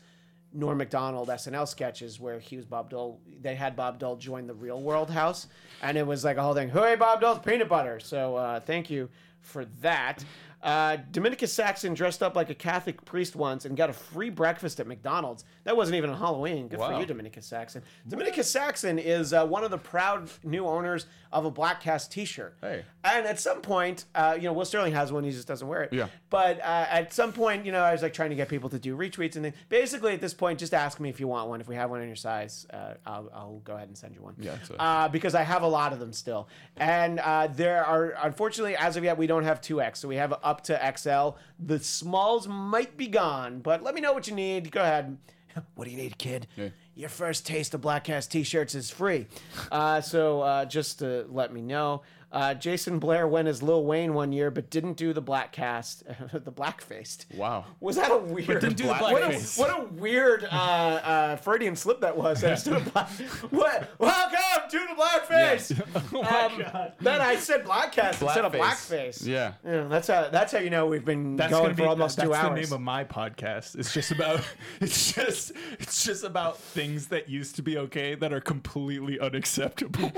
Norm Macdonald SNL sketches where he was Bob Dole. They had Bob Dole join the Real World House, and it was like a whole thing. Hooray, Bob Dole's peanut butter! So uh, thank you for that. Uh, Dominicus Saxon dressed up like a Catholic priest once and got a free breakfast at McDonald's. That wasn't even on Halloween. Good for you, Dominicus Saxon. Dominicus Saxon is uh, one of the proud new owners of a Bladtcast T-shirt. Hey. And at some point, uh, you know, Will Sterling has one. He just doesn't wear it. Yeah. But uh, at some point, you know, I was like trying to get people to do retweets and things. Basically, at this point, just ask me if you want one. If we have one in your size, uh, I'll, I'll go ahead and send you one. Yeah, what- Uh, because I have a lot of them still, and uh, there are unfortunately as of yet we don't have two X, so we have up to XL. The smalls might be gone, but let me know what you need. Go ahead. What do you need, kid? Yeah. Your first taste of Bladtcast t-shirts is free. Uh, so uh, just to let me know. Uh, Jason Blair went as Lil Wayne one year, but didn't do the black cast, the black faced. Wow. Was that a weird? didn't do the what, a, what a weird uh, uh, Freudian slip that was. I just black. What? Welcome to the blackface. Oh um, Then I said blackcast instead of Blackface. blackface. Yeah. Yeah, that's how that's how you know we've been That's going gonna for be almost that's two the hours. name of my podcast. It's just about it's just it's just about things that used to be okay that are completely unacceptable.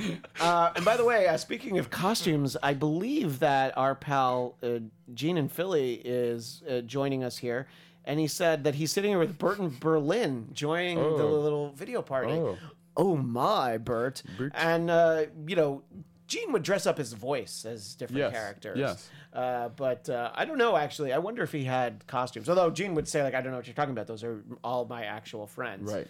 Uh, and by the way, uh, speaking of costumes, I believe that our pal uh, Gene in Philly is uh, joining us here, and he said that he's sitting here with Burton Berlin, joining the Oh. little video party. Oh. Oh my, Bert! And uh, you know, Gene would dress up his voice as different Yes, characters. yes. Uh, but uh, I don't know actually. I wonder if he had costumes. Although Gene would say like, I don't know what you're talking about. Those are all my actual friends. Right.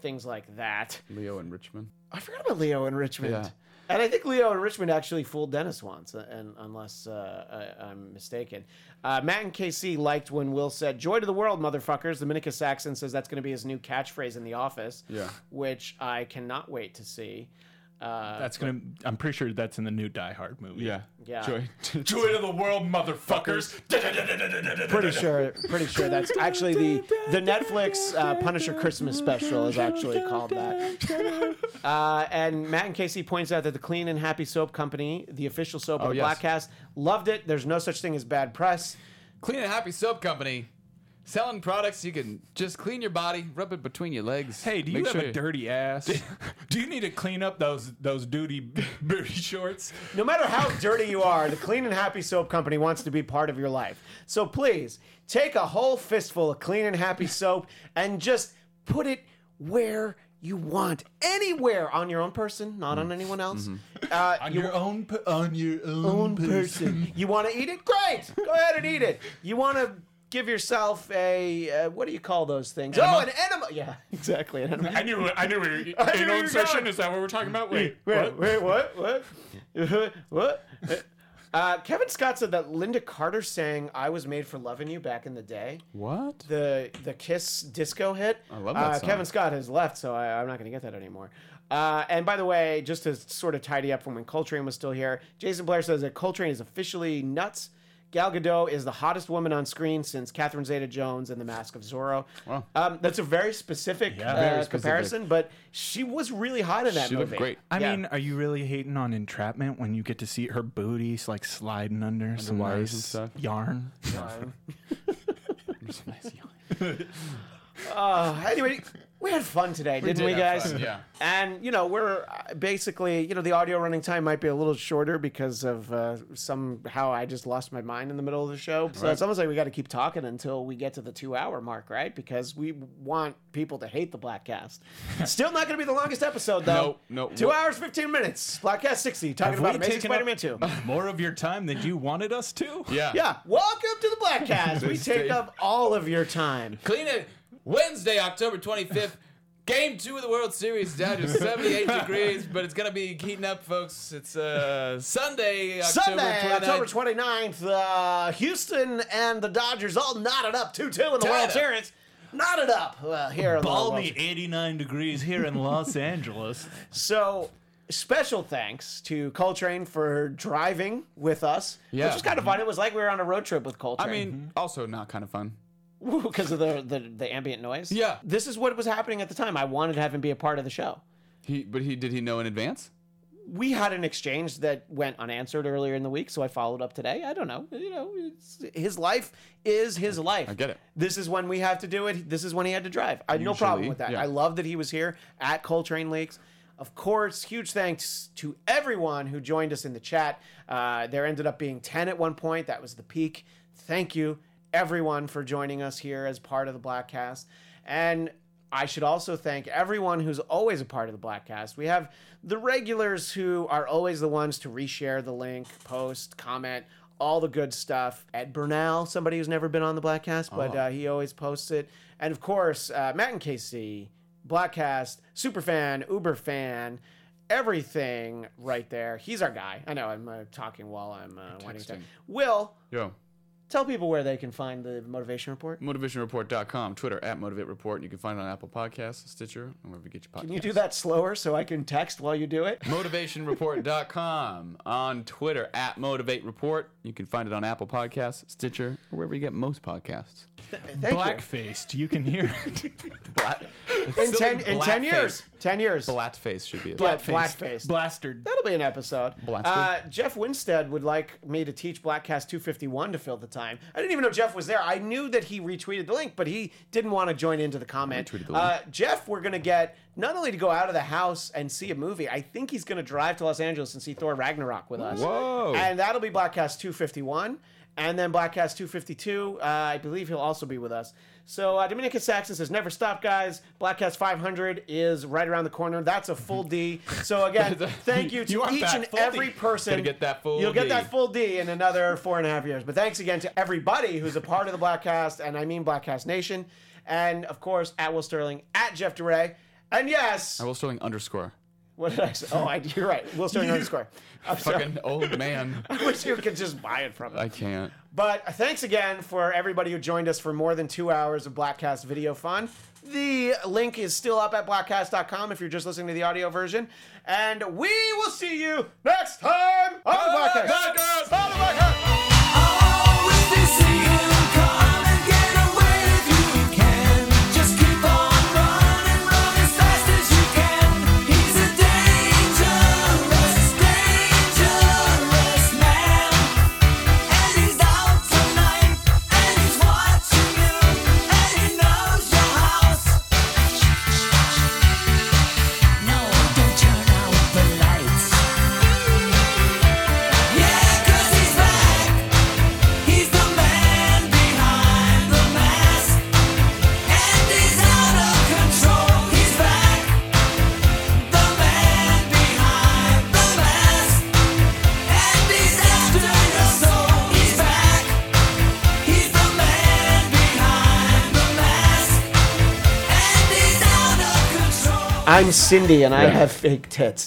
Things like that. Leo and Richmond. I forgot about Leo and Richmond. Yeah. And I think Leo and Richmond actually fooled Dennis once, uh, and unless uh, I, I'm mistaken. Uh, Matt and KC liked when Will said, Joy to the world, motherfuckers. Dominica Saxon says that's going to be his new catchphrase in The Office. Yeah. Which I cannot wait to see. Uh, That's gonna. I'm pretty sure that's in the new Die Hard movie. Yeah. Yeah. Joy. Joy to the world, motherfuckers! pretty sure pretty sure that's actually the the Netflix uh, Punisher Christmas special is actually called that. Uh, and Matt and Casey points out that the Clean and Happy Soap Company, the official soap of Oh, the yes. Bladtcast, loved it. There's no such thing as bad press. Clean and Happy Soap Company. Selling products you can just clean your body, rub it between your legs. Hey, do you Make have sure a dirty ass? do you need to clean up those those duty booty shorts? No matter how dirty you are, the Clean and Happy Soap Company wants to be part of your life. So please take a whole fistful of Clean and Happy soap and just put it where you want, anywhere on your own person, not on anyone else. Uh, On you- your own, pe- on your own, own person. You want to eat it? Great. Go ahead and eat it. You want to give yourself a uh, what do you call those things? Oh, an enema. Yeah, exactly. An enema. I knew, I knew. We were, I knew anal where you were insertion. going. Is that what we're talking about? Wait, Wait, what? wait, what? What? what? Uh, Kevin Scott said that Lynda Carter sang "I Was Made for Loving You" back in the day. What? The the Kiss disco hit. I love that uh, song. Kevin Scott has left, so I, I'm not going to get that anymore. Uh, and by the way, just to sort of tidy up from when Coltrane was still here, Jason Blair says that Coltrane is officially nuts. Gal Gadot is the hottest woman on screen since Catherine Zeta-Jones and The Mask of Zorro. Wow. Um, that's a very specific, Yeah. uh, Very specific. comparison, but she was really hot in that She movie. looked great. I Yeah. mean, are you really hating on entrapment when you get to see her booty like sliding under, some wires nice and stuff? yarn? Just nice young. Uh, anyway, we had fun today, didn't did we, have guys? fun, yeah. And you know, we're uh, basically, you know, the audio running time might be a little shorter because of uh, somehow I just lost my mind in the middle of the show. So it's almost like we got to keep talking until we get to the two-hour mark, right? Because we want people to hate the Bladtcast. Still not going to be the longest episode, though. No, no. Two What- hours, fifteen minutes. Bladtcast sixty, talking Have about we Amazing taken Spider-Man two. More of your time than you wanted us to? Yeah. Yeah, welcome to the Bladtcast. we This take day- up all of your time. Clean it. Wednesday, October 25th. Game two of the World Series down to 78 degrees, but it's gonna be heating up, folks. It's uh, Sunday, October Sunday, 29th. October 29th, uh, Houston and the Dodgers all knotted up 2 2 in the Tied World up. Series. Knotted up uh, here in the Balmy 89 degrees here in Los Angeles. So, special thanks to Coltrane for driving with us. Yeah. Which was kind of fun. It was like we were on a road trip with Coltrane. I Coltrane. mean, also not kind of fun. because of the, the, the ambient noise. Yeah. This is what was happening at the time. I wanted to have him be a part of the show. He, but he did he know in advance? we had an exchange that went unanswered earlier in the week, so I followed up today. I don't know. You know, it's, his life is his life. I get it. This is when we have to do it. This is when he had to drive. I no problem Usually, with that. yeah. I love that he was here at Coltrane Leaks. Of course, huge thanks to everyone who joined us in the chat. Uh, there ended up being 10 at one point. That was the peak. Thank you, everyone, for joining us here as part of the Bladtcast. And I should also thank everyone who's always a part of the Bladtcast. We have the regulars who are always the ones to reshare the link, post, comment, all the good stuff. Ed Bernal, somebody who's never been on the Bladtcast, but uh, he always posts it. And of course, uh, Matt and KC, Bladtcast, super fan, uber fan, everything right there. He's our guy. I know I'm uh, talking while I'm uh, down. texting. Will, Yo. Tell people where they can find the motivation report. MotivationReport.com, Twitter at Motivate Report. And you can find it on Apple Podcasts, Stitcher, and wherever you get your podcasts. Can you do that slower so I can text while you do it? MotivationReport.com on Twitter at Motivate Report. You can find it on Apple Podcasts, Stitcher, or wherever you get most podcasts. Thank you. Black-faced. You can hear it. Blat. in ten in ten years. Ten years. Blatface should be it. Yeah, blackface. Blastered. That'll be an episode. Blasted. Uh, Jeff Winstead would like me to teach Bladtcast 251 to fill the time. I didn't even know Jeff was there. I knew that he retweeted the link, but he didn't want to join into the comment. Retweeted the Uh, Jeff, we're going to get not only to go out of the house and see a movie, I think he's going to drive to Los Angeles and see Thor Ragnarok with us. Whoa. And that'll be Bladtcast 251. And then Bladtcast 252, uh, I believe he'll also be with us. So uh, Dominicus Saxon says, never stop, guys. Bladtcast 500 is right around the corner. That's a full D. So again, thank you to You each and every D. person. Gotta get that full You'll get that full D in another four and a half years. But thanks again to everybody who's a part of the Bladtcast, and I mean Bladtcast Nation. And of course, at Will Sterling, at Jeff DeRay. And yes, I will Sterling underscore. what did I say? Oh, I, you're right. Will Sterling underscore. I'm sorry. Fucking old man. I wish you could just buy it from me. I can't. But thanks again for everybody who joined us for more than two hours of Bladtcast video fun. The link is still up at bladtcast.com if you're just listening to the audio version. And we will see you next time on the Bladtcast. On the Bladtcast. Always be seeing, I'm Cindy, and I have fake tits.